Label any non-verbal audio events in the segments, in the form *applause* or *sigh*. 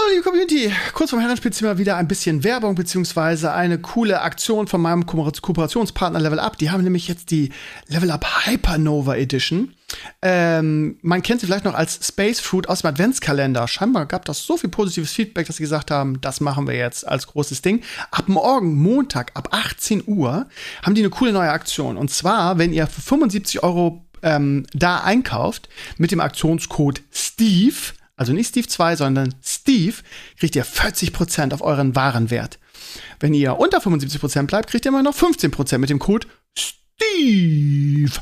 Hallo liebe Community, kurz vom Herrenspielzimmer wieder ein bisschen Werbung beziehungsweise eine coole Aktion von meinem Ko Kooperationspartner Level Up. Die haben nämlich jetzt die Level Up Hypernova Edition. Ähm, man kennt sie vielleicht noch als Space Fruit aus dem Adventskalender. Scheinbar gab das so viel positives Feedback, dass sie gesagt haben, das machen wir jetzt als großes Ding. Ab morgen, Montag, ab 18 Uhr, haben die eine coole neue Aktion. Und zwar, wenn ihr für 75 Euro ähm, da einkauft mit dem Aktionscode Steve, also nicht Steve 2, sondern Steve, kriegt ihr 40% auf euren Warenwert. Wenn ihr unter 75% bleibt, kriegt ihr immer noch 15% mit dem Code Steve.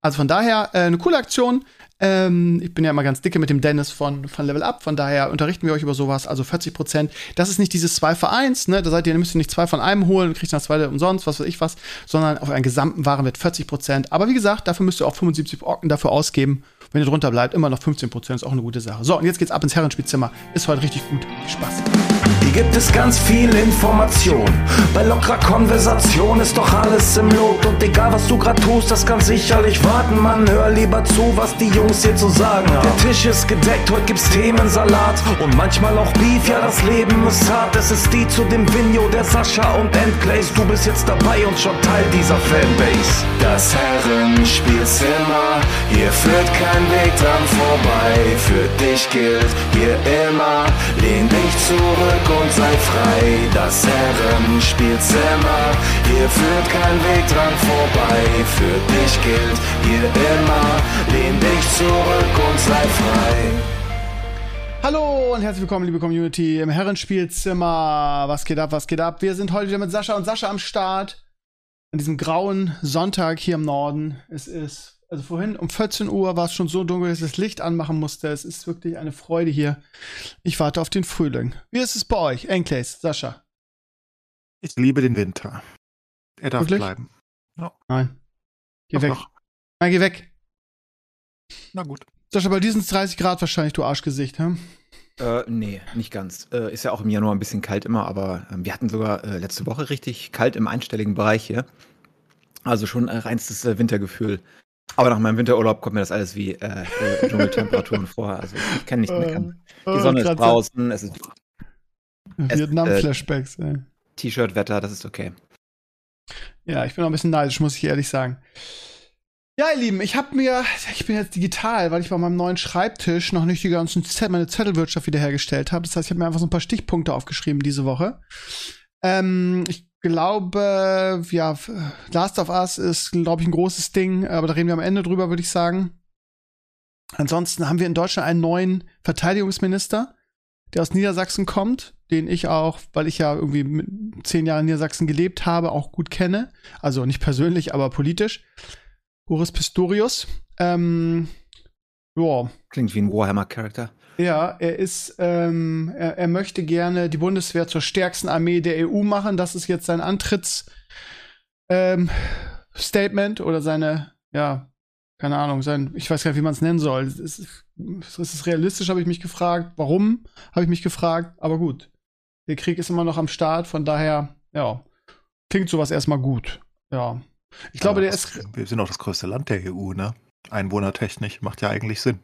Also von daher äh, eine coole Aktion. Ähm, ich bin ja immer ganz dicke mit dem Dennis von, von Level Up, von daher unterrichten wir euch über sowas. Also 40 Prozent. Das ist nicht dieses 2 für 1, ne? Da seid ihr, müsst ihr nicht zwei von einem holen und kriegt das zweite umsonst, was weiß ich was, sondern auf einen gesamten Warenwert 40 Prozent. Aber wie gesagt, dafür müsst ihr auch 75 Orken dafür ausgeben. Wenn ihr drunter bleibt, immer noch 15 Prozent, ist auch eine gute Sache. So, und jetzt geht's ab ins Herrenspielzimmer. Ist heute richtig gut. Viel Spaß. Hier gibt es ganz viel Information. Bei lockerer Konversation ist doch alles im Lot. Und egal was du grad tust, das kann sicherlich warten. Man, hör lieber zu, was die Jungs hier zu sagen haben. Der Tisch ist gedeckt, heute gibt's Themensalat. Und manchmal auch Beef, ja, das Leben ist hart. Es ist die zu dem Vinyo, der Sascha und Endglaze. Du bist jetzt dabei und schon Teil dieser Fanbase. Das Herrenspielzimmer, hier führt kein Weg dran vorbei. Für dich gilt hier immer, lehn dich zurück und sei frei. Das Herrenspielzimmer, hier führt kein Weg dran vorbei. Für dich gilt hier immer, lehn dich zurück und sei frei. Hallo und herzlich willkommen, liebe Community, im Herrenspielzimmer. Was geht ab, was geht ab? Wir sind heute wieder mit Sascha und Sascha am Start. An diesem grauen Sonntag hier im Norden. Es ist, also vorhin um 14 Uhr war es schon so dunkel, dass ich das Licht anmachen musste. Es ist wirklich eine Freude hier. Ich warte auf den Frühling. Wie ist es bei euch, Enkles, Sascha? Ich liebe den Winter. Er darf Wirklich? bleiben. Nein. Geh Doch, weg. doch. Nein, geh weg. Na gut. Sascha, bei diesen 30 Grad wahrscheinlich, du Arschgesicht, hm? Äh, nee, nicht ganz. Äh, ist ja auch im Januar ein bisschen kalt immer, aber ähm, wir hatten sogar äh, letzte Woche richtig kalt im einstelligen Bereich hier. Also schon äh, reinstes äh, Wintergefühl. Aber nach meinem Winterurlaub kommt mir das alles wie äh, äh, Dschungeltemperaturen *laughs* vor. Also ich kann nicht meckern. Äh, Die Sonne grad ist draußen, es ist Vietnam-Flashbacks, ey. T-Shirt-Wetter, das ist okay. Ja, ich bin auch ein bisschen neidisch, muss ich ehrlich sagen. Ja, ihr Lieben, ich habe mir, ich bin jetzt digital, weil ich bei meinem neuen Schreibtisch noch nicht die ganzen Zettel, meine Zettelwirtschaft wiederhergestellt habe. Das heißt, ich habe mir einfach so ein paar Stichpunkte aufgeschrieben diese Woche. Ähm, ich glaube, ja, Last of Us ist, glaube ich, ein großes Ding, aber da reden wir am Ende drüber, würde ich sagen. Ansonsten haben wir in Deutschland einen neuen Verteidigungsminister, der aus Niedersachsen kommt, den ich auch, weil ich ja irgendwie mit zehn Jahre in Niedersachsen gelebt habe, auch gut kenne. Also nicht persönlich, aber politisch. Boris Pistorius. Ähm, ja, Klingt wie ein Warhammer-Charakter. Ja, er ist, ähm, er, er möchte gerne die Bundeswehr zur stärksten Armee der EU machen. Das ist jetzt sein Antritts ähm, oder seine, ja, keine Ahnung, sein, ich weiß gar nicht, wie man es nennen soll. Ist, ist, ist es realistisch, habe ich mich gefragt. Warum, habe ich mich gefragt. Aber gut, der Krieg ist immer noch am Start, von daher, ja, klingt sowas erstmal gut. Ja. Ich glaube, der das, ist, Wir sind auch das größte Land der EU, ne? Einwohnertechnisch macht ja eigentlich Sinn.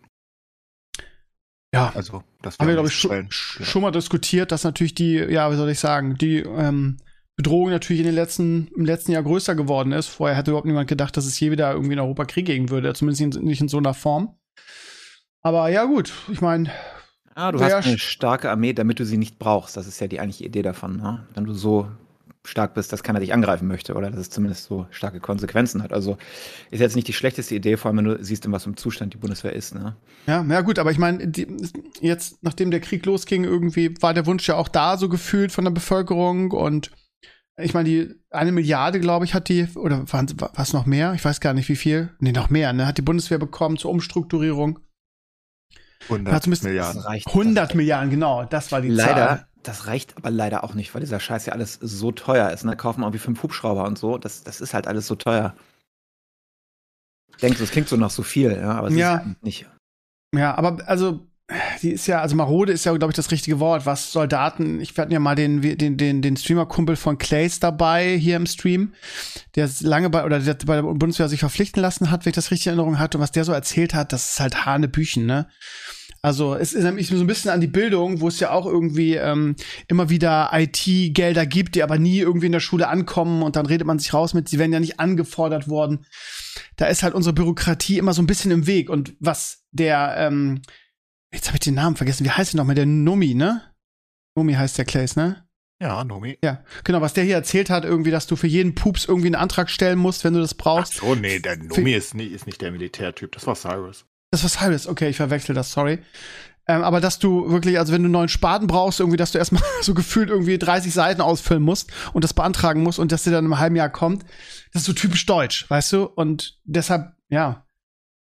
Ja, Also, das haben wir, glaube ich, schon, feststellen. schon mal diskutiert, dass natürlich die, ja, wie soll ich sagen, die ähm, Bedrohung natürlich in den letzten, im letzten Jahr größer geworden ist. Vorher hätte überhaupt niemand gedacht, dass es je wieder irgendwie in Europa Krieg geben würde, zumindest in, nicht in so einer Form. Aber ja, gut, ich meine, Ah, du hast eine sch- starke Armee, damit du sie nicht brauchst. Das ist ja die eigentliche Idee davon. Ne? Wenn du so stark bist, dass keiner dich angreifen möchte oder dass es zumindest so starke Konsequenzen hat. Also ist jetzt nicht die schlechteste Idee, vor allem wenn du siehst, in was für einem Zustand die Bundeswehr ist. Ne? ja, ja gut, aber ich meine, jetzt, nachdem der Krieg losging, irgendwie war der Wunsch ja auch da so gefühlt von der Bevölkerung und ich meine, die eine Milliarde, glaube ich, hat die, oder was noch mehr? Ich weiß gar nicht, wie viel. Nee, noch mehr, ne? Hat die Bundeswehr bekommen zur Umstrukturierung. 100 Hat zumindest- Milliarden. Das reicht. 100 das, Milliarden, genau, das war die Leider, Zahl. Das reicht aber leider auch nicht, weil dieser Scheiß ja alles so teuer ist. Ne? Kaufen irgendwie fünf Hubschrauber und so. Das, das ist halt alles so teuer. Denkst du, es klingt so nach so viel, ja, aber es Ja. ist nicht. Ja, aber also, die ist ja, also marode ist ja, glaube ich, das richtige Wort, was Soldaten, ich hatten ja mal den, den, den, den Streamer-Kumpel von Clays dabei hier im Stream, der lange bei, oder der bei der Bundeswehr sich verpflichten lassen hat, wenn ich das richtig in Erinnerung hatte, und was der so erzählt hat, das ist halt Hanebüchen, ne? Also es ist nämlich so ein bisschen an die Bildung, wo es ja auch irgendwie ähm, immer wieder IT-Gelder gibt, die aber nie irgendwie in der Schule ankommen und dann redet man sich raus mit, sie werden ja nicht angefordert worden. Da ist halt unsere Bürokratie immer so ein bisschen im Weg. Und was der, ähm, jetzt habe ich den Namen vergessen, wie heißt der nochmal? Der Nomi, ne? Nomi heißt der Clays, ne? Ja, Nomi. Ja, genau, was der hier erzählt hat, irgendwie, dass du für jeden Pups irgendwie einen Antrag stellen musst, wenn du das Ach brauchst. so, nee, der Nomi ist, ist nicht der Militärtyp. Das war Cyrus. Das war Cyrus, okay, ich verwechsel das, sorry. Ähm, aber dass du wirklich, also wenn du einen neuen Spaten brauchst, irgendwie, dass du erstmal *laughs* so gefühlt irgendwie 30 Seiten ausfüllen musst und das beantragen musst und dass dir dann im halben Jahr kommt, das ist so typisch deutsch, weißt du? Und deshalb, ja,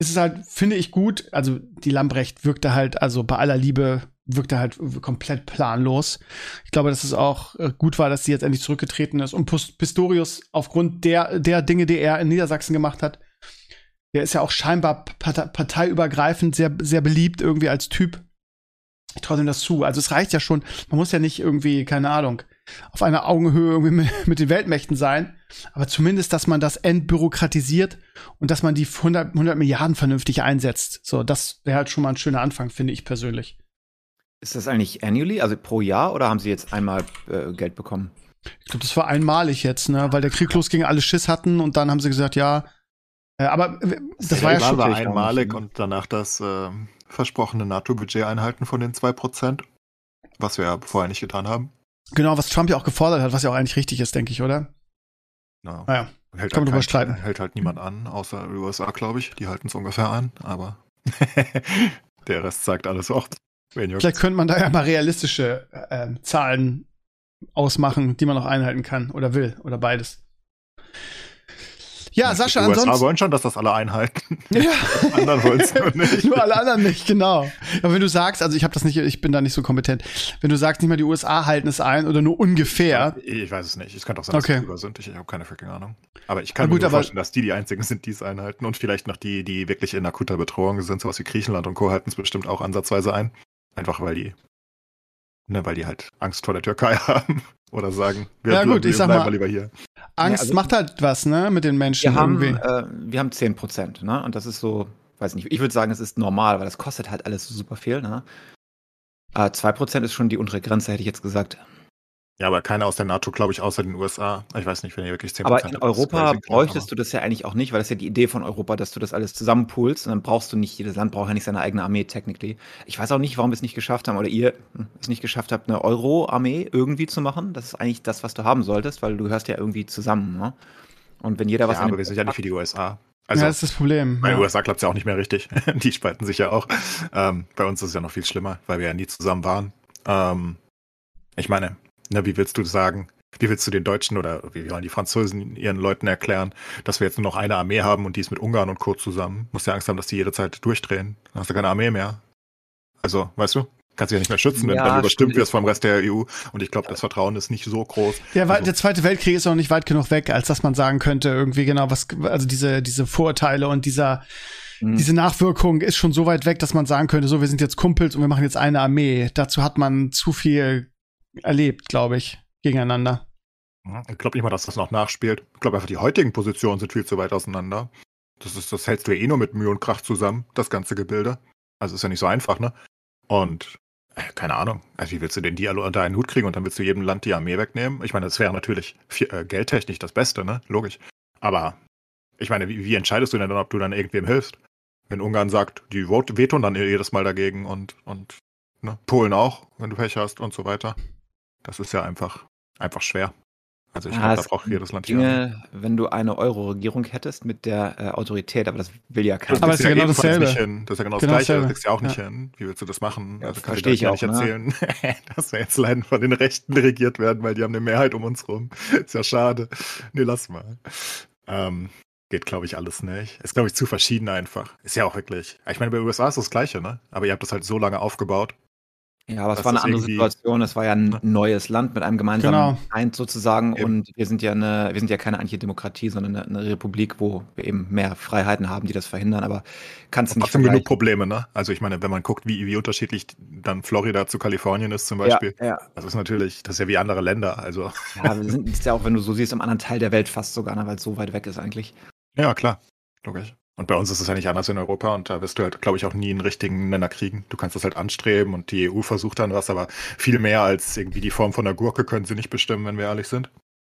ist es halt, finde ich gut, also die Lambrecht wirkte halt, also bei aller Liebe, wirkte halt komplett planlos. Ich glaube, dass es auch äh, gut war, dass sie jetzt endlich zurückgetreten ist und Pistorius aufgrund der, der Dinge, die er in Niedersachsen gemacht hat, der ist ja auch scheinbar partei parteiübergreifend sehr, sehr beliebt irgendwie als Typ. Ich traue ihm das zu. Also es reicht ja schon. Man muss ja nicht irgendwie, keine Ahnung, auf einer Augenhöhe irgendwie mit, mit den Weltmächten sein. Aber zumindest, dass man das entbürokratisiert und dass man die 100, 100 Milliarden vernünftig einsetzt. So, das wäre halt schon mal ein schöner Anfang, finde ich persönlich. Ist das eigentlich annually, also pro Jahr, oder haben sie jetzt einmal äh, Geld bekommen? Ich glaube, das war einmalig jetzt, ne? Weil der Krieg losging, alle Schiss hatten und dann haben sie gesagt, ja. Äh, aber äh, das war ja schon. war auch einmalig nicht, ne? und danach das äh, versprochene NATO-Budget einhalten von den 2%, was wir ja vorher nicht getan haben. Genau, was Trump ja auch gefordert hat, was ja auch eigentlich richtig ist, denke ich, oder? Ja. Naja. Hält Kann man drüber kein- streiten. Hält halt niemand an, außer die USA, glaube ich. Die halten es ungefähr an, aber *laughs* der Rest sagt alles auch. Vielleicht könnte man da ja mal realistische äh, Zahlen ausmachen, die man noch einhalten kann oder will oder beides. Ja, Sascha, die USA ansonsten. wollen schon, dass das alle einhalten. *laughs* Ja. Anderen wollen es nur nicht. Nur alle anderen nicht, genau. Aber wenn du sagst, also ich habe das nicht, ich bin da nicht so kompetent. Wenn du sagst, nicht mal die USA halten es ein oder nur ungefähr, Ich weiß es nicht. Es könnte auch sein, dass Okay. sie sind. Ich, ich habe keine freaking Ahnung. Aber ich kann gut, mir vorstellen, dass die die einzigen sind, die es einhalten. Und vielleicht noch die, die wirklich in akuter Bedrohung sind. Sowas wie Griechenland und Co. halten es bestimmt auch ansatzweise ein. Einfach weil die, ne, weil die halt Angst vor der Türkei *laughs* haben. Oder sagen, wir, Ja, gut, ich sag bleiben mal- lieber hier. Angst also- macht halt was, ne, mit den Menschen Wir haben, irgendwie. äh, wir haben 10 Prozent, ne? Und das ist so, weiß nicht, ich würde sagen, es ist normal, weil das kostet halt alles so super viel, ne? Äh, 2 Prozent ist schon die untere Grenze, hätte ich jetzt gesagt. Ja, aber keiner aus der NATO, glaube ich, außer den USA. Ich weiß nicht, wenn ihr wirklich 10% Aber in Europa bräuchtest du das ja eigentlich auch nicht, weil das ist ja die Idee von Europa, dass du das alles zusammenpoolst und dann brauchst du nicht, jedes Land braucht ja nicht seine eigene Armee, technically. Ich weiß auch nicht, warum wir es nicht geschafft haben oder ihr es nicht geschafft habt, eine Euro-Armee irgendwie zu machen. Das ist eigentlich das, was du haben solltest, weil du gehörst ja irgendwie zusammen, ne? Und wenn jeder was Ja, aber wir sind ja nicht wie die USA. Also, ja, das ist das Problem. Bei den Ja. USA klappt es ja auch nicht mehr richtig. *laughs* Die spalten sich ja auch. Ähm, bei uns ist es ja noch viel schlimmer, weil wir ja nie zusammen waren. Ähm, ich meine, ne, wie willst du sagen, wie willst du den Deutschen oder wie wollen die Franzosen ihren Leuten erklären, dass wir jetzt nur noch eine Armee haben und die ist mit Ungarn und Co. zusammen? Musst ja Angst haben, dass die jede Zeit durchdrehen. Dann hast du keine Armee mehr. Also, weißt du? Kannst dich ja nicht mehr schützen, wenn Ja, dann überstimmt stimmt. wirst vom Rest der EU. Und ich glaube, das Vertrauen ist nicht so groß. Der, Also- der Zweite Weltkrieg ist auch nicht weit genug weg, als dass man sagen könnte, irgendwie genau, was, also diese, diese Vorurteile und dieser, Hm. diese Nachwirkung ist schon so weit weg, dass man sagen könnte, so, wir sind jetzt Kumpels und wir machen jetzt eine Armee. Dazu hat man zu viel erlebt, glaube ich, gegeneinander. Ich glaube nicht mal, dass das noch nachspielt. Ich glaube einfach, die heutigen Positionen sind viel zu weit auseinander. Das, ist, das hältst du eh nur mit Mühe und Krach zusammen, das ganze Gebilde. Also ist ja nicht so einfach, ne? Und äh, keine Ahnung. Also wie willst du denn die alle unter einen Hut kriegen und dann willst du jedem Land die Armee wegnehmen? Ich meine, das wäre natürlich viel, äh, geldtechnisch das Beste, ne? Logisch. Aber ich meine, wie, wie entscheidest du denn dann, ob du dann irgendwem hilfst? Wenn Ungarn sagt, die vetoen dann jedes Mal dagegen und, und ne? Polen auch, wenn du Pech hast und so weiter. Das ist ja einfach, einfach schwer. Also ich Ja, glaube, da braucht jedes Land. Dinge, wenn du eine Euro-Regierung hättest mit der äh, Autorität, aber das will ja keiner. Aber Das ist ja genau dasselbe. Nicht hin. Das ist ja genau, Genau das Gleiche. Das kriegst du ja auch nicht Ja. hin. Wie willst du das machen? Ja, also kann versteh ich dir ich nicht ne? erzählen, *laughs* dass wir jetzt leiden von den Rechten regiert werden, weil die haben eine Mehrheit um uns rum. *laughs* Ist ja schade. Nee, lass mal. Ähm, geht, glaube ich, alles nicht. Ist, glaube ich, zu verschieden einfach. Ist ja auch wirklich. Ich meine, bei den USA ist das Gleiche, ne? Aber ihr habt das halt so lange aufgebaut. Ja, aber es war eine andere Situation. Es war ja ein Ne? neues Land mit einem gemeinsamen Genau. Feind sozusagen. Eben. Und wir sind ja eine, wir sind ja keine Antidemokratie, sondern eine, eine Republik, wo wir eben mehr Freiheiten haben, die das verhindern. Aber kannst du nicht Trotzdem genug. Probleme, ne? Also ich meine, wenn man guckt, wie, wie unterschiedlich dann Florida zu Kalifornien ist zum Beispiel, Ja, ja. das ist natürlich, das ist ja wie andere Länder. Also, ja, wir sind ist ja auch, wenn du so siehst, im anderen Teil der Welt fast sogar, ne, weil es so weit weg ist eigentlich. ja, klar. Logisch. Und bei uns ist es ja nicht anders in Europa und da wirst du halt, glaube ich, auch nie einen richtigen Nenner kriegen. Du kannst das halt anstreben und die EU versucht dann was, aber viel mehr als irgendwie die Form von der Gurke können sie nicht bestimmen, wenn wir ehrlich sind.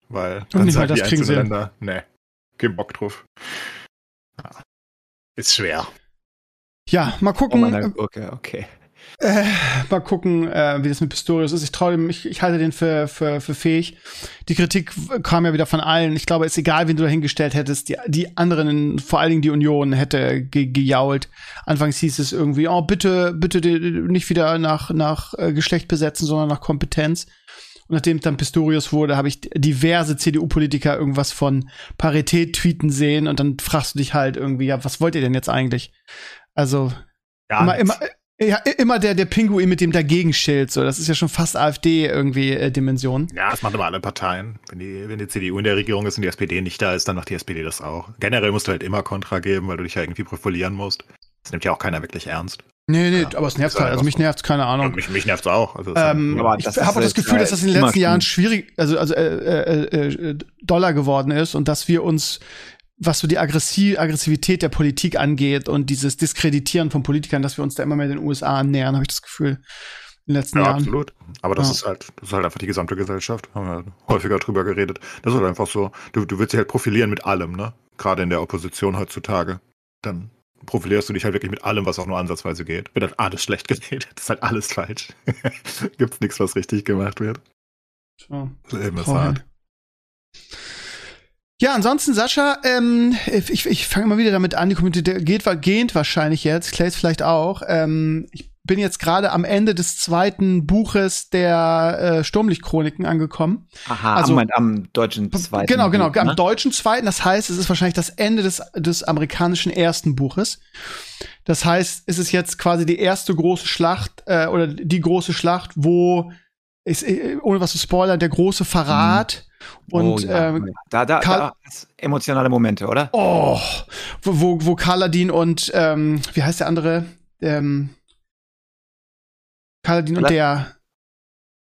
Weil Und nicht mal sagen das kriegen sie hin. Länder, nee, kein Bock drauf. Ja. Ist schwer. Ja, mal Oh, gucken. meine Gurke, okay. Äh, mal gucken, äh, wie das mit Pistorius ist. Ich traue ihm, ich, ich halte den für, für, für fähig. Die Kritik kam ja wieder von allen. Ich glaube, es ist egal, wen du dahingestellt hättest. Die, die anderen, vor allen Dingen die Union, hätte ge gejault. Anfangs hieß es irgendwie, oh, bitte, bitte nicht wieder nach, nach äh, Geschlecht besetzen, sondern nach Kompetenz. Und nachdem dann Pistorius wurde, habe ich diverse CDU-Politiker irgendwas von Parität tweeten sehen und dann fragst du dich halt irgendwie, ja, was wollt ihr denn jetzt eigentlich? Also, Ja, immer, immer, ja, immer der, der Pinguin mit dem Dagegenschild, so. Das ist ja schon fast AfD irgendwie äh, Dimension. Ja, das machen immer alle Parteien. Wenn die, wenn die CDU in der Regierung ist und die SPD nicht da ist, dann macht die SPD das auch. Generell musst du halt immer Kontra geben, weil du dich ja irgendwie profilieren musst. Das nimmt ja auch keiner wirklich ernst. Nee, nee, Ja, aber es nervt halt halt. Also mich so. nervt's, keine Ahnung. mich, mich nervt's auch. Also, das Ähm, halt- aber ich das habe auch das jetzt, Gefühl, dass äh, das in den letzten Jahren schwierig, also, also äh, äh, äh, doller geworden ist und dass wir uns, was so die Aggressi Aggressivität der Politik angeht und dieses Diskreditieren von Politikern, dass wir uns da immer mehr den USA annähern, habe ich das Gefühl, in den letzten ja, Jahren. absolut. Aber das Ja. ist halt, das ist halt einfach die gesamte Gesellschaft. Haben wir häufiger drüber geredet. Das ist halt einfach so. Du, du willst dich halt profilieren mit allem, ne? Gerade in der Opposition heutzutage. Dann profilierst du dich halt wirklich mit allem, was auch nur ansatzweise geht. Wird halt alles schlecht *laughs* geredet. Das ist halt alles falsch. *laughs* Gibt's nichts, was richtig gemacht wird. So. Das Leben ist Traurig. hart. Ja, ansonsten, Sascha, ähm, ich, ich fange mal wieder damit an, die Community geht, geht wahrscheinlich jetzt, Clays vielleicht auch. Ähm, ich bin jetzt gerade am Ende des zweiten Buches der äh, Sturmlichtchroniken angekommen. Aha, Also- am, am deutschen zweiten. Genau, genau, Buch, am ne? deutschen zweiten. Das heißt, es ist wahrscheinlich das Ende des, des amerikanischen ersten Buches. Das heißt, es ist jetzt quasi die erste große Schlacht äh, oder die große Schlacht, wo ist, äh, ohne was zu spoilern, der große Verrat und oh, ja. ähm, da, da, Karl- da emotionale Momente, oder? Oh, wo, wo, wo Kaladin und, ähm, wie heißt der andere? Ähm, Kaladin und der,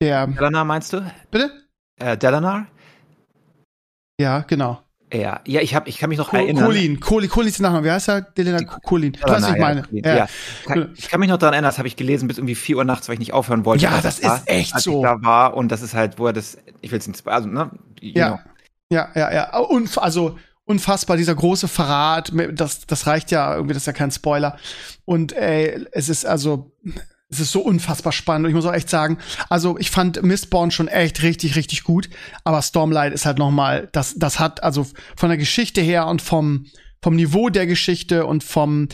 der, Delanar meinst du? bitte? Äh, Delanar? Ja, genau. Ja, ja, ich hab, ich kann mich noch Ko erinnern. Colin, Colin, Colin ist der Nachname. Wie heißt er? Delena Colin. Du weißt, ich meine. Ja, Ja, ja. Kann, ich kann mich noch daran erinnern, das habe ich gelesen bis irgendwie 4 Uhr nachts, weil ich nicht aufhören wollte. Ja, als das war, ist echt als so. Ich da war und das ist halt, wo er das, ich will es nicht, also, ne? you know. Ja, ja, ja, ja. Unf also unfassbar, dieser große Verrat, das, das reicht ja irgendwie, das ist ja kein Spoiler. Und ey, es ist also, es ist so unfassbar spannend. Und ich muss auch echt sagen, also ich fand Mistborn schon echt richtig, richtig gut. Aber Stormlight ist halt noch mal, das, das hat also von der Geschichte her und vom, vom Niveau der Geschichte und vom,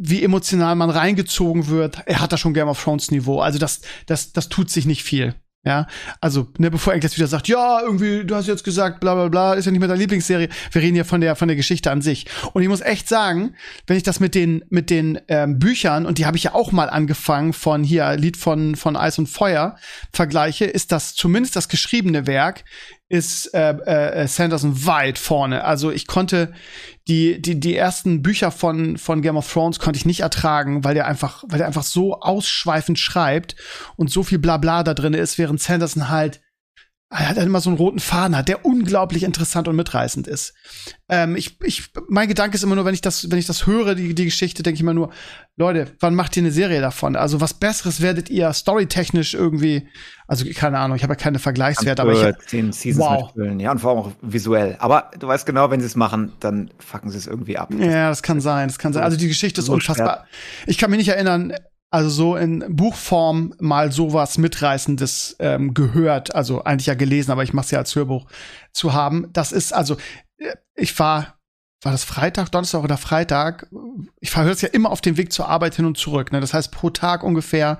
wie emotional man reingezogen wird, er hat da schon Game of Thrones Niveau. Also das, das, das tut sich nicht viel. Ja, also, ne, bevor er wieder sagt, ja, irgendwie, du hast jetzt gesagt, bla bla bla, ist ja nicht mehr deine Lieblingsserie. Wir reden ja von der, von der Geschichte an sich. Und ich muss echt sagen, wenn ich das mit den, mit den ähm, Büchern, und die habe ich ja auch mal angefangen von hier, Lied von, von Eis und Feuer, vergleiche, ist das zumindest das geschriebene Werk, ist äh, äh, Sanderson weit vorne. Also ich konnte die, die, die ersten Bücher von, von Game of Thrones konnte ich nicht ertragen, weil der einfach, weil der einfach so ausschweifend schreibt und so viel Blabla da drin ist, während Sanderson halt, er hat halt immer so einen roten Faden hat, der unglaublich interessant und mitreißend ist. Ähm, ich, ich, mein Gedanke ist immer nur, wenn ich das, wenn ich das höre, die, die Geschichte, denke ich immer nur, Leute, wann macht ihr eine Serie davon? Also was Besseres werdet ihr storytechnisch irgendwie, also keine Ahnung, ich habe ja keine Vergleichswerte, aber ich, zehn Seasons Wow. mitfüllen, ja, und vor allem auch visuell. Aber du weißt genau, wenn sie es machen, dann fucken sie es irgendwie ab. Ja, das kann sein, das kann sein. Also die Geschichte ist So unfassbar. Ich kann mich nicht erinnern, also so in Buchform mal sowas mitreißendes ähm, gehört, also eigentlich ja gelesen, aber ich mache es ja als Hörbuch zu haben. Das ist also, äh, ich war, war das Freitag, Donnerstag oder Freitag? Ich höre es ja immer auf dem Weg zur Arbeit hin und zurück. Ne? Das heißt pro Tag ungefähr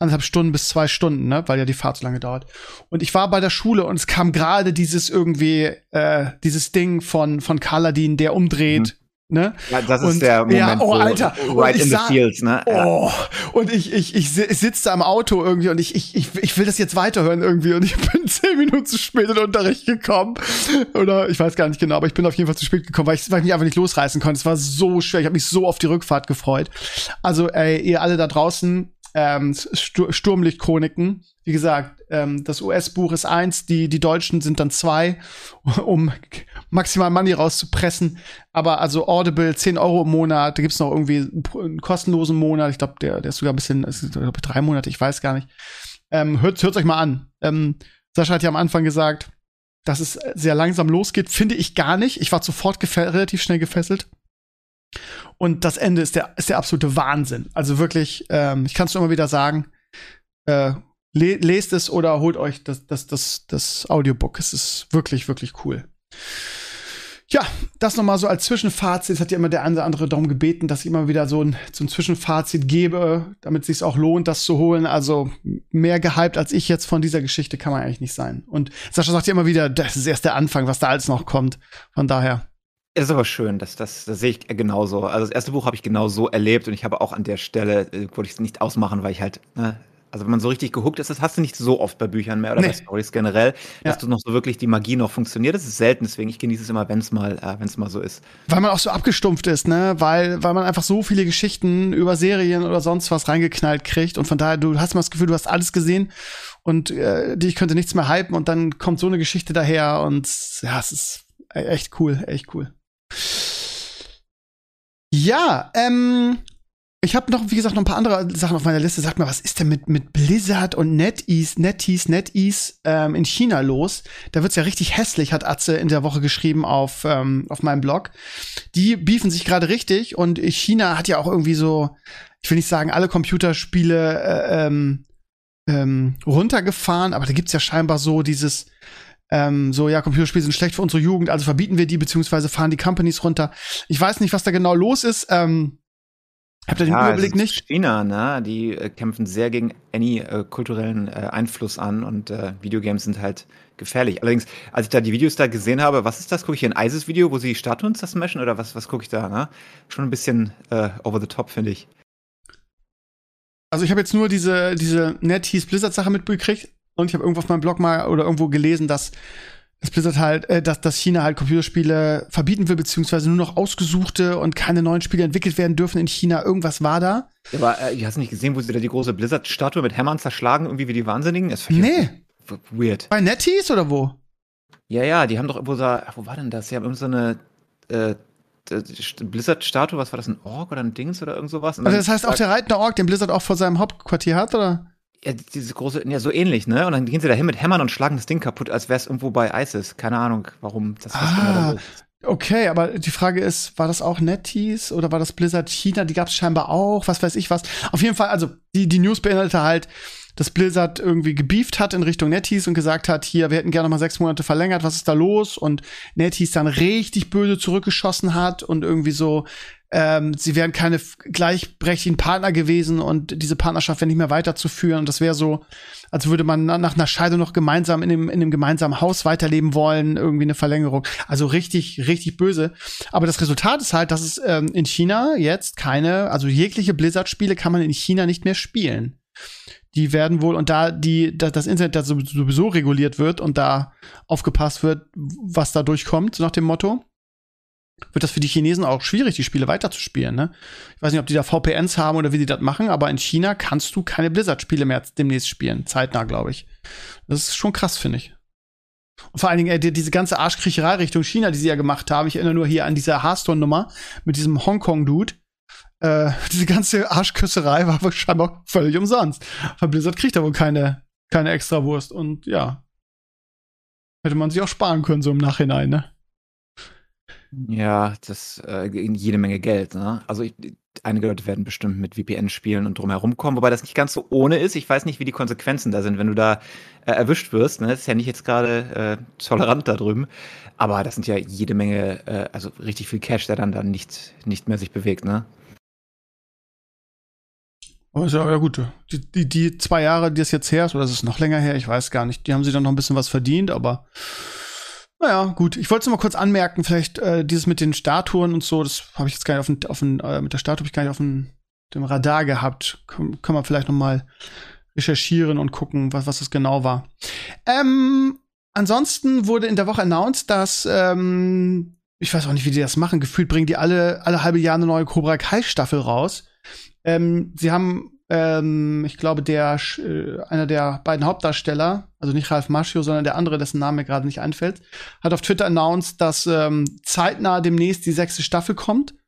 anderthalb Stunden bis zwei Stunden, ne? weil ja die Fahrt so lange dauert. Und ich war bei der Schule und es kam gerade dieses irgendwie, äh, dieses Ding von von Kaladin, der umdreht. Ne? Ja, das ist Und- der Moment, ja, oh, wo Alter. Und right ich in the fields, ne? Ja. Oh, und ich, ich, ich, si- ich sitze da im Auto irgendwie und ich, ich, ich, ich will das jetzt weiterhören irgendwie und ich *laughs* bin zehn Minuten zu spät in den Unterricht gekommen. Oder ich weiß gar nicht genau, aber ich bin auf jeden Fall zu spät gekommen, weil ich, weil ich mich einfach nicht losreißen konnte. Es war so schwer. Ich habe mich so auf die Rückfahrt gefreut. Also, ey, ihr alle da draußen, ähm, Stu- Sturmlichtchroniken. Wie gesagt, ähm, das US-Buch ist eins, die, die Deutschen sind dann zwei, *laughs* um maximal Money rauszupressen. Aber also Audible, 10 Euro im Monat, da gibt's noch irgendwie einen kostenlosen Monat. Ich glaube, der, der ist sogar ein bisschen, ist, glaub, drei Monate, ich weiß gar nicht. Ähm, hört, hört euch mal an. Ähm, Sascha hat ja am Anfang gesagt, dass es sehr langsam losgeht. Finde ich gar nicht. Ich war sofort relativ schnell gefesselt. Und das Ende ist der, ist der absolute Wahnsinn. Also wirklich, ähm, ich kann es nur immer wieder sagen, äh, le lest es oder holt euch das, das, das, das Audiobook. Es ist wirklich, wirklich cool. Ja, das nochmal so als Zwischenfazit. Es hat ja immer der eine oder andere darum gebeten, dass ich immer wieder so ein, so Zwischenfazit gebe, damit es sich auch lohnt, das zu holen. Also mehr gehypt als ich jetzt von dieser Geschichte kann man eigentlich nicht sein. Und Sascha sagt ja immer wieder, das ist erst der Anfang, was da alles noch kommt. Von daher. Ist aber schön, das, das, das sehe ich genauso. Also das erste Buch habe ich genau so erlebt und ich habe auch an der Stelle, äh, wollte ich es nicht ausmachen, weil ich halt ne, also wenn man so richtig gehuckt ist, das hast du nicht so oft bei Büchern mehr oder nee. bei Stories generell, dass ja. du noch so wirklich die Magie noch funktioniert. Das ist selten, deswegen ich genieße es immer, wenn es mal, äh, wenn es mal so ist. Weil man auch so abgestumpft ist, ne? Weil, weil man einfach so viele Geschichten über Serien oder sonst was reingeknallt kriegt und von daher du hast mal das Gefühl, du hast alles gesehen und äh, dich könnte nichts mehr hypen und dann kommt so eine Geschichte daher und ja, es ist echt cool, echt cool. Ja, ähm, ich habe noch, wie gesagt, noch ein paar andere Sachen auf meiner Liste. Sag mal, was ist denn mit, mit Blizzard und NetEase, NetEase, NetEase ähm, in China los? Da wird's ja richtig hässlich, hat Atze in der Woche geschrieben auf, ähm, auf meinem Blog. Die beefen sich gerade richtig und China hat ja auch irgendwie so, ich will nicht sagen, alle Computerspiele äh, ähm, ähm, runtergefahren, aber da gibt's ja scheinbar so dieses, ähm, so, ja, Computerspiele sind schlecht für unsere Jugend, also verbieten wir die, beziehungsweise fahren die Companies runter. Ich weiß nicht, was da genau los ist. Ähm, Habt ihr den ja, Überblick nicht? China, ne? Die äh, kämpfen sehr gegen any äh, kulturellen äh, Einfluss an und äh, Videogames sind halt gefährlich. Allerdings, als ich da die Videos da gesehen habe, was ist das? Gucke ich hier ein ISIS-Video, wo sie Statuen zersmashen oder was, was gucke ich da, ne? Schon ein bisschen äh, over the top, finde ich. Also ich habe jetzt nur diese, diese NetEase Blizzard-Sache mitbekriegt und ich habe irgendwo auf meinem Blog mal oder irgendwo gelesen, dass dass Blizzard halt, äh, dass, dass China halt Computerspiele verbieten will, beziehungsweise nur noch ausgesuchte und keine neuen Spiele entwickelt werden dürfen in China. Irgendwas war da. Aber äh, hast du nicht gesehen, wo sie da die große Blizzard-Statue mit Hämmern zerschlagen, irgendwie wie die Wahnsinnigen? Das nee. Weird. Bei NetEase oder wo? Ja, ja, die haben doch irgendwo so, wo war denn das? Sie haben irgend so eine äh, Blizzard-Statue, was war das, ein Ork oder ein Dings oder irgend sowas? Also das heißt auch der reitende Ork, den Blizzard auch vor seinem Hauptquartier hat, oder? Ja, diese große, ja, so ähnlich, ne? Und dann gehen sie da hin mit Hämmern und schlagen das Ding kaputt, als wäre es irgendwo bei ISIS. Keine Ahnung, warum das was ah, Okay, aber die Frage ist, war das auch NetEase oder war das Blizzard China? Die gab es scheinbar auch, was weiß ich was. Auf jeden Fall, also die, die News beinhaltete halt, dass Blizzard irgendwie gebieft hat in Richtung NetEase und gesagt hat, hier, wir hätten gerne mal sechs Monate verlängert, was ist da los? Und NetEase dann richtig böse zurückgeschossen hat und irgendwie so, ähm, sie wären keine gleichberechtigten Partner gewesen und diese Partnerschaft wäre nicht mehr weiterzuführen. Und das wäre so, als würde man nach einer Scheidung noch gemeinsam in dem, in dem gemeinsamen Haus weiterleben wollen, irgendwie eine Verlängerung. Also richtig, richtig böse. Aber das Resultat ist halt, dass es ähm, in China jetzt keine, also jegliche Blizzard-Spiele kann man in China nicht mehr spielen die werden wohl, und da die, da das Internet da sowieso reguliert wird und da aufgepasst wird, was da durchkommt, so nach dem Motto, wird das für die Chinesen auch schwierig, die Spiele weiterzuspielen. Ne? Ich weiß nicht, ob die da VPNs haben oder wie die das machen, aber in China kannst du keine Blizzard-Spiele mehr demnächst spielen. Zeitnah, glaube ich. Das ist schon krass, finde ich. Und vor allen Dingen, äh, diese ganze Arschkriecherei Richtung China, die sie ja gemacht haben. Ich erinnere nur hier an diese Hearthstone-Nummer mit diesem Hongkong-Dude. Äh, *laughs* diese ganze Arschküsserei war scheinbar völlig umsonst. Weil Blizzard kriegt da wohl keine, keine Extrawurst. Und ja. Hätte man sich auch sparen können, so im Nachhinein, ne? Ja, das äh, jede Menge Geld. Ne? Also ich, einige Leute werden bestimmt mit VPN spielen und drumherum kommen, wobei das nicht ganz so ohne ist. Ich weiß nicht, wie die Konsequenzen da sind, wenn du da äh, erwischt wirst. Ne? Das ist ja nicht jetzt gerade äh, tolerant da drüben, aber das sind ja jede Menge, äh, also richtig viel Cash, der dann dann nicht nicht mehr sich bewegt. Ne? Aber ist ja, ja gut. Die, die, die zwei Jahre, die es jetzt her ist, oder ist es noch länger her, ich weiß gar nicht. Die haben sie dann noch ein bisschen was verdient, aber naja, gut. Ich wollte es mal kurz anmerken, vielleicht äh, dieses mit den Statuen und so, das habe ich jetzt gar nicht auf den, auf den äh, mit der Statue habe ich gar nicht auf den, dem Radar gehabt. Kann, kann man vielleicht noch mal recherchieren und gucken, was, was das genau war. Ähm, ansonsten wurde in der Woche announced, dass ähm, ich weiß auch nicht, wie die das machen. Gefühlt bringen die alle alle halbe Jahr eine neue Cobra Kai Staffel raus. Ähm, sie haben ähm, ich glaube, der äh, einer der beiden Hauptdarsteller, also nicht Ralf Maschio, sondern der andere, dessen Name mir gerade nicht einfällt, hat auf Twitter announced, dass ähm, zeitnah demnächst die sechste Staffel kommt. Und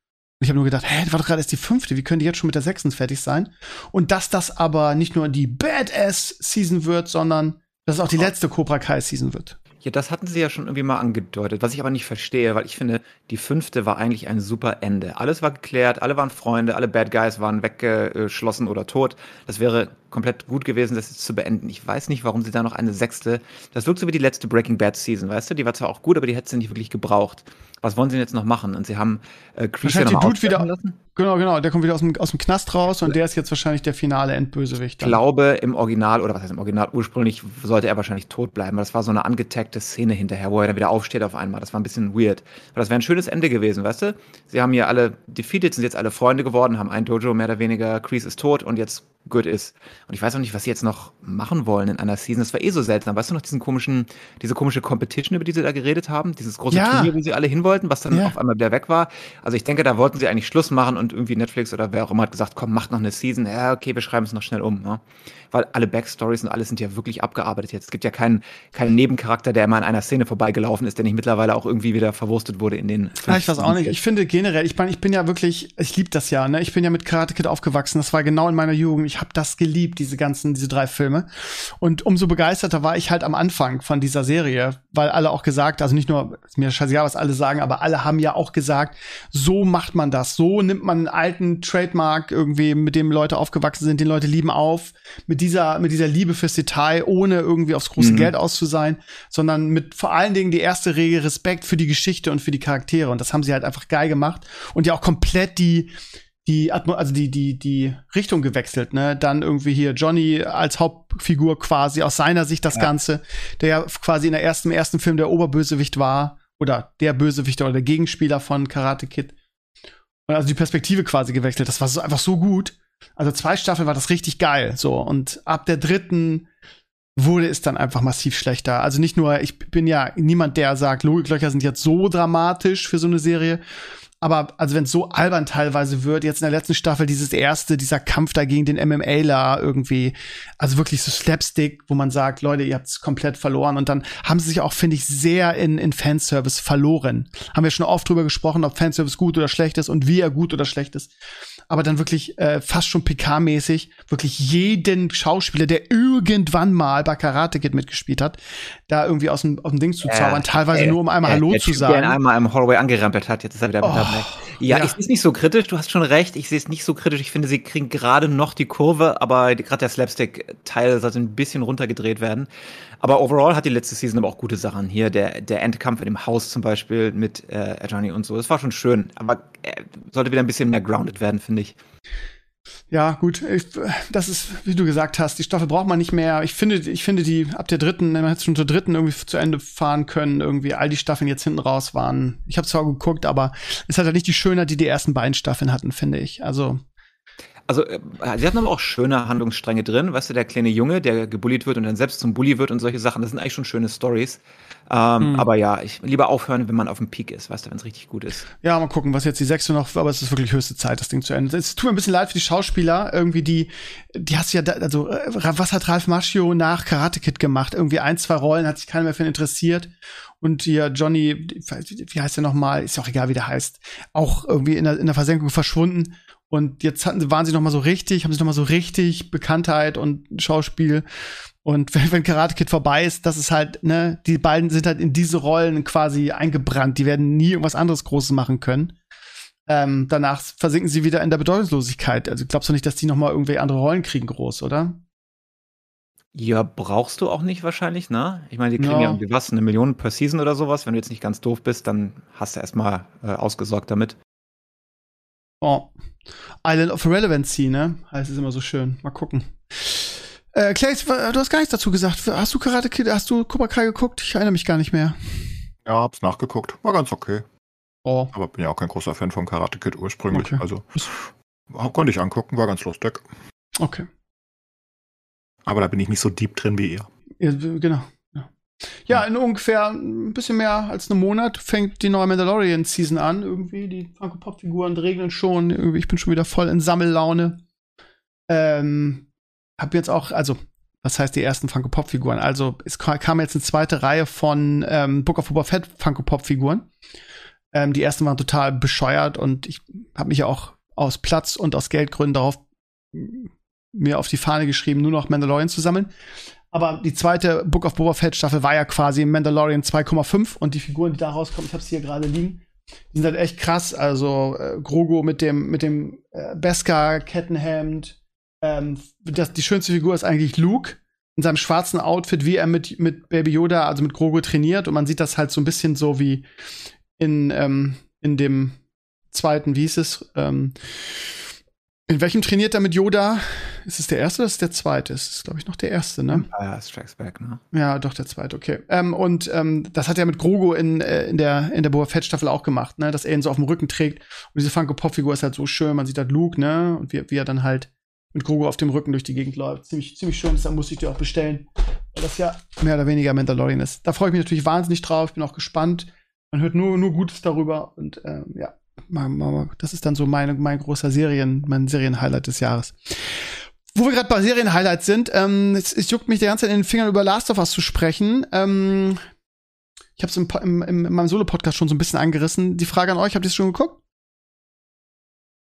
ich habe nur gedacht, hä, das war doch gerade erst die fünfte, wie können die jetzt schon mit der sechsten fertig sein? Und dass das aber nicht nur die Badass-Season wird, sondern dass es auch die letzte Cobra Kai-Season wird. Ja, das hatten sie ja schon irgendwie mal angedeutet, was ich aber nicht verstehe, weil ich finde, die fünfte war eigentlich ein super Ende. Alles war geklärt, alle waren Freunde, alle Bad Guys waren weggeschlossen oder tot. Das wäre komplett gut gewesen, das jetzt zu beenden. Ich weiß nicht, warum sie da noch eine sechste. Das wirkt so wie die letzte Breaking Bad Season, weißt du? Die war zwar auch gut, aber die hätte sie nicht wirklich gebraucht. Was wollen sie denn jetzt noch machen? Und sie haben äh, Crease ja noch Dude wieder lassen. Genau, genau. Der kommt wieder aus dem, aus dem Knast raus und der ist jetzt wahrscheinlich der finale Endbösewicht. Ich glaube, im Original, oder was heißt im Original, ursprünglich sollte er wahrscheinlich tot bleiben. Das war so eine angetaggte Szene hinterher, wo er dann wieder aufsteht auf einmal. Das war ein bisschen weird. Aber das wäre ein schönes Ende gewesen, weißt du? Sie haben hier alle defeated, sind jetzt alle Freunde geworden, haben ein Dojo mehr oder weniger. Crease ist tot und jetzt good ist. Und ich weiß auch nicht, was sie jetzt noch machen wollen in einer Season. Das war eh so seltsam. Weißt du noch diesen komischen, diese komische Competition, über die sie da geredet haben? Dieses große ja. Turnier, wo sie alle hin wollten, was dann ja. auf einmal wieder weg war. Also ich denke, da wollten sie eigentlich Schluss machen und irgendwie Netflix oder wer auch immer hat gesagt, komm, macht noch eine Season. Ja, okay, wir schreiben es noch schnell um. Ne? Weil alle Backstories und alles sind ja wirklich abgearbeitet jetzt. Es gibt ja keinen, keinen Nebencharakter, der immer in einer Szene vorbeigelaufen ist, der nicht mittlerweile auch irgendwie wieder verwurstet wurde in den. Ja, ich weiß auch nicht. Ich finde generell, ich meine, ich bin ja wirklich, ich liebe das ja, ne? Ich bin ja mit Karate Kid aufgewachsen. Das war genau in meiner Jugend. Ich habe das geliebt, diese ganzen, diese drei Filme. Und umso begeisterter war ich halt am Anfang von dieser Serie, weil alle auch gesagt, also nicht nur mir scheißegal, was alle sagen, aber alle haben ja auch gesagt, so macht man das, so nimmt man einen alten Trademark irgendwie, mit dem Leute aufgewachsen sind, den Leute lieben auf, mit dieser mit dieser Liebe fürs Detail, ohne irgendwie aufs große mhm. Geld auszusein, sondern mit vor allen Dingen die erste Regel Respekt für die Geschichte und für die Charaktere und das haben sie halt einfach geil gemacht und ja auch komplett die die Atmo also die die die Richtung gewechselt, ne? Dann irgendwie hier Johnny als Hauptfigur quasi aus seiner Sicht das ja. Ganze, der ja quasi in der ersten im ersten Film der Oberbösewicht war oder der Bösewicht oder der Gegenspieler von Karate Kid. Und also die Perspektive quasi gewechselt. Das war so einfach so gut. Also zwei Staffeln war das richtig geil. So und ab der dritten wurde es dann einfach massiv schlechter. Also nicht nur, ich bin ja niemand, der sagt, Logiklöcher sind jetzt so dramatisch für so eine Serie, aber also wenn es so albern teilweise wird, jetzt in der letzten Staffel dieses erste, dieser Kampf da gegen den MMAler irgendwie, also wirklich so Slapstick, wo man sagt, Leute, ihr habt es komplett verloren. Und dann haben sie sich auch, finde ich, sehr in, in Fanservice verloren. Haben wir schon oft drüber gesprochen, ob Fanservice gut oder schlecht ist und wie er gut oder schlecht ist aber dann wirklich äh, fast schon PK-mäßig wirklich jeden Schauspieler, der irgendwann mal bei Karate Kid mitgespielt hat, da irgendwie aus dem, aus dem Ding zu zaubern, äh, teilweise äh, nur um einmal äh, Hallo der zu typ, sagen. Der einmal im Hallway angerempelt hat, jetzt ist er wieder oh, mit dabei. Ja, ja. ich sehe es nicht so kritisch, du hast schon recht, ich sehe es nicht so kritisch. Ich finde, sie kriegen gerade noch die Kurve, aber gerade der Slapstick-Teil sollte ein bisschen runtergedreht werden. Aber overall hat die letzte Season aber auch gute Sachen. Hier der, der Endkampf in dem Haus zum Beispiel mit äh, Johnny und so. Das war schon schön. Aber äh, sollte wieder ein bisschen mehr grounded werden, finde ich. Ja, gut. Ich, das ist, wie du gesagt hast, die Staffel braucht man nicht mehr. Ich finde, ich finde die ab der dritten, man hätte schon zur dritten irgendwie zu Ende fahren können. Irgendwie all die Staffeln jetzt hinten raus waren. Ich habe zwar geguckt, aber es hat halt nicht die Schönheit, die die ersten beiden Staffeln hatten, finde ich. Also also, äh, sie hatten aber auch schöne Handlungsstränge drin. Weißt du, der kleine Junge, der gebullied wird und dann selbst zum Bully wird und solche Sachen, das sind eigentlich schon schöne Stories. Ähm, mhm. Aber ja, ich lieber aufhören, wenn man auf dem Peak ist, weißt du, wenn es richtig gut ist. Ja, mal gucken, was jetzt die sechste noch, aber es ist wirklich höchste Zeit, das Ding zu Ende. Es tut mir ein bisschen leid für die Schauspieler, irgendwie die, die hast du ja, da, also, äh, was hat Ralf Macchio nach Karate Kid gemacht? Irgendwie ein, zwei Rollen, hat sich keiner mehr für ihn interessiert. Und hier Johnny, wie heißt der nochmal? Ist ja auch egal, wie der heißt. Auch irgendwie in der, in der Versenkung verschwunden. Und jetzt hatten, waren sie noch mal so richtig, haben sie noch mal so richtig Bekanntheit und Schauspiel. Und *laughs* wenn, wenn Karate Kid vorbei ist, das ist halt, ne, die beiden sind halt in diese Rollen quasi eingebrannt. Die werden nie irgendwas anderes Großes machen können. Ähm, danach versinken sie wieder in der Bedeutungslosigkeit. Also glaubst du nicht, dass die noch mal irgendwie andere Rollen kriegen groß, oder? Ja, brauchst du auch nicht wahrscheinlich, ne? Ich meine, die kriegen ja, ja irgendwie was, eine Million per Season oder sowas. Wenn du jetzt nicht ganz doof bist, dann hast du erstmal äh, ausgesorgt damit. Oh. Island of Relevancy, ne? Heißt es immer so schön. Mal gucken. Äh, Clay, du hast gar nichts dazu gesagt. Hast du Karate Kid, hast du Cobra Kai geguckt? Ich erinnere mich gar nicht mehr. Ja, hab's nachgeguckt. War ganz okay. Oh. Aber bin ja auch kein großer Fan von Karate Kid ursprünglich. Okay. Also konnte ich angucken, war ganz lustig. Okay. Aber da bin ich nicht so deep drin wie ihr. Ja, genau. Ja, in ungefähr ein bisschen mehr als einem Monat fängt die neue Mandalorian-Season an. Irgendwie, die Funko-Pop-Figuren regeln schon. Irgendwie, ich bin schon wieder voll in Sammellaune. Ähm, hab jetzt auch, also Das heißt, die ersten Funko Pop Figuren. Also es kam jetzt eine zweite Reihe von ähm, Book of Boba Fett Funko Pop Figuren. Ähm, die ersten waren total bescheuert und ich habe mich ja auch aus Platz und aus Geldgründen darauf mir auf die Fahne geschrieben, nur noch Mandalorian zu sammeln. Aber die zweite Book of Boba Fett Staffel war ja quasi Mandalorian 2,5 und die Figuren, die da rauskommen, ich habe sie hier gerade liegen, die sind halt echt krass. Also äh, Grogu mit dem mit dem äh, Beskar Kettenhemd. Ähm, das, die schönste Figur ist eigentlich Luke in seinem schwarzen Outfit, wie er mit mit Baby Yoda, also mit Grogu trainiert und man sieht das halt so ein bisschen so wie in ähm, in dem zweiten, wie hieß es? Ähm, in welchem trainiert er mit Yoda? Ist es der erste oder ist es der zweite? Es ist, glaube ich, noch der erste, ne? Ja, Strikes Back, ne? Ja, doch, der zweite, okay. Ähm, und ähm, das hat er mit Grogu in, äh, in der, in der Boba Fett-Staffel auch gemacht, ne? Dass er ihn so auf dem Rücken trägt. Und diese Funko-Pop-Figur ist halt so schön. Man sieht halt Luke, ne? Und wie, wie er dann halt mit Grogu auf dem Rücken durch die Gegend läuft. Ziemlich, ziemlich schön, deshalb musste ich dir auch bestellen. Weil das ja mehr oder weniger Mandalorian ist. Da freue ich mich natürlich wahnsinnig drauf. Ich bin auch gespannt. Man hört nur, nur Gutes darüber. Und ähm, ja, das ist dann so meine, mein großer Serien, mein Serien-Highlight des Jahres. Wo wir gerade bei Serien-Highlights sind, ähm, es, es, juckt mich die ganze Zeit in den Fingern über Last of Us zu sprechen. Ähm, ich habe es im, im, im, in meinem Solo-Podcast schon so ein bisschen angerissen. Die Frage an euch, habt ihr es schon geguckt?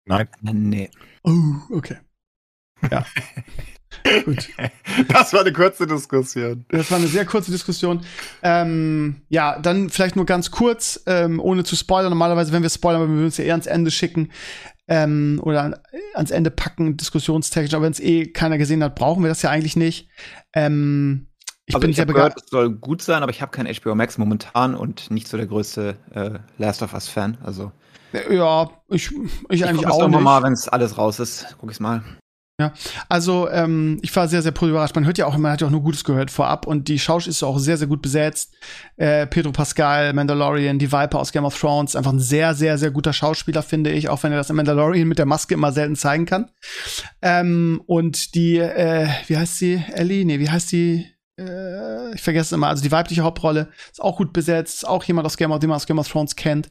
Nein. Nee. Oh, okay. Ja. *laughs* *laughs* Gut. Das war eine kurze Diskussion. Das war eine sehr kurze Diskussion. Ähm, ja, dann vielleicht nur ganz kurz, ähm, ohne zu spoilern. Normalerweise, wenn wir spoilern, würden wir uns ja eher ans Ende schicken ähm, oder an, ans Ende packen, diskussionstechnisch. Aber wenn es eh keiner gesehen hat, brauchen wir das ja eigentlich nicht. Ähm, ich also bin ich sehr begeistert. Es soll gut sein, aber ich habe kein HBO Max momentan und nicht so der größte äh, Last of Us Fan. Also ja, ich, ich, ich eigentlich auch nicht. mal, wenn es alles raus ist, guck ich's mal. Ja, also ähm, ich war sehr, sehr positiv überrascht. Man hört ja auch, man hat ja auch nur Gutes gehört vorab und die Schausch ist auch sehr, sehr gut besetzt. Äh, Pedro Pascal, Mandalorian, die Viper aus Game of Thrones, einfach ein sehr, sehr, sehr guter Schauspieler, finde ich, auch wenn er das im Mandalorian mit der Maske immer selten zeigen kann. Ähm, und die, äh, wie heißt sie? Ellie? Nee, wie heißt die? Äh, ich vergesse es immer. Also die weibliche Hauptrolle ist auch gut besetzt, auch jemand aus Game of, den man aus Game of Thrones kennt.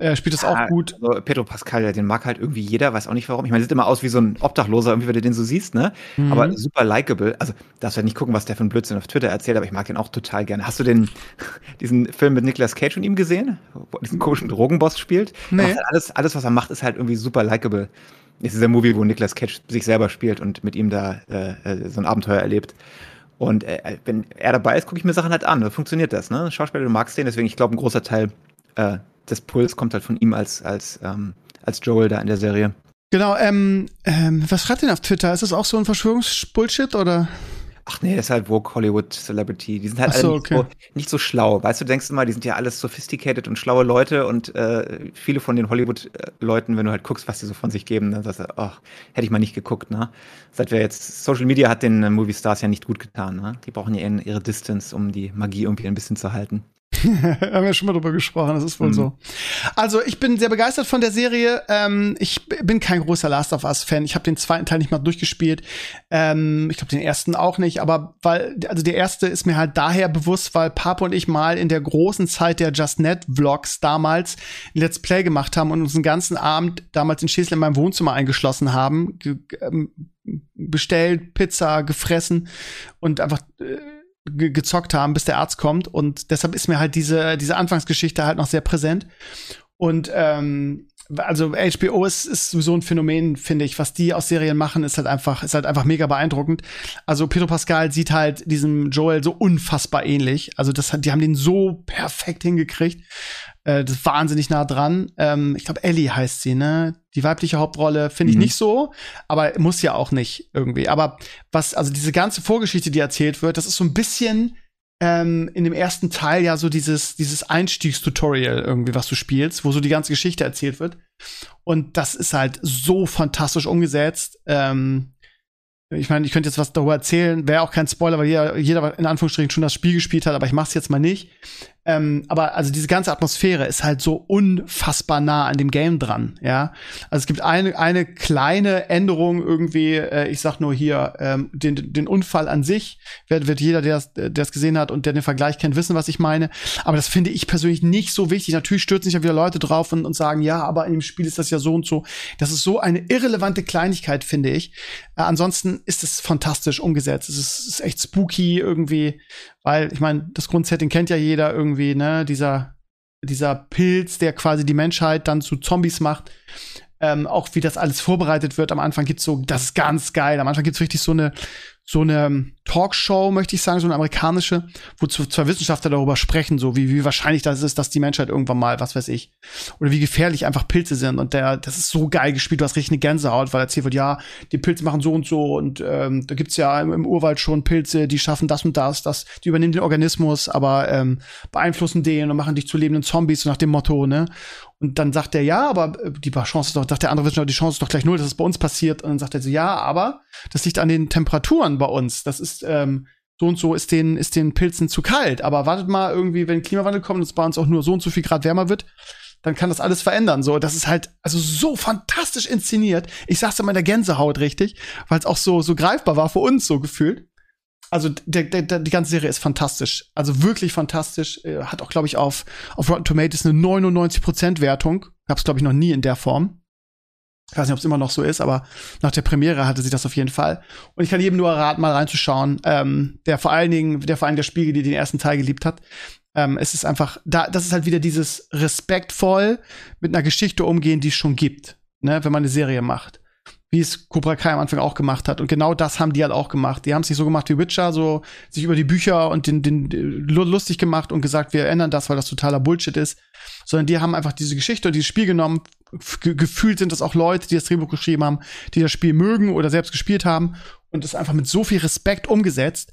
Er spielt das ja, auch gut. Also Pedro Pascal, den mag halt irgendwie jeder, weiß auch nicht warum. Ich meine, sieht immer aus wie so ein Obdachloser, irgendwie, wenn du den so siehst, ne? Mhm. Aber super likable. Also, darfst du ja nicht gucken, was der ein Blödsinn auf Twitter erzählt, aber ich mag den auch total gerne. Hast du den, *laughs* diesen Film mit Nicolas Cage und ihm gesehen? Wo er diesen komischen Drogenboss spielt? Nee. Halt alles, alles, was er macht, ist halt irgendwie super likable. Es ist ein Movie, wo Nicolas Cage sich selber spielt und mit ihm da äh, äh so ein Abenteuer erlebt. Und äh, wenn er dabei ist, gucke ich mir Sachen halt an. Da funktioniert das, ne? Schauspieler, du magst den, deswegen, ich glaube, ein großer Teil äh, des Puls kommt halt von ihm als, als, ähm, als Joel da in der Serie. Genau, ähm, ähm, was schreibt denn auf Twitter? Ist das auch so ein Verschwörungsbullshit oder? Ach nee, das ist halt Vogue Hollywood Celebrity. Die sind halt so, alle nicht, okay. so, nicht, so, schlau. Weißt du, du denkst immer, die sind ja alles sophisticated und schlaue Leute und äh, viele von den Hollywood-Leuten, wenn du halt guckst, was die so von sich geben, dann sagst du, ach, hätte ich mal nicht geguckt, ne? Seit wir jetzt, Social Media hat den äh, Movie Stars ja nicht gut getan, ne? Die brauchen ja ihre Distance, um die Magie irgendwie ein bisschen zu halten. *laughs* haben wir schon mal drüber gesprochen, das ist wohl mhm. so. Also, ich bin sehr begeistert von der Serie. Ähm, ich bin kein großer Last of Us-Fan. Ich habe den zweiten Teil nicht mal durchgespielt. Ähm, ich glaube, den ersten auch nicht. Aber weil, also der erste ist mir halt daher bewusst, weil Papa und ich mal in der großen Zeit der Just Net-Vlogs damals ein Let's Play gemacht haben und uns einen ganzen Abend damals in Schäsel in meinem Wohnzimmer eingeschlossen haben. Ähm, bestellt, Pizza, gefressen und einfach. Äh, ge gezockt haben, bis der Arzt kommt. Und deshalb ist mir halt diese, diese Anfangsgeschichte halt noch sehr präsent. Und ähm, also HBO ist, ist sowieso ein Phänomen, finde ich. Was die aus Serien machen, ist halt einfach, ist halt einfach mega beeindruckend. Also Pedro Pascal sieht halt diesem Joel so unfassbar ähnlich. Also das hat, die haben den so perfekt hingekriegt. Äh, das ist wahnsinnig nah dran. Ähm, ich glaube, Ellie heißt sie, ne? Die weibliche Hauptrolle finde ich mhm. nicht so, aber muss ja auch nicht irgendwie. Aber was, also diese ganze Vorgeschichte, die erzählt wird, das ist so ein bisschen ähm, in dem ersten Teil ja so dieses, dieses Einstiegstutorial irgendwie, was du spielst, wo so die ganze Geschichte erzählt wird. Und das ist halt so fantastisch umgesetzt. Ähm, ich meine, ich könnte jetzt was darüber erzählen, wäre auch kein Spoiler, weil jeder, jeder in Anführungsstrichen schon das Spiel gespielt hat, aber ich mach's jetzt mal nicht. Ähm, aber also diese ganze Atmosphäre ist halt so unfassbar nah an dem Game dran, ja. Also es gibt eine, eine kleine Änderung irgendwie, äh, ich sag nur hier, ähm, den, den Unfall an sich, wird, wird jeder, der es gesehen hat und der den Vergleich kennt, wissen, was ich meine. Aber das finde ich persönlich nicht so wichtig. Natürlich stürzen sich ja wieder Leute drauf und, und sagen, ja, aber in dem Spiel ist das ja so und so. Das ist so eine irrelevante Kleinigkeit, finde ich. Äh, ansonsten ist es fantastisch umgesetzt. Es ist, ist echt spooky irgendwie weil, ich meine, das Grundsetting kennt ja jeder irgendwie, ne? Dieser, dieser Pilz, der quasi die Menschheit dann zu Zombies macht. Ähm, auch wie das alles vorbereitet wird. Am Anfang gibt's so, das ist ganz geil. Am Anfang gibt's richtig so eine, so eine Talkshow, möchte ich sagen, so eine amerikanische, wo zwei Wissenschaftler darüber sprechen, so wie, wie wahrscheinlich das ist, dass die Menschheit irgendwann mal, was weiß ich, oder wie gefährlich einfach Pilze sind. Und der, das ist so geil gespielt, du hast richtig eine Gänsehaut, weil erzählt wird, ja, die Pilze machen so und so und ähm, da gibt's ja im, im Urwald schon Pilze, die schaffen das und das, das, die übernehmen den Organismus, aber ähm, beeinflussen den und machen dich zu lebenden Zombies, so nach dem Motto, ne? Und dann sagt er, ja, aber äh, die Chance ist doch, sagt der andere Wissenschaftler, die Chance ist doch gleich null, dass es bei uns passiert. Und dann sagt er so, ja, aber das liegt an den Temperaturen bei uns. Das ist, ähm, so und so ist den, ist den Pilzen zu kalt. Aber wartet mal irgendwie, wenn Klimawandel kommt und es bei uns auch nur so und so viel Grad wärmer wird, dann kann das alles verändern. So, das ist halt also so fantastisch inszeniert. Ich sag's immer in der Gänsehaut richtig, weil es auch so so greifbar war für uns so gefühlt also der, der, der, die ganze Serie ist fantastisch. Also wirklich fantastisch. Äh, hat auch, glaube ich, auf, auf Rotten Tomatoes eine 99% Wertung. Gab's, glaube ich, noch nie in der Form. Ich weiß nicht, ob es immer noch so ist, aber nach der Premiere hatte sie das auf jeden Fall. Und ich kann jedem nur raten, mal reinzuschauen, ähm, der vor allen Dingen, der vor allem der Spiegel, die den ersten Teil geliebt hat. Ähm, es ist einfach, da, das ist halt wieder dieses respektvoll mit einer Geschichte umgehen, die es schon gibt, ne, wenn man eine Serie macht wie es Cobra Kai am Anfang auch gemacht hat. Und genau das haben die halt auch gemacht. Die haben es nicht so gemacht wie Witcher, so sich über die Bücher und den, den, den lustig gemacht und gesagt, wir ändern das, weil das totaler Bullshit ist. Sondern die haben einfach diese Geschichte und dieses Spiel genommen. Gefühlt sind das auch Leute, die das Drehbuch geschrieben haben, die das Spiel mögen oder selbst gespielt haben und das einfach mit so viel Respekt umgesetzt.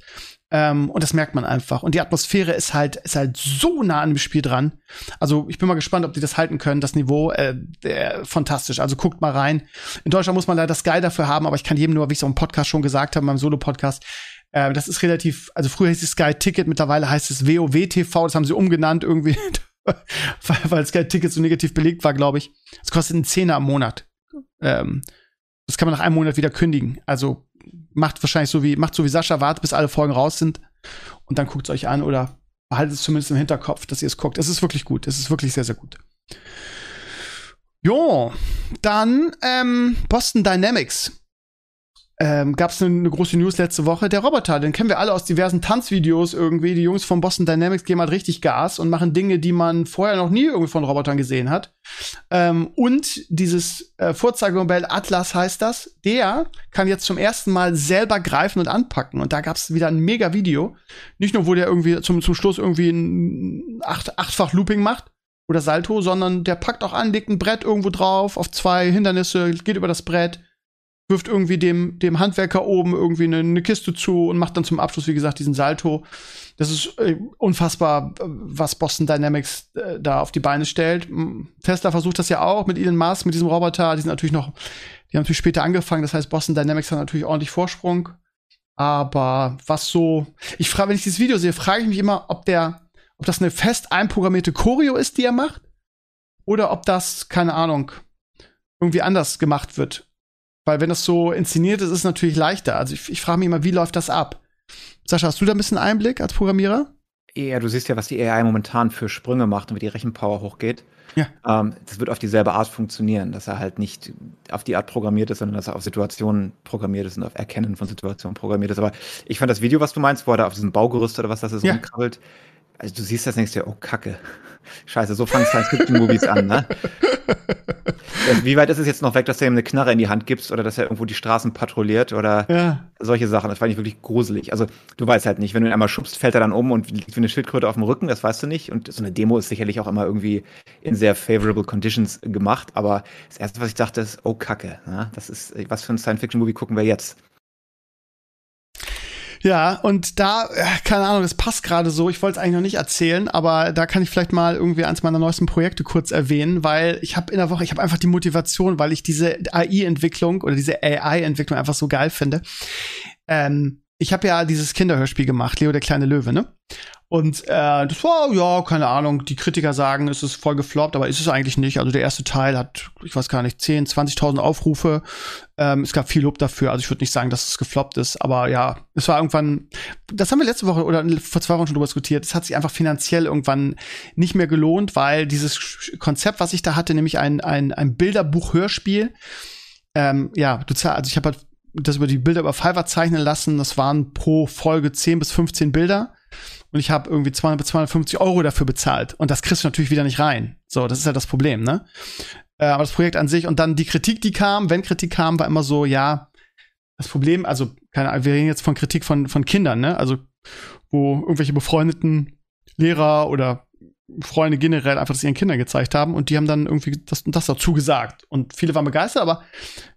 Ähm, und das merkt man einfach. Und die Atmosphäre ist halt, ist halt so nah an dem Spiel dran. Also ich bin mal gespannt, ob die das halten können. Das Niveau, äh, äh, fantastisch. Also guckt mal rein. In Deutschland muss man leider Sky dafür haben, aber ich kann jedem nur, wie ich es auch im Podcast schon gesagt habe, in meinem Solo-Podcast, äh, das ist relativ, also früher hieß es Sky Ticket, mittlerweile heißt es WoW TV, das haben sie umgenannt irgendwie, *laughs* *laughs* weil, weil Sky Ticket so negativ belegt war, glaube ich. Es kostet einen Zehner im Monat. Ähm, das kann man nach einem Monat wieder kündigen. Also macht wahrscheinlich so wie, macht so wie Sascha, wartet, bis alle Folgen raus sind und dann guckt es euch an oder behaltet es zumindest im Hinterkopf, dass ihr es guckt. Es ist wirklich gut. Es ist wirklich sehr, sehr gut. Jo, dann ähm, Boston Dynamics ähm, gab es eine, eine, große News letzte Woche. Der Roboter, den kennen wir alle aus diversen Tanzvideos irgendwie. Die Jungs von Boston Dynamics geben halt richtig Gas und machen Dinge, die man vorher noch nie irgendwie von Robotern gesehen hat. Ähm, und dieses äh, Vorzeigemodell Atlas heißt das, der kann jetzt zum ersten Mal selber greifen und anpacken. Und da gab es wieder ein mega Video. Nicht nur, wo der irgendwie zum, zum Schluss irgendwie ein acht, achtfach Looping macht, oder Salto, sondern der packt auch an, legt ein Brett irgendwo drauf, auf zwei Hindernisse, geht über das Brett, wirft irgendwie dem, dem Handwerker oben irgendwie eine, eine, Kiste zu und macht dann zum Abschluss, wie gesagt, diesen Salto. Das ist äh, unfassbar, was Boston Dynamics äh, da auf die Beine stellt. Tesla versucht das ja auch mit Elon Musk, mit diesem Roboter. Die sind natürlich noch, die haben natürlich später angefangen. Das heißt, Boston Dynamics hat natürlich ordentlich Vorsprung. Aber was so, ich frage, wenn ich dieses Video sehe, frage ich mich immer, ob der, ob das eine fest einprogrammierte Choreo ist, die er macht, oder ob das, keine Ahnung, irgendwie anders gemacht wird. Weil wenn das so inszeniert ist, ist es natürlich leichter. Also ich, ich frage mich immer, wie läuft das ab? Sascha, hast du da ein bisschen Einblick als Programmierer? Ja, du siehst ja, was die AI momentan für Sprünge macht und wie die Rechenpower hochgeht. Ja. Ähm, das wird auf dieselbe Art funktionieren, dass er halt nicht auf die Art programmiert ist, sondern dass er auf Situationen programmiert ist und auf Erkennen von Situationen programmiert ist. Aber ich fand das Video, was du meinst, wo er da auf diesem Baugerüst oder was das ist, ja. rumkrabbelt, also du siehst das, denkst dir, oh Kacke. *laughs* Scheiße, so fangen Science-Fiction-Movies an, ne? *laughs* Wie weit ist es jetzt noch weg, dass du ihm eine Knarre in die Hand gibst oder dass er irgendwo die Straßen patrouilliert oder ja. solche Sachen? Das fand ich wirklich gruselig. Also, du weißt halt nicht, wenn du ihn einmal schubst, fällt er dann um und liegt wie eine Schildkröte auf dem Rücken, das weißt du nicht. Und so eine Demo ist sicherlich auch immer irgendwie in sehr favorable conditions gemacht. Aber das erste, was ich dachte, ist, oh Kacke, ne? Das ist, was für ein Science-Fiction-Movie gucken wir jetzt? Ja, und da, äh, keine Ahnung, das passt gerade so. Ich wollte es eigentlich noch nicht erzählen, aber da kann ich vielleicht mal irgendwie eins meiner neuesten Projekte kurz erwähnen, weil ich habe in der Woche, ich habe einfach die Motivation, weil ich diese AI-Entwicklung oder diese AI-Entwicklung einfach so geil finde. Ähm, ich habe ja dieses Kinderhörspiel gemacht, Leo der kleine Löwe, ne? Und äh, das war, ja, keine Ahnung, die Kritiker sagen, es ist voll gefloppt, aber ist es eigentlich nicht. Also der erste Teil hat, ich weiß gar nicht, 10, 20.000 Aufrufe. Ähm, es gab viel Lob dafür. Also ich würde nicht sagen, dass es gefloppt ist, aber ja, es war irgendwann, das haben wir letzte Woche oder vor zwei Wochen schon drüber diskutiert, es hat sich einfach finanziell irgendwann nicht mehr gelohnt, weil dieses Konzept, was ich da hatte, nämlich ein, ein, ein Bilderbuch-Hörspiel, ähm, ja, du zahlst, also ich habe halt das über die Bilder über Fiverr zeichnen lassen. Das waren pro Folge 10 bis 15 Bilder. Und ich habe irgendwie 200 bis 250 Euro dafür bezahlt. Und das kriegst du natürlich wieder nicht rein. So, das ist ja das Problem, ne? Äh, aber das Projekt an sich und dann die Kritik, die kam, wenn Kritik kam, war immer so, ja, das Problem, also, keine Ahnung, wir reden jetzt von Kritik von, von Kindern, ne? Also, wo irgendwelche befreundeten Lehrer oder Freunde generell einfach das ihren Kindern gezeigt haben und die haben dann irgendwie das das dazu gesagt. Und viele waren begeistert, aber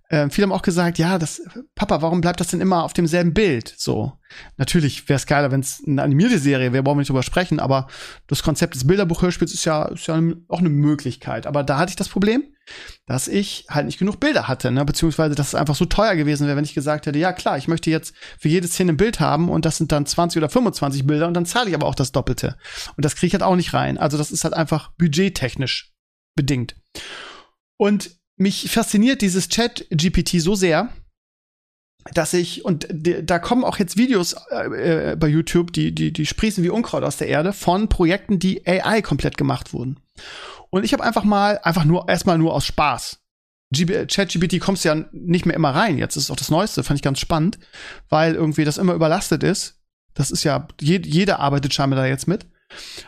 äh, viele haben auch gesagt, ja, das, Papa, warum bleibt das denn immer auf demselben Bild? So. Natürlich wäre es geiler, wenn es eine animierte Serie wäre, brauchen wir nicht drüber sprechen, aber das Konzept des Bilderbuchhörspiels ist ja, ist ja auch eine Möglichkeit. Aber da hatte ich das Problem, dass ich halt nicht genug Bilder hatte, ne? beziehungsweise dass es einfach so teuer gewesen wäre, wenn ich gesagt hätte, ja klar, ich möchte jetzt für jede Szene ein Bild haben und das sind dann 20 oder 25 Bilder und dann zahle ich aber auch das Doppelte. Und das kriege ich halt auch nicht rein. Also das ist halt einfach budgettechnisch bedingt. Und mich fasziniert dieses Chat-GPT so sehr, dass ich, und da kommen auch jetzt Videos äh, äh, bei YouTube, die, die, die sprießen wie Unkraut aus der Erde, von Projekten, die AI komplett gemacht wurden. Und ich habe einfach mal, einfach nur, erstmal nur aus Spaß. ChatGPT kommst ja nicht mehr immer rein. Jetzt ist auch das Neueste, fand ich ganz spannend, weil irgendwie das immer überlastet ist. Das ist ja, je, jeder arbeitet scheinbar da jetzt mit.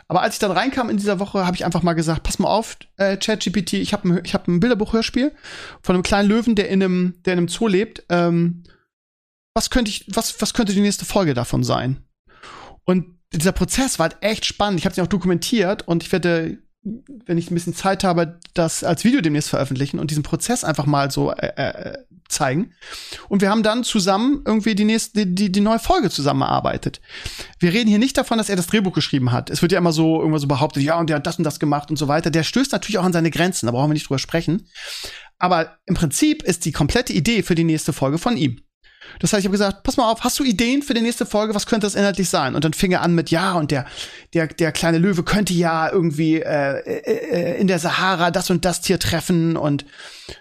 Aber als ich dann reinkam in dieser Woche, habe ich einfach mal gesagt, pass mal auf, äh, ChatGPT, ich habe ein, ich hab ein Bilderbuchhörspiel von einem kleinen Löwen, der in einem, der in einem Zoo lebt. Ähm, was könnte ich, was, was könnte die nächste Folge davon sein? Und dieser Prozess war halt echt spannend. Ich habe es ja auch dokumentiert und ich werde wenn ich ein bisschen Zeit habe, das als Video demnächst veröffentlichen und diesen Prozess einfach mal so äh, äh, zeigen. Und wir haben dann zusammen irgendwie die nächste, die, die, die neue Folge zusammengearbeitet. Wir reden hier nicht davon, dass er das Drehbuch geschrieben hat. Es wird ja immer so irgendwas so behauptet, ja, und der hat das und das gemacht und so weiter. Der stößt natürlich auch an seine Grenzen, da brauchen wir nicht drüber sprechen. Aber im Prinzip ist die komplette Idee für die nächste Folge von ihm. Das heißt, ich habe gesagt, pass mal auf, hast du Ideen für die nächste Folge? Was könnte das inhaltlich sein? Und dann fing er an mit, ja, und der, der, der kleine Löwe könnte ja irgendwie äh, äh, in der Sahara das und das Tier treffen. Und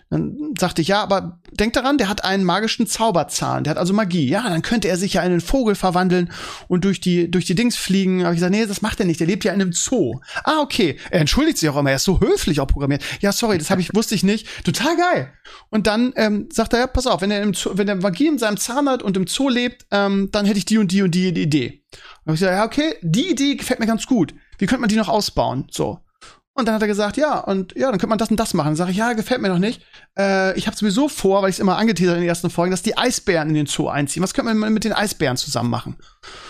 dann sagte ich, ja, aber denk daran, der hat einen magischen Zauberzahn, der hat also Magie. Ja, dann könnte er sich ja in einen Vogel verwandeln und durch die, durch die Dings fliegen. Aber ich gesagt, nee, das macht er nicht, der lebt ja in einem Zoo. Ah, okay. Er entschuldigt sich auch immer, er ist so höflich auch programmiert. Ja, sorry, das habe ich, wusste ich nicht. Total geil. Und dann ähm, sagt er, ja, pass auf, wenn er, im Zoo, wenn er Magie in seinem Zahn hat und im Zoo lebt, ähm, dann hätte ich die und die und die Idee. Und ich gesagt, ja, okay, die Idee gefällt mir ganz gut. Wie könnte man die noch ausbauen? So. Und dann hat er gesagt, ja, und ja, dann könnte man das und das machen. Dann sage ich, ja, gefällt mir noch nicht. Äh, ich habe sowieso vor, weil ich es immer angeteasert in den ersten Folgen, dass die Eisbären in den Zoo einziehen. Was könnte man mit den Eisbären zusammen machen?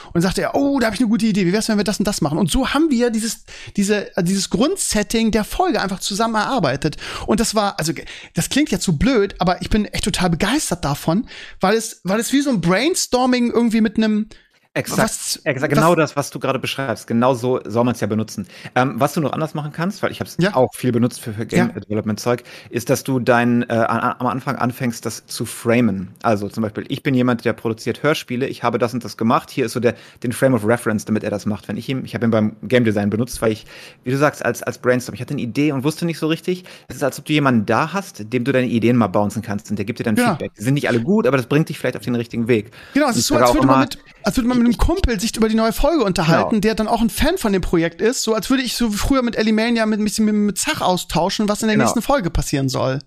Und dann sagte er, oh, da habe ich eine gute Idee. Wie wär's, wenn wir das und das machen? Und so haben wir dieses, diese, dieses Grundsetting der Folge einfach zusammen erarbeitet. Und das war, also, das klingt ja zu blöd, aber ich bin echt total begeistert davon, weil es, weil es wie so ein Brainstorming irgendwie mit einem, Exakt, was, exakt genau das, was du gerade beschreibst. Genau so soll man es ja benutzen. Ähm, was du noch anders machen kannst, weil ich habe es ja. auch viel benutzt für, für Game ja. Development Zeug, ist, dass du dein äh, am Anfang anfängst, das zu framen. Also zum Beispiel, ich bin jemand, der produziert Hörspiele. Ich habe das und das gemacht. Hier ist so der den Frame of Reference, damit er das macht. Wenn ich ihm, ich habe ihn beim Game Design benutzt, weil ich, wie du sagst, als als Brainstorm, ich hatte eine Idee und wusste nicht so richtig. Es ist, als ob du jemanden da hast, dem du deine Ideen mal bouncen kannst und der gibt dir dann ja. Feedback. Die sind nicht alle gut, aber das bringt dich vielleicht auf den richtigen Weg. Genau, es ist so, als würde man mit, als würde man mit einem Kumpel sich über die neue Folge unterhalten, genau. der dann auch ein Fan von dem Projekt ist, so als würde ich so früher mit Elimania mit, mit, mit Zach austauschen, was in der genau. nächsten Folge passieren soll.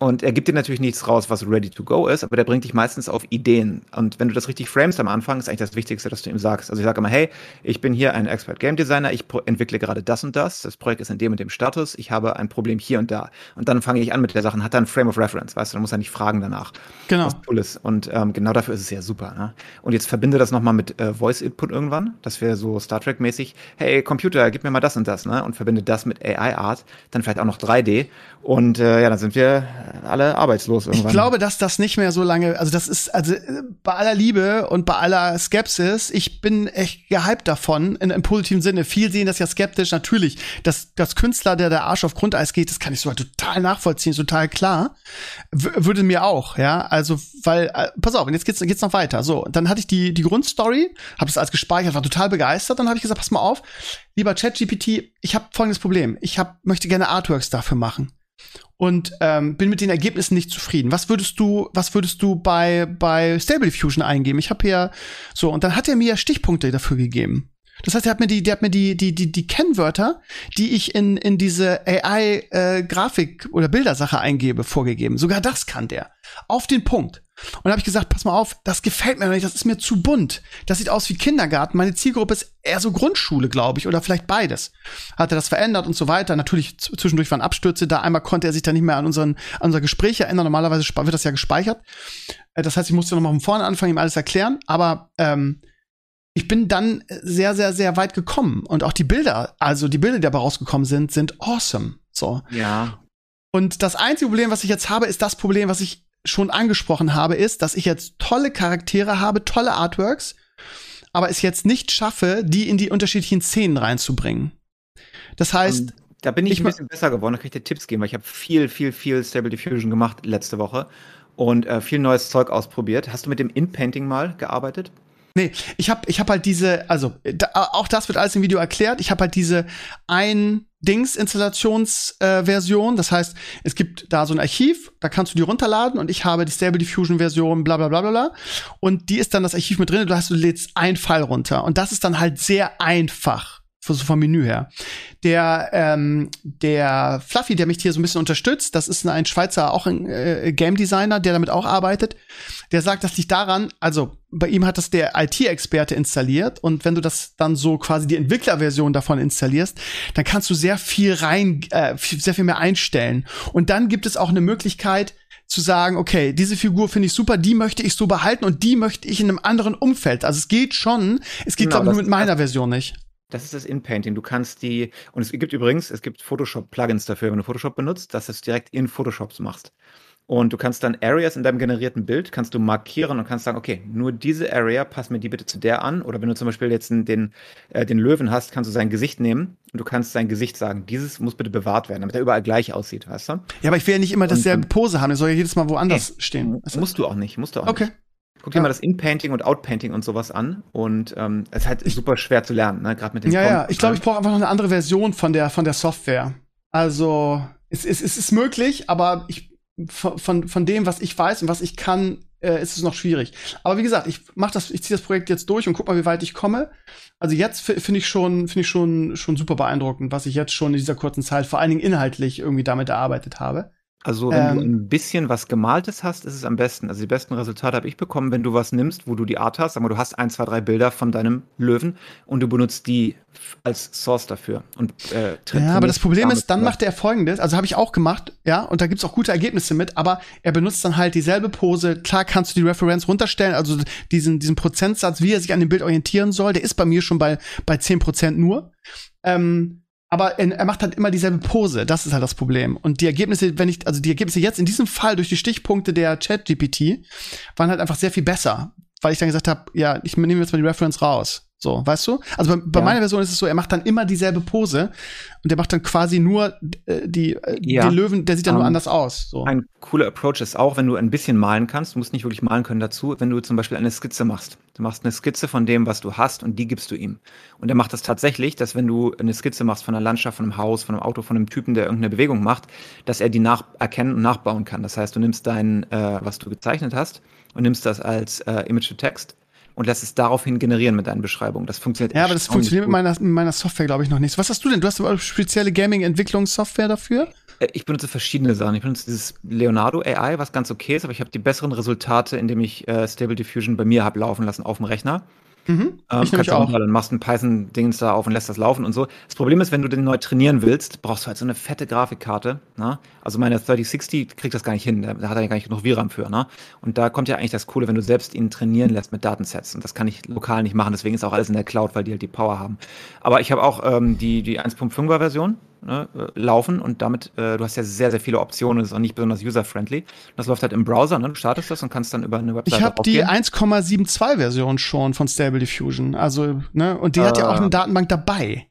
Und er gibt dir natürlich nichts raus, was ready to go ist, aber der bringt dich meistens auf Ideen. Und wenn du das richtig framest am Anfang, ist eigentlich das Wichtigste, dass du ihm sagst. Also ich sage immer, hey, ich bin hier ein Expert Game Designer, ich entwickle gerade das und das, das Projekt ist in dem und dem Status, ich habe ein Problem hier und da. Und dann fange ich an mit der Sache, hat er ein Frame of Reference, weißt du, dann muss er nicht fragen danach. Genau. Was cool ist. Und ähm, genau dafür ist es ja super. Ne? Und jetzt verbinde das nochmal mit äh, Voice Input irgendwann, dass wir so Star Trek mäßig, hey Computer, gib mir mal das und das, ne? Und verbinde das mit AI Art, dann vielleicht auch noch 3D. Und äh, ja, dann sind wir alle arbeitslos irgendwann. Ich glaube, dass das nicht mehr so lange, also das ist, also äh, bei aller Liebe und bei aller Skepsis, ich bin echt gehypt davon, in, im positiven Sinne. Viel sehen das ja skeptisch, natürlich. Dass, dass Künstler, der der Arsch auf Grundeis geht, das kann ich sogar total nachvollziehen, total klar. W würde mir auch, ja. Also, weil, äh, pass auf, und jetzt geht's, geht's noch weiter. So, dann hatte ich die, die Grundstory, habe das alles gespeichert, war total begeistert, dann habe ich gesagt, pass mal auf, lieber ChatGPT, ich habe folgendes Problem. Ich hab, möchte gerne Artworks dafür machen und ähm, bin mit den Ergebnissen nicht zufrieden. Was würdest du, was würdest du bei bei Stable Diffusion eingeben? Ich habe hier so und dann hat er mir Stichpunkte dafür gegeben. Das heißt, er hat mir die, der hat mir die die die die Kennwörter, die ich in in diese AI äh, oder Bildersache eingebe, vorgegeben. Sogar das kann der auf den Punkt. Und da habe ich gesagt, pass mal auf, das gefällt mir nicht, das ist mir zu bunt. Das sieht aus wie Kindergarten. Meine Zielgruppe ist eher so Grundschule, glaube ich, oder vielleicht beides. Hat er das verändert und so weiter. Natürlich zwischendurch waren Abstürze da. Einmal konnte er sich dann nicht mehr an, unseren, an unser Gespräch erinnern. Normalerweise wird das ja gespeichert. Äh, das heißt, ich musste nochmal von vorne anfangen, ihm alles erklären. Aber ähm, ich bin dann sehr, sehr, sehr weit gekommen. Und auch die Bilder, also die Bilder, die dabei rausgekommen sind, sind awesome. So. Ja. Und das einzige Problem, was ich jetzt habe, ist das Problem, was ich schon angesprochen habe, ist, dass ich jetzt tolle Charaktere habe, tolle Artworks, aber es jetzt nicht schaffe, die in die unterschiedlichen Szenen reinzubringen. Das heißt, um, ähm, da bin ich, ich ein bisschen besser geworden, da kann ich dir Tipps geben, weil ich habe viel, viel, viel Stable Diffusion gemacht letzte Woche und äh, viel neues Zeug ausprobiert. Hast du mit dem In-Painting mal gearbeitet? Nee, ich habe ich hab halt diese, also da, auch das wird alles im Video erklärt. Ich habe halt diese ein Dings Installationsversion. Äh, das heißt, es gibt da so ein Archiv, da kannst du die runterladen und ich habe die Stable Diffusion Version, bla bla bla bla. Und die ist dann das Archiv mit drin. Du hast, du lädst ein File runter und das ist dann halt sehr einfach so vom Menü her. Der, ähm, der Fluffy, der mich hier so ein bisschen unterstützt, das ist ein Schweizer, auch ein äh, Game Designer, der damit auch arbeitet. Der sagt, das liegt daran, also bei ihm hat das der IT-Experte installiert und wenn du das dann so quasi die Entwicklerversion davon installierst, dann kannst du sehr viel rein, äh, sehr viel mehr einstellen. Und dann gibt es auch eine Möglichkeit, zu sagen, okay, diese Figur finde ich super, die möchte ich so behalten und die möchte ich in einem anderen Umfeld. Also es geht schon, es geht genau, glaube ich nur mit meiner Version nicht. Das ist das In-Painting. Du kannst die, und es gibt übrigens, es gibt Photoshop-Plugins dafür, wenn du Photoshop benutzt, dass du es direkt in Photoshop machst. Und du kannst dann Areas in deinem generierten Bild, kannst du markieren und kannst sagen, okay, nur diese Area, pass mir die bitte zu der an. Oder wenn du zum Beispiel jetzt den, äh, den Löwen hast, kannst du sein Gesicht nehmen und du kannst sein Gesicht sagen, dieses muss bitte bewahrt werden, damit er überall gleich aussieht, weißt du? Ja, aber ich will ja nicht immer dasselbe Pose haben, er soll ja jedes Mal woanders nee, stehen. Musst du auch nicht, musst du auch okay. nicht. Guck dir ja. mal das In-Painting und Out-Painting und sowas an. Und ähm, es ist halt super schwer zu lernen, ne? gerade mit den Ja, Fonts. ja, ich glaube, ich brauche einfach noch eine andere Version von der, von der Software. Also, es, es, es ist möglich, aber ich, von, von dem, was ich weiß und was ich kann, äh, ist es noch schwierig. Aber wie gesagt, ich mach das, ich ziehe das Projekt jetzt durch und guck mal, wie weit ich komme. Also jetzt finde ich schon, finde ich schon, schon super beeindruckend, was ich jetzt schon in dieser kurzen Zeit, vor allen Dingen inhaltlich irgendwie damit erarbeitet habe. Also, wenn du ähm. ein bisschen was Gemaltes hast, ist es am besten. Also, die besten Resultate habe ich bekommen, wenn du was nimmst, wo du die Art hast. Sag mal, du hast ein, zwei, drei Bilder von deinem Löwen und du benutzt die als Source dafür. Und, äh, ja, aber das Problem ist, dann macht er folgendes, also habe ich auch gemacht, ja, und da gibt's auch gute Ergebnisse mit, aber er benutzt dann halt dieselbe Pose. Klar kannst du die Referenz runterstellen, also diesen, diesen Prozentsatz, wie er sich an dem Bild orientieren soll, der ist bei mir schon bei, bei 10% nur. Ähm, aber er, macht halt immer dieselbe Pose. Das ist halt das Problem. Und die Ergebnisse, wenn ich, also die Ergebnisse jetzt in diesem Fall durch die Stichpunkte der Chat-GPT waren halt einfach sehr viel besser, weil ich dann gesagt habe, ja, ich nehme jetzt mal die Reference raus. So, weißt du? Also bei, bei ja. meiner Version ist es so, er macht dann immer dieselbe Pose und der macht dann quasi nur äh, die, äh, ja. den Löwen, der sieht dann um, nur ähm, anders aus. So. Ein cooler Approach ist auch, wenn du ein bisschen malen kannst, du musst nicht wirklich malen können dazu, wenn du zum Beispiel eine Skizze machst. Du machst eine Skizze von dem, was du hast und die gibst du ihm. Und er macht das tatsächlich, dass wenn du eine Skizze machst von einer Landschaft, von einem Haus, von einem Auto, von einem Typen, der irgendeine Bewegung macht, dass er die nach erkennen und nachbauen kann. Das heißt, du nimmst dein, äh, was du gezeichnet hast und nimmst das als äh, Image to Text und lässt es daraufhin generieren mit deinen Beschreibungen. Das funktioniert Ja, aber das funktioniert mit meiner, mit meiner Software, glaube ich, noch nicht. Was hast du denn? Du hast aber spezielle Gaming-Entwicklungssoftware dafür? Äh, ich benutze verschiedene Sachen. Ich benutze dieses Leonardo AI, was ganz okay ist, aber ich habe die besseren Resultate, indem ich äh, Stable Diffusion bei mir habe laufen lassen auf dem Rechner. Mhm. Ähm, ich kannst auch. Dann machst ein Python-Dingens da auf und lässt das laufen und so. Das Problem ist, wenn du den neu trainieren willst, brauchst du halt so eine fette Grafikkarte. Ne? Also meine 3060 kriegt das gar nicht hin. Da hat er ja gar nicht genug VRAM für. Ne? Und da kommt ja eigentlich das Coole, wenn du selbst ihn trainieren lässt mit Datensets. Und das kann ich lokal nicht machen. Deswegen ist auch alles in der Cloud, weil die halt die Power haben. Aber ich habe auch ähm, die, die 1.5er Version. Ne, äh, laufen und damit, äh, du hast ja sehr, sehr viele Optionen, das ist auch nicht besonders user-friendly. Das läuft halt im Browser, ne? du startest das und kannst dann über eine Webseite Ich habe die 1,72 Version schon von Stable Diffusion, also, ne, und die äh, hat ja auch eine Datenbank dabei.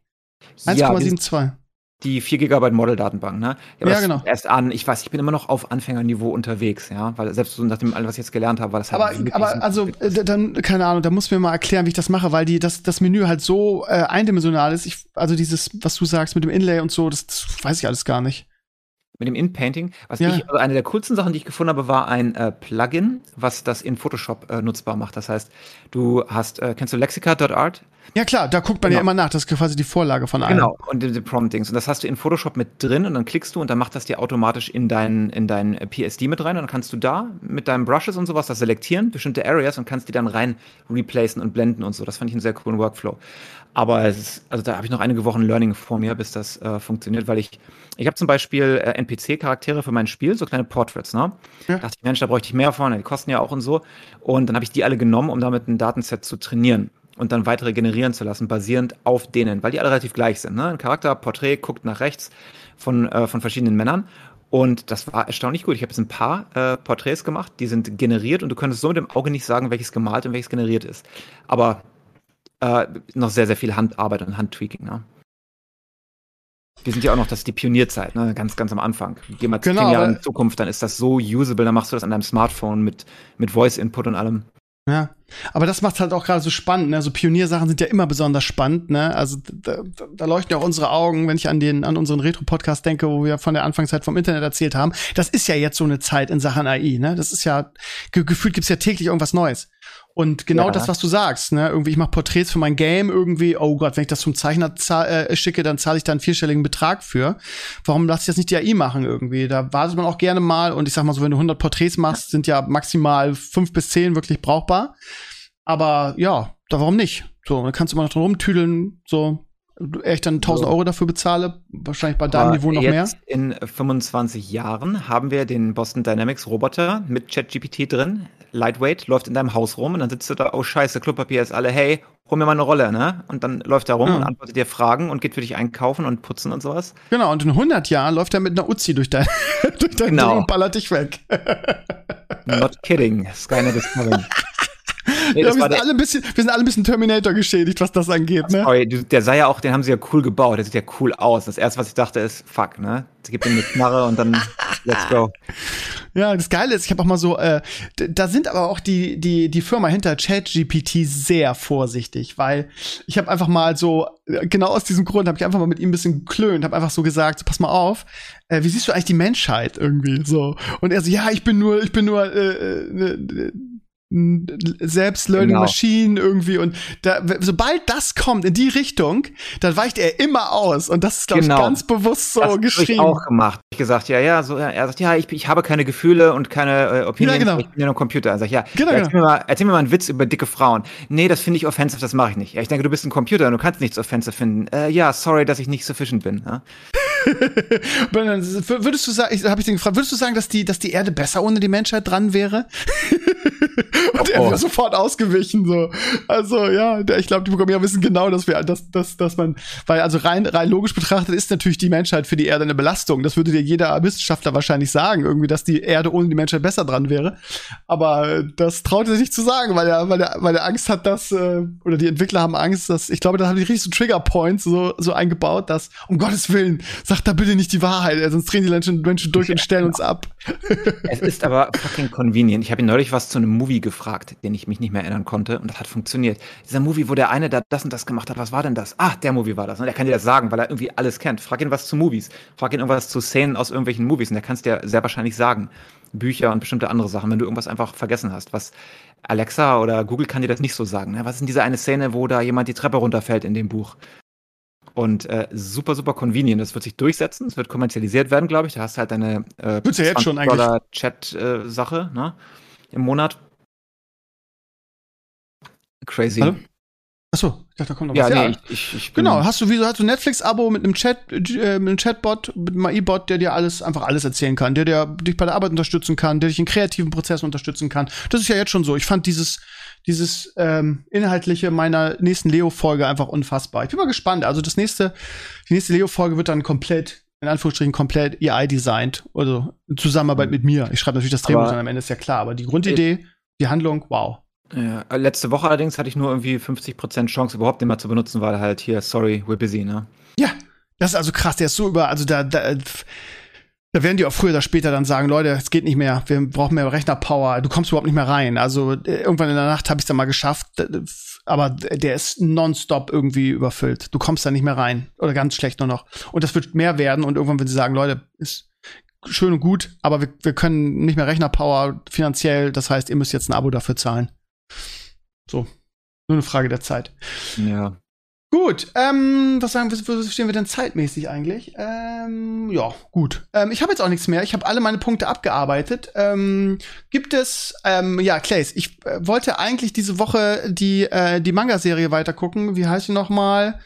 1,72. Ja, die 4 GB Model-Datenbank, ne? Ja, ja genau. Erst an, ich weiß, ich bin immer noch auf Anfängerniveau unterwegs, ja, weil selbst so nach dem was ich jetzt gelernt habe, war das halt Aber, aber also, äh, dann, keine Ahnung, da muss mir mal erklären, wie ich das mache, weil die, das, das Menü halt so äh, eindimensional ist. Ich, also dieses, was du sagst mit dem Inlay und so, das, das weiß ich alles gar nicht mit dem In-Painting. Was ja. ich, also eine der coolsten Sachen, die ich gefunden habe, war ein äh, Plugin, was das in Photoshop äh, nutzbar macht. Das heißt, du hast, äh, kennst du Lexica.art? Ja klar, da guckt man genau. ja immer nach. Das ist quasi die Vorlage von allem. Genau, und die, die Promptings. Und das hast du in Photoshop mit drin und dann klickst du und dann macht das dir automatisch in dein, in dein PSD mit rein. Und dann kannst du da mit deinen Brushes und sowas das selektieren, bestimmte Areas und kannst die dann rein replacen und blenden und so. Das fand ich einen sehr coolen Workflow. Aber es ist, also da habe ich noch einige Wochen Learning vor mir, bis das äh, funktioniert, weil ich, ich habe zum Beispiel äh, NPC-Charaktere für mein Spiel, so kleine Portraits, ne? Ja. Da dachte ich, Mensch, da bräuchte ich mehr von, die kosten ja auch und so. Und dann habe ich die alle genommen, um damit ein Datenset zu trainieren und dann weitere generieren zu lassen, basierend auf denen, weil die alle relativ gleich sind. Ne? Ein Charakter, Porträt, guckt nach rechts von, äh, von verschiedenen Männern. Und das war erstaunlich gut. Ich habe jetzt ein paar äh, Porträts gemacht, die sind generiert und du könntest so mit dem Auge nicht sagen, welches gemalt und welches generiert ist. Aber äh, noch sehr, sehr viel Handarbeit und Handtweaking. Ne? Wir sind ja auch noch, das ist die Pionierzeit, ne? ganz, ganz am Anfang. Geh mal genau, zehn Jahre in Zukunft, dann ist das so usable, dann machst du das an deinem Smartphone mit, mit Voice-Input und allem. Ja, aber das macht halt auch gerade so spannend. Ne? So Pioniersachen sind ja immer besonders spannend. Ne? Also da, da leuchten ja auch unsere Augen, wenn ich an den an unseren Retro-Podcast denke, wo wir von der Anfangszeit vom Internet erzählt haben. Das ist ja jetzt so eine Zeit in Sachen AI. Ne? Das ist ja ge gefühlt gibt's ja täglich irgendwas Neues. Und genau ja. das, was du sagst, ne? Irgendwie, ich mache Porträts für mein Game, irgendwie, oh Gott, wenn ich das zum Zeichner äh, schicke, dann zahle ich da einen vierstelligen Betrag für. Warum lasse ich das nicht die AI machen irgendwie? Da wartet man auch gerne mal und ich sag mal so, wenn du 100 Porträts machst, sind ja maximal fünf bis zehn wirklich brauchbar. Aber ja, da warum nicht? So, dann kannst du mal noch drum rumtüdeln, so, echt dann 1000 Euro dafür bezahle, wahrscheinlich bei deinem Niveau noch mehr. In 25 Jahren haben wir den Boston Dynamics Roboter mit ChatGPT drin. Lightweight, läuft in deinem Haus rum und dann sitzt du da, oh scheiße, Klopapier ist alle, hey, hol mir mal eine Rolle, ne? Und dann läuft er rum ja. und antwortet dir Fragen und geht für dich einkaufen und putzen und sowas. Genau, und in 100 Jahren läuft er mit einer Uzi durch dein, *laughs* durch dein genau. Ding und ballert dich weg. *laughs* Not kidding, Skynet is coming. *laughs* Nee, ja, wir, sind alle ein bisschen, wir sind alle ein bisschen Terminator geschädigt, was das angeht, ne? Sorry, der sah ja auch, den haben sie ja cool gebaut, der sieht ja cool aus. Das erste, was ich dachte, ist, fuck, ne? Sie gibt ihm eine Knarre und dann let's go. *laughs* Ja, das Geile ist, ich habe auch mal so, äh, da sind aber auch die, die, die Firma hinter ChatGPT sehr vorsichtig, weil ich habe einfach mal so, genau aus diesem Grund, habe ich einfach mal mit ihm ein bisschen geklönt, habe einfach so gesagt, so, pass mal auf, äh, wie siehst du eigentlich die Menschheit irgendwie so? Und er so, ja, ich bin nur, ich bin nur äh, äh, selbst Learning genau. Machine irgendwie und da, sobald das kommt in die Richtung, dann weicht er immer aus und das ist glaube genau. ich ganz bewusst so das geschrieben. Ich auch gemacht. Ich gesagt, ja, ja, so er sagt, ja, ich, ich habe keine Gefühle und keine äh, Opinion, ja, genau. ich bin ja nur Computer. Er sagt, ja, genau, ja erzähl, genau. Mir mal, erzähl mir mal einen Witz über dicke Frauen. Nee, das finde ich offensive, das mache ich nicht. Ja, ich denke, du bist ein Computer und du kannst nichts offensive finden. Äh, ja, sorry, dass ich nicht sufficient bin. Ja? *laughs* würdest du sagen, habe ich den gefragt, würdest du sagen, dass die, dass die Erde besser ohne die Menschheit dran wäre? *laughs* *laughs* Und er wäre sofort ausgewichen, so. Also, ja, ich glaube, die Programmierer wissen genau, dass wir, dass, dass, dass man, weil, also rein, rein logisch betrachtet ist natürlich die Menschheit für die Erde eine Belastung. Das würde dir jeder Wissenschaftler wahrscheinlich sagen, irgendwie, dass die Erde ohne die Menschheit besser dran wäre. Aber das traut er sich nicht zu sagen, weil er, weil er, weil er Angst hat, dass, äh, oder die Entwickler haben Angst, dass, ich glaube, da haben die richtig so Trigger Points so, so eingebaut, dass, um Gottes Willen, sagt da bitte nicht die Wahrheit, sonst drehen die Menschen, Menschen durch und stellen uns ab. Es ist aber fucking convenient. Ich habe neulich was zu einem Movie gefragt, den ich mich nicht mehr erinnern konnte und das hat funktioniert. Dieser Movie, wo der eine da das und das gemacht hat, was war denn das? Ah, der Movie war das. Und er kann dir das sagen, weil er irgendwie alles kennt. Frag ihn was zu Movies. Frag ihn irgendwas zu Szenen aus irgendwelchen Movies und der kann es dir sehr wahrscheinlich sagen. Bücher und bestimmte andere Sachen, wenn du irgendwas einfach vergessen hast. Was Alexa oder Google kann dir das nicht so sagen. Ne? Was ist denn diese eine Szene, wo da jemand die Treppe runterfällt in dem Buch? Und äh, super, super convenient. Das wird sich durchsetzen. Es wird kommerzialisiert werden, glaube ich. Da hast du halt deine äh, ja jetzt schon Dollar Chat-Sache äh, ne? Im Monat. Crazy. Hallo? Achso, ich dachte, da kommt noch was. Nee, ja, ich, ich, ich genau. Hast du wie so hast du Netflix-Abo mit einem Chat, äh, mit einem Chatbot, mit einem AI-Bot, der dir alles einfach alles erzählen kann, der, der dich bei der Arbeit unterstützen kann, der dich in kreativen Prozessen unterstützen kann. Das ist ja jetzt schon so. Ich fand dieses dieses ähm, Inhaltliche meiner nächsten Leo-Folge einfach unfassbar. Ich bin mal gespannt. Also das nächste, die nächste Leo-Folge wird dann komplett, in Anführungsstrichen, komplett AI-designt. Also in Zusammenarbeit mit mir. Ich schreibe natürlich das Drehbuch dann am Ende, ist ja klar. Aber die Grundidee, die Handlung, wow. Ja, äh, letzte Woche allerdings hatte ich nur irgendwie 50% Chance, überhaupt den mal zu benutzen, weil halt hier, sorry, we're busy, ne? Ja, das ist also krass. Der ist so über, also da, da, da werden die auch früher oder später dann sagen, Leute, es geht nicht mehr, wir brauchen mehr Rechnerpower, du kommst überhaupt nicht mehr rein. Also äh, irgendwann in der Nacht habe ich es dann mal geschafft, aber der ist nonstop irgendwie überfüllt. Du kommst da nicht mehr rein oder ganz schlecht nur noch. Und das wird mehr werden und irgendwann, wenn sie sagen, Leute, ist schön und gut, aber wir, wir können nicht mehr Rechnerpower finanziell, das heißt, ihr müsst jetzt ein Abo dafür zahlen. So, nur eine Frage der Zeit. Ja. Gut, ähm, was sagen wir, wo stehen wir denn zeitmäßig eigentlich? Ähm, ja, gut. Ähm, ich habe jetzt auch nichts mehr. Ich habe alle meine Punkte abgearbeitet. Ähm, gibt es, ähm, ja, Clays, ich äh, wollte eigentlich diese Woche die, äh, die Manga-Serie weitergucken. Wie heißt die nochmal?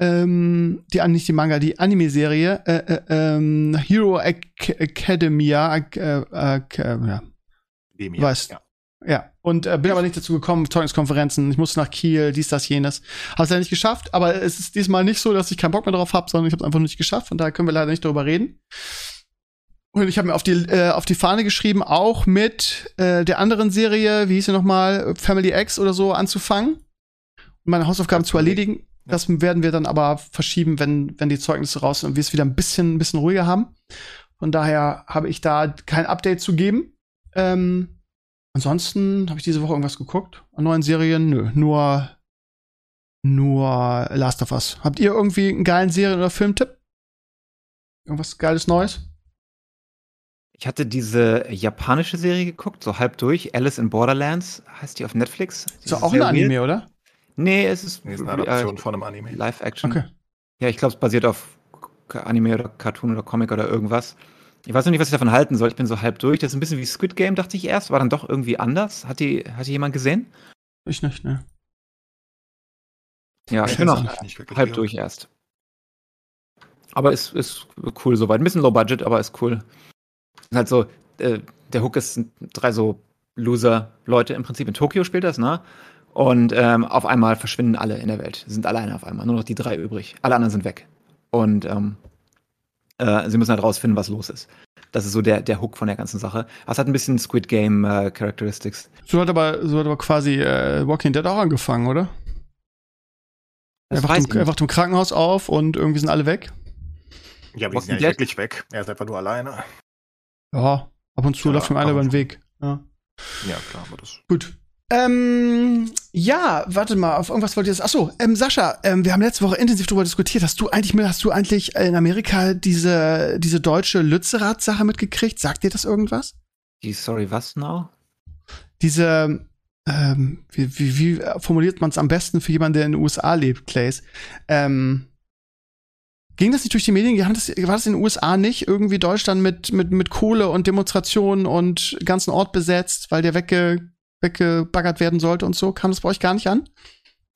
Ähm, die, nicht die Manga, die Anime-Serie. Äh, äh, ähm, Hero Ac Academia. Ac äh, ac äh, hier, Weißt- ja. Ja, und äh, bin aber nicht dazu gekommen, Zeugniskonferenzen, ich musste nach Kiel, dies, das, jenes. Hab's leider nicht geschafft, aber es ist diesmal nicht so, dass ich keinen Bock mehr drauf habe, sondern ich habe einfach nicht geschafft, von daher können wir leider nicht darüber reden. Und ich habe mir auf die, äh, auf die Fahne geschrieben, auch mit äh, der anderen Serie, wie hieß sie nochmal, Family X oder so, anzufangen. Und meine Hausaufgaben zu erledigen. Das werden wir dann aber verschieben, wenn, wenn die Zeugnisse raus sind und wir es wieder ein bisschen, ein bisschen ruhiger haben. Von daher habe ich da kein Update zu geben. Ähm, Ansonsten habe ich diese Woche irgendwas geguckt an neuen Serien. Nö, nur nur Last of Us. Habt ihr irgendwie einen geilen Serien- oder Filmtipp? Irgendwas geiles Neues? Ich hatte diese japanische Serie geguckt, so halb durch. Alice in Borderlands heißt die auf Netflix. Die Ist doch auch ein Anime, weird. oder? Nee, es ist, Nee, ist eine äh, Adaption von einem Anime. Live-Action. Okay. Ja, ich glaube, es basiert auf Anime oder Cartoon oder Comic oder irgendwas. Ich weiß noch nicht, was ich davon halten soll. Ich bin so halb durch. Das ist ein bisschen wie Squid Game, dachte ich erst. War dann doch irgendwie anders. Hat die, hat die jemand gesehen? Ich nicht, ne. Ja, Ich bin noch nicht halb durch erst. Aber ist, ist cool soweit. Ein bisschen low budget, aber ist cool. Ist halt so, äh, der Hook ist sind drei so Loser-Leute im Prinzip. In Tokio spielt das, ne? Und ähm, auf einmal verschwinden alle in der Welt. Sind alleine auf einmal. Nur noch die drei übrig. Alle anderen sind weg. Und ähm, äh, sie müssen halt rausfinden, was los ist. Das ist so der, der Hook von der ganzen Sache. Aber es hat ein bisschen Squid Game äh, Characteristics. So hat aber, so hat aber quasi äh, Walking Dead auch angefangen, oder? Er Das wacht, im, er wacht im Krankenhaus auf und irgendwie sind alle weg. Ja, aber die Walking sind ja nicht Dead? wirklich weg. Er ist einfach nur alleine. Ja, ab und zu Ja, läuft ihm einer über den. Weg. Ja. Ja, klar, aber das. Gut. Ähm, ja, warte mal, auf irgendwas wollte ich jetzt. Achso, ähm, Sascha, ähm, wir haben letzte Woche intensiv darüber diskutiert. Hast du eigentlich, hast du eigentlich in Amerika diese, diese deutsche Lützerath-Sache mitgekriegt? Sagt dir das irgendwas? Die, sorry, was now? Diese, ähm, wie, wie, wie formuliert man es am besten für jemanden, der in den USA lebt, Clays? Ähm, ging das nicht durch die Medien? Das, war das in den USA nicht? Irgendwie Deutschland mit, mit, mit Kohle und Demonstrationen und ganzen Ort besetzt, weil der wegge, weggebaggert werden sollte und so? Kam das bei euch gar nicht an?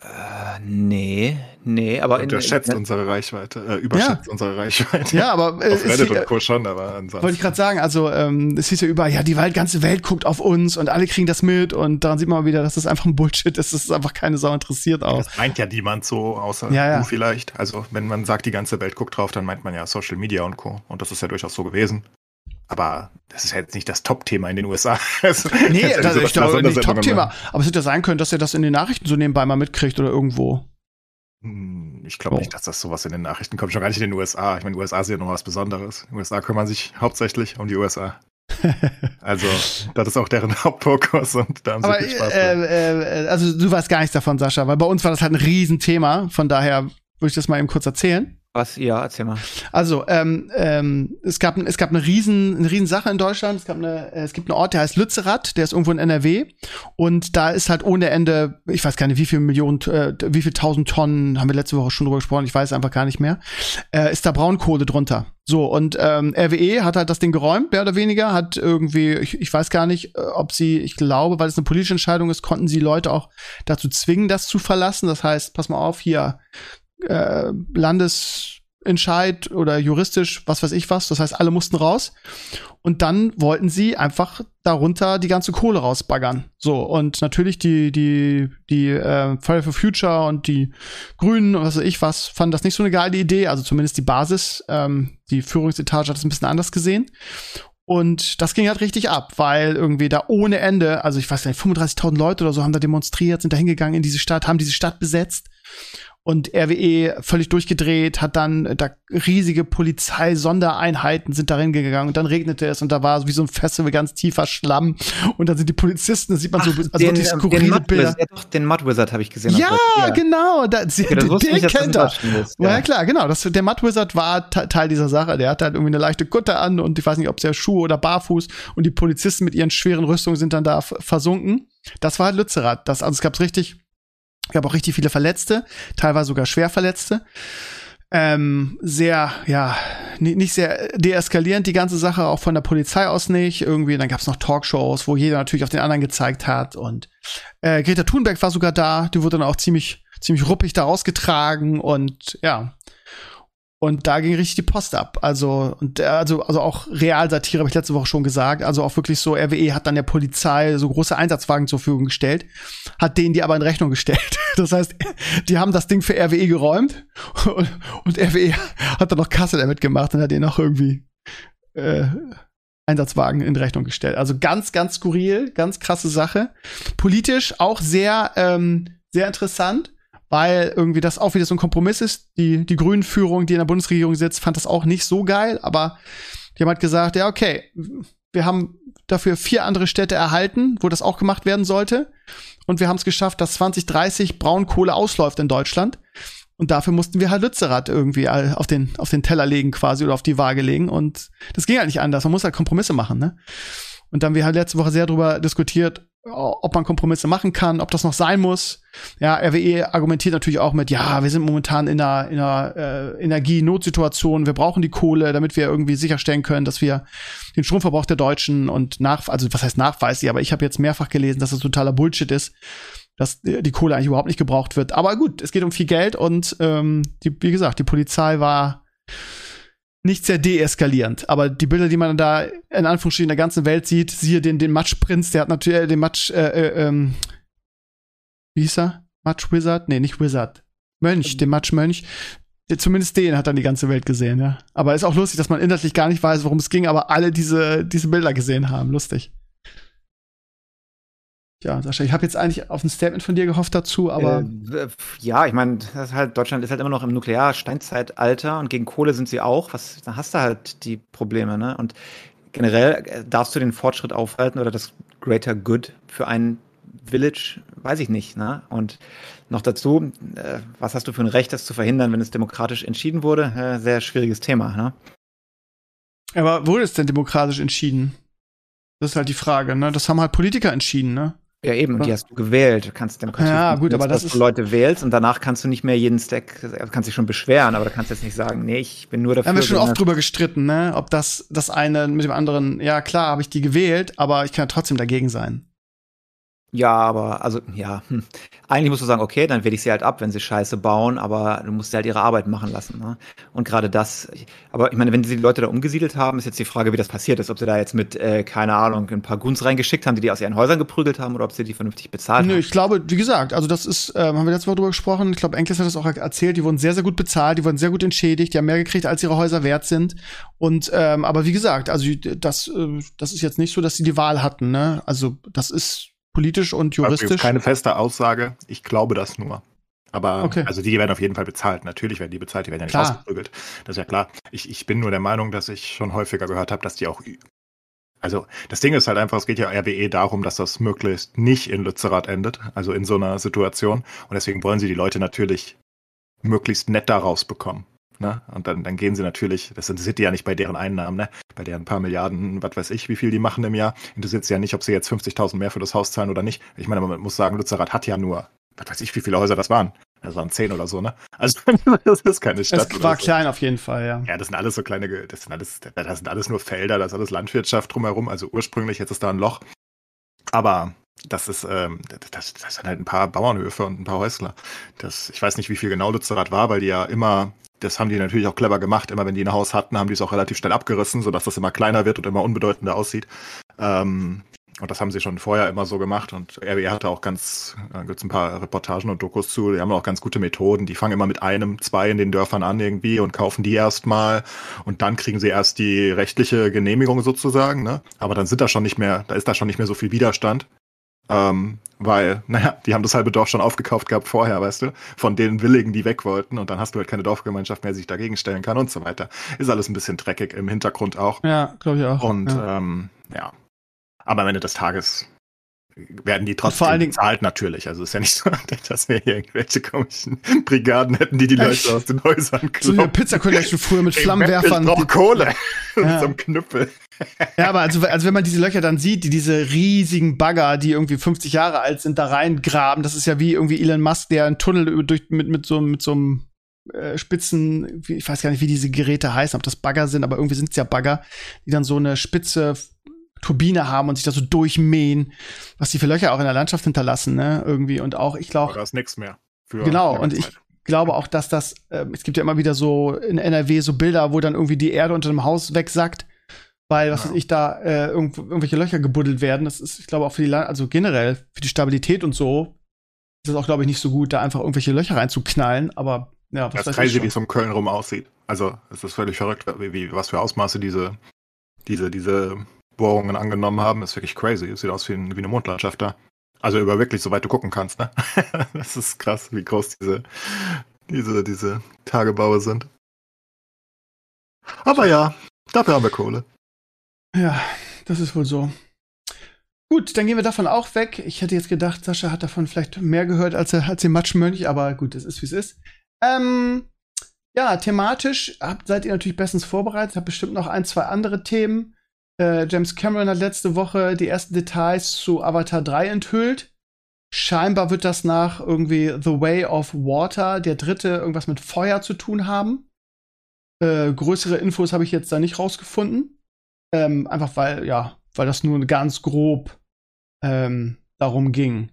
Äh, nee, nee, aber in- Unterschätzt in- unsere Reichweite. Äh, überschätzt unsere Reichweite. Ja, aber äh, Auf es Reddit hieß- und Co. schon, aber ansonsten. wollte ich gerade sagen, also ähm, es hieß ja überall, ja, die ganze Welt guckt auf uns und alle kriegen das mit und daran sieht man mal wieder, dass das einfach ein Bullshit ist, dass es einfach keine Sau interessiert auch. Das meint ja niemand so, außer Ja, ja. du vielleicht. Also, wenn man sagt, die ganze Welt guckt drauf, dann meint man ja Social Media und Co. Und das ist ja durchaus so gewesen. Aber das ist ja jetzt nicht das Top-Thema in den USA. *laughs* Also, Nee, das was doch Sondersendungen nicht Top-Thema. Aber es hätte ja sein können, dass er das in den Nachrichten so nebenbei mal mitkriegt oder irgendwo. Hm, Ich glaube Oh. nicht, dass das sowas in den Nachrichten kommt. Schon gar nicht in den USA. Ich meine, USA ist ja noch was Besonderes. In den USA kümmern sich hauptsächlich um die USA. *laughs* Also, das ist auch deren *laughs* Hauptfokus und da haben sie Aber viel Spaß äh, äh, also du weißt gar nichts davon, Sascha, weil bei uns war das halt ein Riesenthema. Von daher würde ich das mal eben kurz erzählen. Was? Ja, erzähl mal. Also, ähm, ähm, es gab, es gab eine riesen, eine riesen Sache in Deutschland. Es gab eine, es gibt einen Ort, der heißt Lützerath, der ist irgendwo in NRW. Und da ist halt ohne Ende, ich weiß gar nicht, wie viel Millionen, äh, wie viel tausend Tonnen, haben wir letzte Woche schon drüber gesprochen, ich weiß einfach gar nicht mehr, äh, ist da Braunkohle drunter. So, und ähm, RWE hat halt das Ding geräumt, mehr oder weniger, hat irgendwie, ich, ich weiß gar nicht, äh, ob sie, ich glaube, weil es eine politische Entscheidung ist, konnten sie Leute auch dazu zwingen, das zu verlassen. Das heißt, pass mal auf, hier, äh, Landes Entscheid oder juristisch, was weiß ich was. Das heißt, alle mussten raus. Und dann wollten sie einfach darunter die ganze Kohle rausbaggern. So, und natürlich die, die, die äh, Fire for Future und die Grünen und was weiß ich was, fanden das nicht so eine geile Idee. Also zumindest die Basis, ähm, die Führungsetage hat es ein bisschen anders gesehen. Und das ging halt richtig ab, weil irgendwie da ohne Ende, also ich weiß nicht, 35.000 Leute oder so haben da demonstriert, sind da hingegangen in diese Stadt, haben diese Stadt besetzt und RWE völlig durchgedreht, hat dann da riesige Polizei-Sondereinheiten sind darin gegangen und dann regnete es und da war wie so ein Festival ganz tiefer Schlamm und dann sind die Polizisten, das sieht man Ach, so also den, wirklich skurrile den Bilder. Ja, doch, den Mud Wizard habe ich gesehen. Ja, ja. genau, da, sie, okay, den, den kennt er. Ja. ja. klar, genau, das, der Mud Wizard war Teil dieser Sache, der hatte halt irgendwie eine leichte Kutte an und ich weiß nicht, ob es Schuhe oder barfuß und die Polizisten mit ihren schweren Rüstungen sind dann da versunken. Das war halt Lützerath. Das, also es gab's richtig gab auch richtig viele Verletzte, teilweise sogar schwer Verletzte. Ähm, sehr, ja, nicht sehr deeskalierend die ganze Sache, auch von der Polizei aus nicht. Irgendwie, dann gab es noch Talkshows, wo jeder natürlich auf den anderen gezeigt hat. Und äh, Greta Thunberg war sogar da, die wurde dann auch ziemlich, ziemlich ruppig da rausgetragen und ja, und da ging richtig die Post ab. Also, und also, also auch Realsatire habe ich letzte Woche schon gesagt. Also auch wirklich so, RWE hat dann der Polizei so große Einsatzwagen zur Verfügung gestellt, hat denen die aber in Rechnung gestellt. *laughs* Das heißt, die haben das Ding für RWE geräumt und, und RWE hat dann noch Kasse damit gemacht und hat denen auch irgendwie äh, Einsatzwagen in Rechnung gestellt. Also ganz, ganz skurril, ganz krasse Sache. Politisch auch sehr, ähm, sehr interessant weil irgendwie das auch wieder so ein Kompromiss ist. Die, die Grünen-Führung, die in der Bundesregierung sitzt, fand das auch nicht so geil, aber die haben halt gesagt, ja, okay, wir haben dafür vier andere Städte erhalten, wo das auch gemacht werden sollte. Und wir haben es geschafft, dass 2030 Braunkohle ausläuft in Deutschland. Und dafür mussten wir halt Lützerath irgendwie auf den, auf den Teller legen quasi oder auf die Waage legen. Und das ging halt nicht anders. Man muss halt Kompromisse machen, ne? Und dann haben wir halt letzte Woche sehr darüber diskutiert, ob man Kompromisse machen kann, ob das noch sein muss. Ja, RWE argumentiert natürlich auch mit, ja, wir sind momentan in einer, in einer äh, Energienotsituation, wir brauchen die Kohle, damit wir irgendwie sicherstellen können, dass wir den Stromverbrauch der Deutschen und nach, also was heißt nachweislich, aber ich habe jetzt mehrfach gelesen, dass das totaler Bullshit ist, dass die Kohle eigentlich überhaupt nicht gebraucht wird. Aber gut, es geht um viel Geld und ähm, die, wie gesagt, die Polizei war nicht sehr deeskalierend. Aber die Bilder, die man da in Anführungsstrichen in der ganzen Welt sieht, siehe den, den Matschprinz, der hat natürlich äh, den Matsch, äh, äh, ähm, wie hieß er? Matsch Wizard? Nee, nicht Wizard. Mönch, den Matschmönch. Zumindest den hat dann die ganze Welt gesehen, ja. Aber ist auch lustig, dass man inhaltlich gar nicht weiß, worum es ging, aber alle diese, diese Bilder gesehen haben. Lustig. Ja, Sascha, ich habe jetzt eigentlich auf ein Statement von dir gehofft dazu, aber. Äh, ja, ich meine, halt, Deutschland ist halt immer noch im Nuklear-Steinzeitalter und gegen Kohle sind sie auch. Was, da hast du halt die Probleme, ne? Und generell äh, darfst du den Fortschritt aufhalten oder das Greater Good für ein Village, weiß ich nicht, ne? Und noch dazu, äh, was hast du für ein Recht, das zu verhindern, wenn es demokratisch entschieden wurde? Äh, sehr schwieriges Thema, ne? Aber wurde es denn demokratisch entschieden? Das ist halt die Frage, ne? Das haben halt Politiker entschieden, ne? Ja, eben, und die hast du gewählt. Du kannst Demokratie ja, gut, aber das dass du Leute wählst und danach kannst du nicht mehr jeden Stack, kannst dich schon beschweren, aber du kannst jetzt nicht sagen, nee, ich bin nur dafür. Haben wir schon oft drüber gestritten, ne? Ob das das eine mit dem anderen, ja klar, habe ich die gewählt, aber ich kann ja trotzdem dagegen sein. Ja, aber, also, ja, hm. eigentlich musst du sagen, okay, dann wähle ich sie halt ab, wenn sie Scheiße bauen, aber du musst sie halt ihre Arbeit machen lassen. Ne? Und gerade das, aber ich meine, wenn sie die Leute da umgesiedelt haben, ist jetzt die Frage, wie das passiert ist. Ob sie da jetzt mit, äh, keine Ahnung, ein paar Guns reingeschickt haben, die die aus ihren Häusern geprügelt haben oder ob sie die vernünftig bezahlt Nö, haben. ich glaube, wie gesagt, also das ist, ähm, haben wir letzte Woche drüber gesprochen, ich glaube, Enkles hat das auch erzählt, die wurden sehr, sehr gut bezahlt, die wurden sehr gut entschädigt, die haben mehr gekriegt, als ihre Häuser wert sind. Und, ähm, aber wie gesagt, also das, äh, das ist jetzt nicht so, dass sie die Wahl hatten, ne? Also das ist politisch und juristisch? Also keine feste Aussage. Ich glaube das nur. Aber okay. also die werden auf jeden Fall bezahlt. Natürlich werden die bezahlt, die werden ja nicht klar. ausgeprügelt. Das ist ja klar. Ich, ich bin nur der Meinung, dass ich schon häufiger gehört habe, dass die auch. Also das Ding ist halt einfach, es geht ja RWE darum, dass das möglichst nicht in Lützerath endet, also in so einer Situation. Und deswegen wollen sie die Leute natürlich möglichst nett da rausbekommen. Ne? Und dann, dann gehen sie natürlich, das interessiert die ja nicht bei deren Einnahmen, ne? bei deren paar Milliarden, was weiß ich, wie viel die machen im Jahr. Interessiert sie ja nicht, ob sie jetzt 50.000 mehr für das Haus zahlen oder nicht. Ich meine, man muss sagen, Lützerath hat ja nur, was weiß ich, wie viele Häuser das waren. Das waren zehn oder so, ne? Also *laughs* das ist keine Stadt. Das war so. klein auf jeden Fall, ja. Ja, das sind alles so kleine, das sind alles, das sind alles nur Felder, das ist alles Landwirtschaft drumherum. Also ursprünglich jetzt ist da ein Loch. Aber das ist, ähm, das, das sind halt ein paar Bauernhöfe und ein paar Häusler. Das, ich weiß nicht, wie viel genau Lützerath war, weil die ja immer das haben die natürlich auch clever gemacht. Immer wenn die ein Haus hatten, haben die es auch relativ schnell abgerissen, sodass das immer kleiner wird und immer unbedeutender aussieht. Ähm, und das haben sie schon vorher immer so gemacht. Und RWE hatte auch ganz, da gibt ein paar Reportagen und Dokus zu, die haben auch ganz gute Methoden. Die fangen immer mit einem, zwei in den Dörfern an irgendwie und kaufen die erstmal. Und dann kriegen sie erst die rechtliche Genehmigung sozusagen. Ne? Aber dann sind da schon nicht mehr, da ist da schon nicht mehr so viel Widerstand. Ähm, weil, *laughs* naja, die haben das halbe Dorf schon aufgekauft gehabt vorher, weißt du, von den Willigen, die weg wollten und dann hast du halt keine Dorfgemeinschaft mehr, die sich dagegen stellen kann und so weiter. Ist alles ein bisschen dreckig im Hintergrund auch. Ja, glaube ich auch. Und ja. Ähm, ja. Aber am Ende des Tages werden die trotzdem vor allen Dingen- bezahlt natürlich. Also es ist ja nicht so, *laughs* dass wir hier irgendwelche komischen Brigaden hätten, die die? Leute aus den Häusern so eine kloppen. Pizza Collection früher mit Flammenwerfern. brauche Kohle. Ja. *laughs* so einem Knüppel. Ja, aber also, also wenn man diese Löcher dann sieht, die diese riesigen Bagger, die irgendwie 50 Jahre alt sind, da reingraben, das ist ja wie irgendwie Elon Musk, der einen Tunnel durch, mit, mit so, mit so einem äh, Spitzen, ich weiß gar nicht, wie diese Geräte heißen, ob das Bagger sind, aber irgendwie sind es ja Bagger, die dann so eine spitze Turbine haben und sich da so durchmähen, was die für Löcher auch in der Landschaft hinterlassen, ne, irgendwie. Und auch, ich glaube, da ist nichts mehr. Für Genau, und ich glaube auch, dass das, ähm, es gibt ja immer wieder so in NRW so Bilder, wo dann irgendwie die Erde unter dem Haus wegsackt, weil, was Ja. weiß ich, da äh, irgendwo, irgendwelche Löcher gebuddelt werden. Das ist, ich glaube, auch für die, La also generell für die Stabilität und so, ist es auch, glaube ich, nicht so gut, da einfach irgendwelche Löcher reinzuknallen, aber ja, was Das crazy, ich wie es um Köln rum aussieht. Also, es ist völlig verrückt, wie, wie, was für Ausmaße diese, diese, diese Bohrungen angenommen haben. ist wirklich crazy. Es sieht aus wie, ein, wie eine Mondlandschaft da. Also über wirklich, soweit du gucken kannst, ne? *laughs* das ist krass, wie groß diese, diese, diese Tagebaue sind. Aber ja, dafür haben wir Kohle. Ja, das ist wohl so. Gut, dann gehen wir davon auch weg. Ich hätte jetzt gedacht, Sascha hat davon vielleicht mehr gehört als, als den Matschmönch, aber gut, es ist wie es ist. Ähm, ja, thematisch habt, seid ihr natürlich bestens vorbereitet, habt bestimmt noch ein, zwei andere Themen. Äh, James Cameron hat letzte Woche die ersten Details zu Avatar 3 enthüllt. Scheinbar wird das nach irgendwie The Way of Water, der dritte, irgendwas mit Feuer zu tun haben. Äh, größere Infos habe ich jetzt da nicht rausgefunden. Ähm, einfach weil, ja, weil das nur ganz grob ähm, darum ging.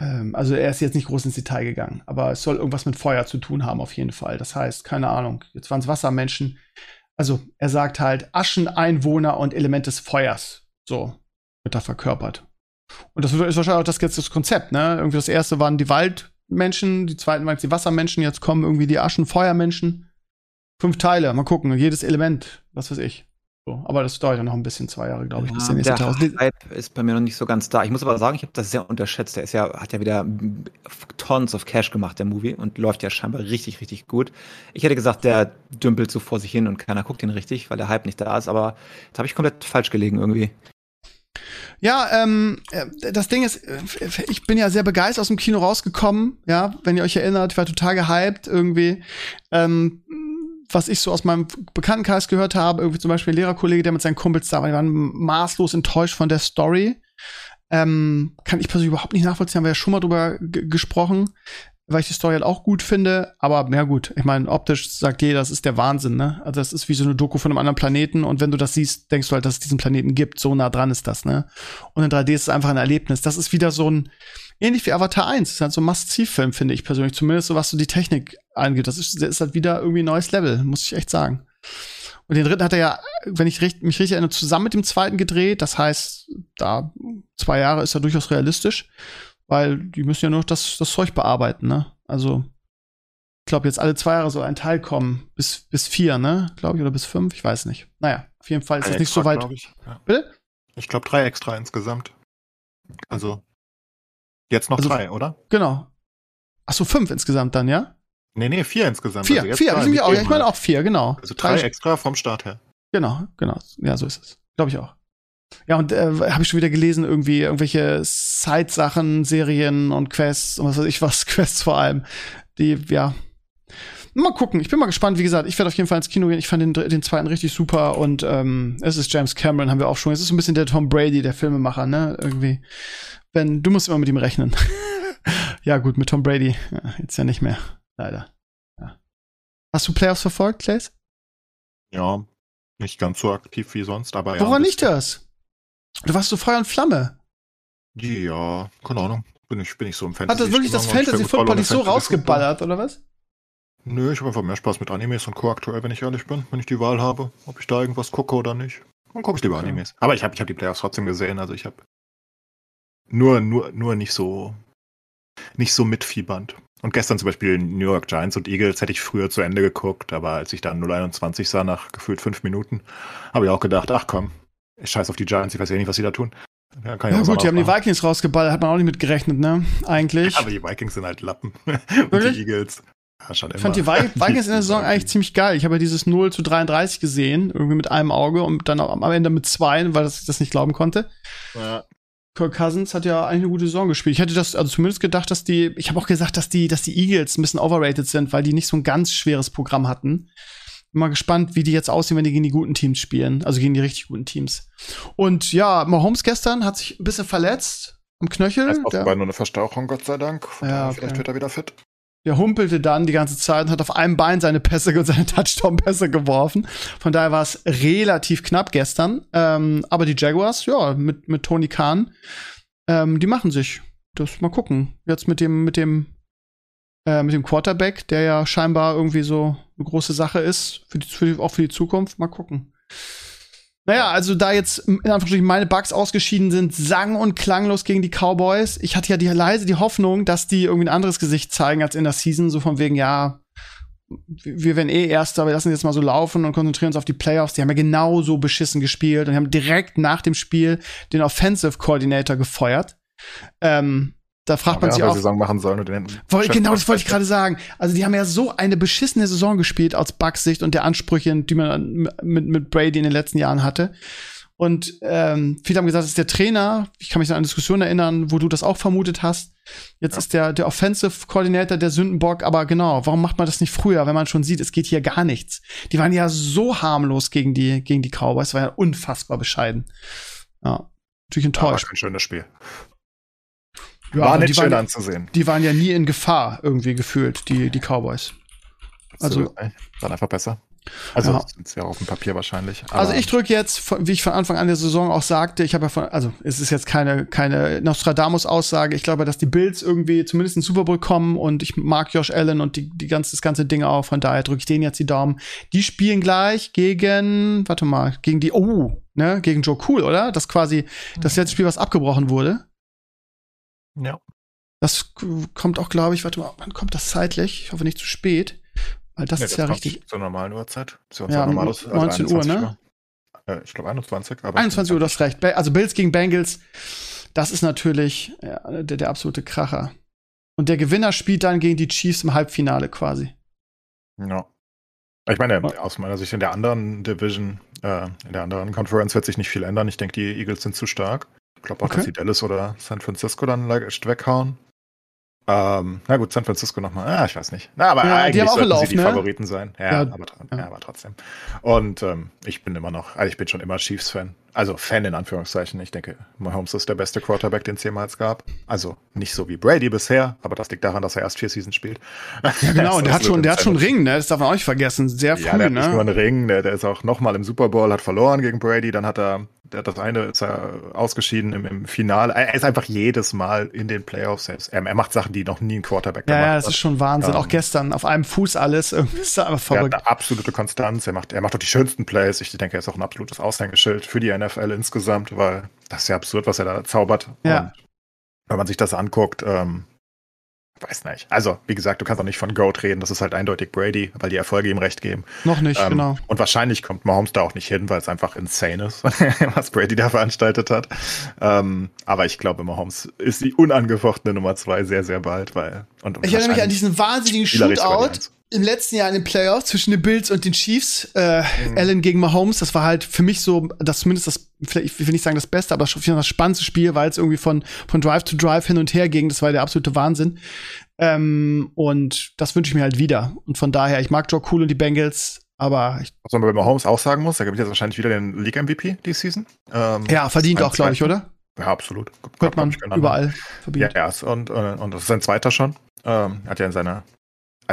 Ähm, also er ist jetzt nicht groß ins Detail gegangen, aber es soll irgendwas mit Feuer zu tun haben, auf jeden Fall. Das heißt, keine Ahnung, jetzt waren es Wassermenschen. Also er sagt halt Ascheneinwohner und Element des Feuers. So wird da verkörpert. Und das ist wahrscheinlich auch das das Konzept, ne? Irgendwie das erste waren die Waldmenschen, die zweiten waren die Wassermenschen, jetzt kommen irgendwie die Aschenfeuermenschen. Fünf Teile, mal gucken, jedes Element, was weiß ich. So, aber das dauert ja noch ein bisschen, zwei Jahre, glaube ich, bis der nächste der. Hype ist bei mir noch nicht so ganz da. Ich muss aber sagen, ich habe das sehr unterschätzt. Der ist ja, hat ja wieder tons of Cash gemacht, der Movie, und läuft ja scheinbar richtig, richtig gut. Ich hätte gesagt, der dümpelt so vor sich hin und keiner guckt ihn richtig, weil der Hype nicht da ist, aber jetzt habe ich komplett falsch gelegen irgendwie. Ja, ähm, äh, das Ding ist, äh, ich bin ja sehr begeistert aus dem Kino rausgekommen, ja, wenn ihr euch erinnert, ich war total gehypt irgendwie. Ähm, was ich so aus meinem Bekanntenkreis gehört habe, irgendwie zum Beispiel ein Lehrerkollege, der mit seinen Kumpels da war, die waren maßlos enttäuscht von der Story. Ähm, kann ich persönlich überhaupt nicht nachvollziehen, haben wir ja schon mal drüber gesprochen, weil ich die Story halt auch gut finde. Aber ja gut, ich meine, optisch sagt jeder, das ist der Wahnsinn, ne? Also das ist wie so eine Doku von einem anderen Planeten und wenn du das siehst, denkst du halt, dass es diesen Planeten gibt. So nah dran ist das, ne? Und in 3D ist es einfach ein Erlebnis. Das ist wieder so ein, ähnlich wie Avatar 1, das ist halt so ein Must-See-Film, finde ich persönlich. Zumindest so, was so die Technik angeht. Das ist, ist halt wieder irgendwie ein neues Level, muss ich echt sagen. Und den dritten hat er ja, wenn ich mich richtig erinnere, zusammen mit dem zweiten gedreht. Das heißt, da zwei Jahre ist ja durchaus realistisch, weil die müssen ja nur noch das, das Zeug bearbeiten, ne? Also, ich glaube, jetzt alle zwei Jahre soll ein Teil kommen. Bis, bis vier, ne? Glaube ich, oder bis fünf, ich weiß nicht. Naja, auf jeden Fall ist Drei das nicht so extra, weit. glaub Ich, ja. Bitte? ich glaube drei extra insgesamt. Also jetzt noch Also- drei, oder? Genau. Ach so, fünf insgesamt dann, ja? Nee, nee, vier insgesamt. Vier, Also vier, drei mit auch. Ja, ich meine auch vier, genau. Also drei extra vom Start her. Genau, genau. Ja, so ist es. Glaube ich auch. Ja, und äh, habe ich schon wieder gelesen, irgendwie irgendwelche Side-Sachen, Serien und Quests und was weiß ich was, *laughs* Quests vor allem, die, ja. Mal gucken, ich bin mal gespannt. Wie gesagt, ich werde auf jeden Fall ins Kino gehen. Ich fand den, den zweiten richtig super und ähm, es ist James Cameron, haben wir auch schon. Es ist so ein bisschen der Tom Brady, der Filmemacher, ne? Irgendwie. Wenn, du musst immer mit ihm rechnen. *laughs* ja, gut, mit Tom Brady. Ja, jetzt ja nicht mehr. Leider. Ja. Hast du Playoffs verfolgt, Clays? Ja, nicht ganz so aktiv wie sonst, aber ja. Woran liegt das? Du warst so Feuer und Flamme. Ja, keine Ahnung. Bin ich, bin ich so im Fantasy. Hat das wirklich das Stimmung und Fantasy ich bin voll Football ohne nicht so rausgeballert, oder was? Nö, ich habe einfach mehr Spaß mit Animes und Co. aktuell, wenn ich ehrlich bin, wenn ich die Wahl habe, ob ich da irgendwas gucke oder nicht. Dann gucke ich lieber Okay. Animes. Aber ich habe ich hab die Playoffs trotzdem gesehen, also ich habe nur, nur, nur nicht so, nicht so mitfiebernd. Und gestern zum Beispiel New York Giants und Eagles hätte ich früher zu Ende geguckt, aber als ich dann 0,21 sah nach gefühlt fünf Minuten, habe ich auch gedacht, ach komm, ich scheiß auf die Giants, ich weiß ja nicht, was sie da tun. Ja, Ja auch gut, die haben die. Vikings rausgeballert, hat man auch nicht mit gerechnet, ne? Eigentlich. Aber die Vikings sind halt Lappen. *laughs* und Wirklich? die Eagles. Ja, schon immer. Ich fand die Vi- *laughs* Vikings in der Saison eigentlich ziemlich geil. Ich habe ja dieses 0 zu 33 gesehen, irgendwie mit einem Auge und dann am Ende mit zwei, weil ich das nicht glauben konnte. Ja. Kirk Cousins hat ja eigentlich eine gute Saison gespielt. Ich hätte das also zumindest gedacht, dass die, ich habe auch gesagt, dass die, dass die Eagles ein bisschen overrated sind, weil die nicht so ein ganz schweres Programm hatten. Bin mal gespannt, wie die jetzt aussehen, wenn die gegen die guten Teams spielen, also gegen die richtig guten Teams. Und ja, Mahomes gestern hat sich ein bisschen verletzt am Knöchel. Das ist offenbar nur eine Verstauchung, Gott sei Dank. Ja, okay. Vielleicht wird er wieder fit. Der humpelte dann die ganze Zeit und hat auf einem Bein seine Pässe und *laughs* seine Touchdown-Pässe geworfen. Von daher war es relativ knapp gestern. Ähm, aber die Jaguars, ja, mit, mit Tony Khan, ähm, die machen sich. Das mal gucken. Jetzt mit dem, mit dem, äh, mit dem Quarterback, der ja scheinbar irgendwie so eine große Sache ist, für die, für die, auch für die Zukunft. Mal gucken. Naja, also da jetzt in Anführungsstrichen meine Bugs ausgeschieden sind, sang- und klanglos gegen die Cowboys. Ich hatte ja die leise die Hoffnung, dass die irgendwie ein anderes Gesicht zeigen als in der Season, so von wegen, ja, wir werden eh Erster, wir lassen jetzt mal so laufen und konzentrieren uns auf die Playoffs. Die haben ja genauso beschissen gespielt und haben direkt nach dem Spiel den Offensive Coordinator gefeuert. Ähm, da fragt man Ja, sich auch, Saison machen sollen und den Chef genau, das wollte ich gerade sagen. Also die haben ja so eine beschissene Saison gespielt aus Bucks Sicht und der Ansprüche, die man mit, mit Brady in den letzten Jahren hatte. Und ähm, viele haben gesagt, es ist der Trainer. Ich kann mich an eine Diskussion erinnern, wo du das auch vermutet hast. Jetzt ist der, der Offensive Coordinator der Sündenbock. Aber genau, warum macht man das nicht früher, wenn man schon sieht, es geht hier gar nichts? Die waren ja so harmlos gegen die, gegen die Cowboys. War ja unfassbar bescheiden. Ja, natürlich Ja, war enttäuscht. kein schönes Spiel. Ja, war aber nicht die schön waren, anzusehen. die waren ja nie in Gefahr irgendwie gefühlt, die, die Cowboys. Also-. Waren einfach besser. Also Ja. sind ja auf dem Papier wahrscheinlich. Also ich drücke jetzt, wie ich von Anfang an der Saison auch sagte, ich habe ja von, also es ist jetzt keine, keine Nostradamus-Aussage, ich glaube, dass die Bills irgendwie zumindest in den Super Bowl kommen und ich mag Josh Allen und die, die ganze, das ganze Ding auch, von daher drücke ich denen jetzt die Daumen. Die spielen gleich gegen, warte mal, gegen die, oh, ne, gegen Joe Cool, oder? Das quasi das letzte Spiel, was abgebrochen wurde. Ja. Das kommt auch, glaube ich, warte mal, wann kommt das zeitlich? Ich hoffe nicht zu spät. Weil das Nee, ist ja richtig. Zur normalen Uhrzeit. Zu Ja, unserer normales- 19 Uhr, 21 ne? Äh, ich glaube 21. Aber 21 Uhr, du hast recht. Also Bills gegen Bengals, das ist natürlich ja, der, der absolute Kracher. Und der Gewinner spielt dann gegen die Chiefs im Halbfinale quasi. Ja. Ich meine, aus meiner Sicht in der anderen Division, äh, in der anderen Conference wird sich nicht viel ändern. Ich denke, die Eagles sind zu stark. Ich glaube auch, Okay. dass die Dallas oder San Francisco dann leicht weghauen. Ähm, na gut, San Francisco nochmal. Ah, ich weiß nicht. Na, aber Ja, die eigentlich haben auch sollten Lauf, sie die ne? Favoriten sein. Ja, Ja, aber, ja. aber trotzdem. Und ähm, ich bin immer noch, also ich bin schon immer Chiefs-Fan. Also Fan in Anführungszeichen. Ich denke, Mahomes ist der beste Quarterback, den es jemals gab. Also nicht so wie Brady bisher, aber das liegt daran, dass er erst vier Seasons spielt. Ja, *laughs* genau, und der hat schon, der hat schon einen Ring, ne? Das darf man auch nicht vergessen. Sehr früh, Ja, der hat nicht nur ne? einen Ring, der, der ist auch nochmal im Super Bowl, hat verloren gegen Brady, dann hat er, das eine ist er ausgeschieden im, im Finale. Er ist einfach jedes Mal in den Playoffs. Er, ist, er, er macht Sachen, die noch nie ein Quarterback Ja, gemacht ja, das hat. ist schon Wahnsinn. Ähm, auch gestern auf einem Fuß alles. *laughs* Irgendwie ist das einfach Er hat verrückt. eine absolute Konstanz. Er macht, er macht auch die schönsten Plays. Ich denke, er ist auch ein absolutes Aushängeschild für die NFL insgesamt, weil das ist ja absurd, was er da zaubert. Ja. Und wenn man sich das anguckt, ähm, weiß nicht. Also, wie gesagt, du kannst auch nicht von Goat reden. Das ist halt eindeutig Brady, weil die Erfolge ihm recht geben. Noch nicht, Ähm, genau. Und wahrscheinlich kommt Mahomes da auch nicht hin, weil es einfach insane ist, *laughs* was Brady da veranstaltet hat. Ähm, aber ich glaube, Mahomes ist die unangefochtene Nummer zwei sehr, sehr bald, weil. Und Ich erinnere mich an diesen wahnsinnigen Shootout. Im letzten Jahr in den Playoffs zwischen den Bills und den Chiefs. Äh, Mhm. Allen gegen Mahomes, das war halt für mich so, das zumindest das, vielleicht, ich will nicht sagen das Beste, aber schon das spannendste Spiel, weil es irgendwie von, von Drive to Drive hin und her ging. Das war der absolute Wahnsinn. Ähm, und das wünsche ich mir halt wieder. Und von daher, ich mag Joe Cool und die Bengals, aber ich, Was man bei Mahomes auch sagen muss, er gibt jetzt wahrscheinlich wieder den League-MVP die Season. Ähm, ja, verdient auch, glaube ich, oder? Ja, absolut. Hört man überall. Ja, Verdient. er ist, und, und, und das ist sein zweiter schon. Ähm, hat ja in seiner, äh,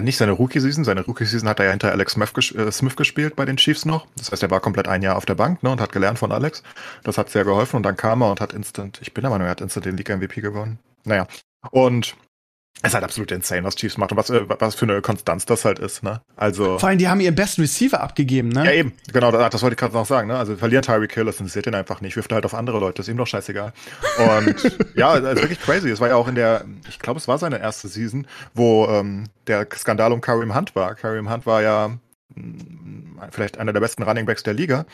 nicht seine Rookie-Season, seine Rookie-Season hat er ja hinter Alex äh, Smith gespielt bei den Chiefs noch. Das heißt, er war komplett ein Jahr auf der Bank ne, und hat gelernt von Alex. Das hat sehr geholfen und dann kam er und hat instant, ich bin der Meinung, er hat instant den League-MVP gewonnen. Naja, und ist halt absolut insane, was Chiefs macht und was, äh, was für eine Konstanz das halt ist, ne? Also. Vor allem, die haben ihren besten Receiver abgegeben, ne? Ja, eben, genau, das, das wollte ich gerade noch sagen, ne? Also verlieren Tyreek Hill, das interessiert ihn einfach nicht, wirft halt auf andere Leute, ist ihm doch scheißegal. Und *laughs* ja, also wirklich crazy. Es war ja auch in der, ich glaube, es war seine erste Season, wo ähm, der Skandal um Kareem Hunt war. Kareem Hunt war ja mh, vielleicht einer der besten Running Backs der Liga.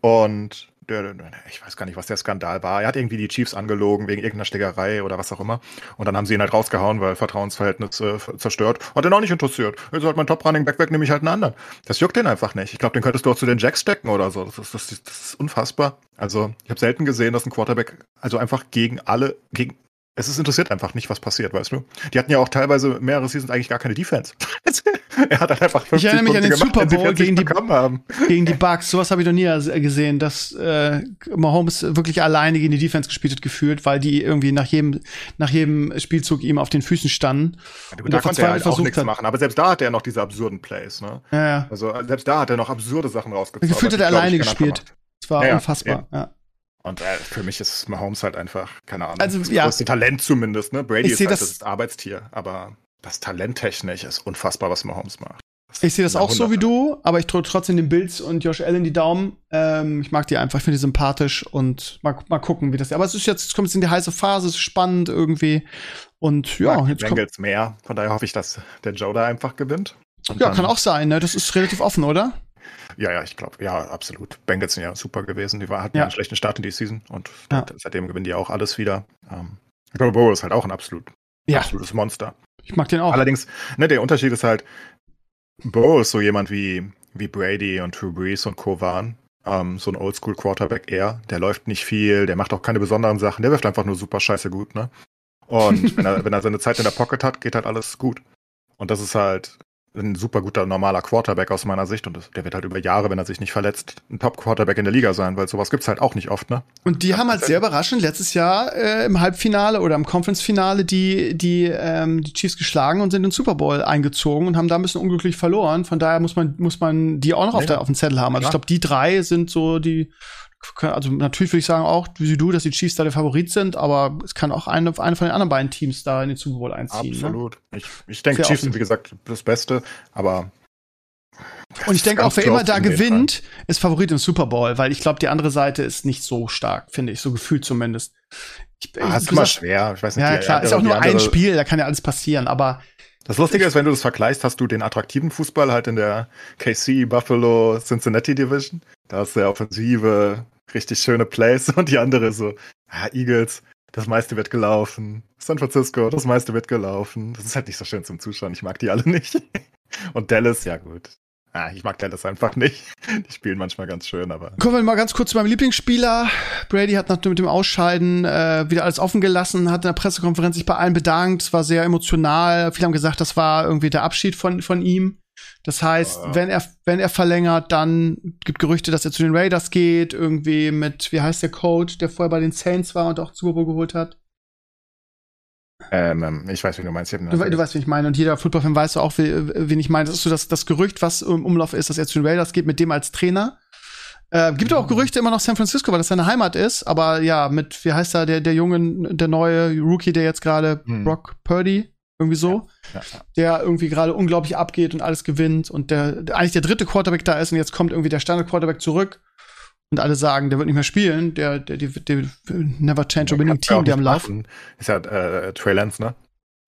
Und der, ich weiß gar nicht, was der Skandal war. Er hat irgendwie die Chiefs angelogen wegen irgendeiner Schlägerei oder was auch immer. Und dann haben sie ihn halt rausgehauen, weil Vertrauensverhältnisse äh, zerstört. Hat ihn auch nicht interessiert. Jetzt halt mein Top-Running Back weg, nehme ich halt einen anderen. Das juckt den einfach nicht. Ich glaube, den könntest du auch zu den Jacks stecken oder so. Das ist, das das ist unfassbar. Also, ich habe selten gesehen, dass ein Quarterback also einfach gegen alle, gegen es ist interessiert einfach nicht, was passiert, weißt du? Die hatten ja auch teilweise mehrere Seasons eigentlich gar keine Defense. *laughs* er hat halt einfach 50 Ich erinnere mich Punkte an den gemacht, Super Bowl 40 gegen die- haben. Gegen die Bucks. Sowas habe ich noch nie gesehen, dass äh, Mahomes wirklich alleine gegen die Defense gespielt hat, gefühlt, weil die irgendwie nach jedem, nach jedem Spielzug ihm auf den Füßen standen. Gut, Und da konnte er halt auch nichts hat. machen. Aber selbst da hat er noch diese absurden Plays, ne? Ja, ja. Also selbst da hat er noch absurde Sachen rausgezogen. Gefühlt hat er alleine gespielt. Es war Ja, ja, unfassbar. Ja. Und äh, für mich ist Mahomes halt einfach, keine Ahnung, Also, das ja. größte Talent zumindest, ne? Brady Ich ist halt das- das, Arbeitstier, aber das Talent technisch ist unfassbar, was Mahomes macht. Ich sehe das auch so wie du, aber ich drücke trotzdem den Bills und Josh Allen die Daumen. Ähm, ich mag die einfach, ich finde die sympathisch und mal, mal gucken, wie das. Aber es ist jetzt, es kommt jetzt in die heiße Phase, es ist spannend irgendwie. Und ja, Mag jetzt Bengals mehr. Von daher hoffe ich, dass der Joe da einfach gewinnt. Und ja, kann auch sein, ne? Das ist relativ offen, oder? Ja, ja, ich glaube, ja, absolut. Bengals sind ja super gewesen. Die war, hatten Ja. einen schlechten Start in die Season und Ja. seitdem gewinnen die auch alles wieder. Ähm, ich glaube, Burrow ist halt auch ein absolut, Ja. absolutes Monster. Ich mag den auch. Allerdings, ne, der Unterschied ist halt, Burrow ist so jemand wie, wie Brady und Drew Brees und Co. waren. Ähm, so ein Oldschool-Quarterback eher. Der läuft nicht viel, der macht auch keine besonderen Sachen, der wirft einfach nur super scheiße gut, ne? Und *laughs* wenn er, wenn er seine Zeit in der Pocket hat, geht halt alles gut. Und das ist halt ein super guter normaler Quarterback aus meiner Sicht und das, der wird halt über Jahre, wenn er sich nicht verletzt, ein Top-Quarterback in der Liga sein, weil sowas gibt's halt auch nicht oft, ne? Und die haben halt sehr überraschend letztes Jahr äh, im Halbfinale oder im Conference-Finale die, die, ähm, die Chiefs geschlagen und sind in den Super Bowl eingezogen und haben da ein bisschen unglücklich verloren. Von daher muss man, muss man die auch noch auf, Ja, der, auf dem Zettel haben. Also ich klar. glaube, die drei sind so die, also natürlich würde ich sagen auch, wie du, dass die Chiefs da der Favorit sind, aber es kann auch eine, eine von den anderen beiden Teams da in den Super Bowl einziehen. Ne? Absolut. Ich, ich denke, Chiefs sind, wie gesagt, das Beste, aber. Und ich denke auch, wer immer da gewinnt, ist Favorit im Super Bowl, weil ich glaube, die andere Seite ist nicht so stark, finde ich, so gefühlt zumindest. Ich, Ah, ich- ist immer schwer. Ich weiß nicht, Ja, klar, ist auch nur ein Spiel, da kann ja alles passieren, aber Das Lustige ist, wenn du das vergleichst, hast du den attraktiven Fußball halt in der KC, Buffalo, Cincinnati Division. Da ist der Offensive, richtig schöne Plays *laughs* und die andere so, ah, Eagles, das meiste wird gelaufen. San Francisco, das meiste wird gelaufen. Das ist halt nicht so schön zum Zuschauen. Ich mag die alle *laughs* nicht. Und Dallas, ja gut. Ah, ich mag Dallas einfach nicht. Die spielen manchmal ganz schön, aber. kommen wir mal ganz kurz zu meinem Lieblingsspieler. Brady hat nach mit dem Ausscheiden äh, wieder alles offen gelassen, hat in der Pressekonferenz sich bei allen bedankt, es war sehr emotional. Viele haben gesagt, das war irgendwie der Abschied von, von ihm. Das heißt, Ja. wenn er, wenn er verlängert, dann gibt Gerüchte, dass er zu den Raiders geht, irgendwie mit, wie heißt der Coach, der vorher bei den Saints war und auch Super Bowl geholt hat. Ähm, ähm, ich weiß, wie du meinst. Du, du weißt, wie ich meine. Und jeder Football-Fan weiß auch, wie, wen ich meine. Das ist so das, das Gerücht, was im Umlauf ist, dass er zu den Raiders geht, mit dem als Trainer. Äh, gibt auch Gerüchte immer noch San Francisco, weil das seine Heimat ist. Aber ja, mit, wie heißt er, der, der junge, der neue Rookie, der jetzt gerade, Hm. Brock Purdy, irgendwie so, ja, ja. der irgendwie gerade unglaublich abgeht und alles gewinnt und der, der eigentlich der dritte Quarterback da ist und jetzt kommt irgendwie der Standard-Quarterback zurück und alle sagen, der wird nicht mehr spielen, der, der, der, der never change a winning team, der am Laufen. Ist ja äh, Trey Lance, ne?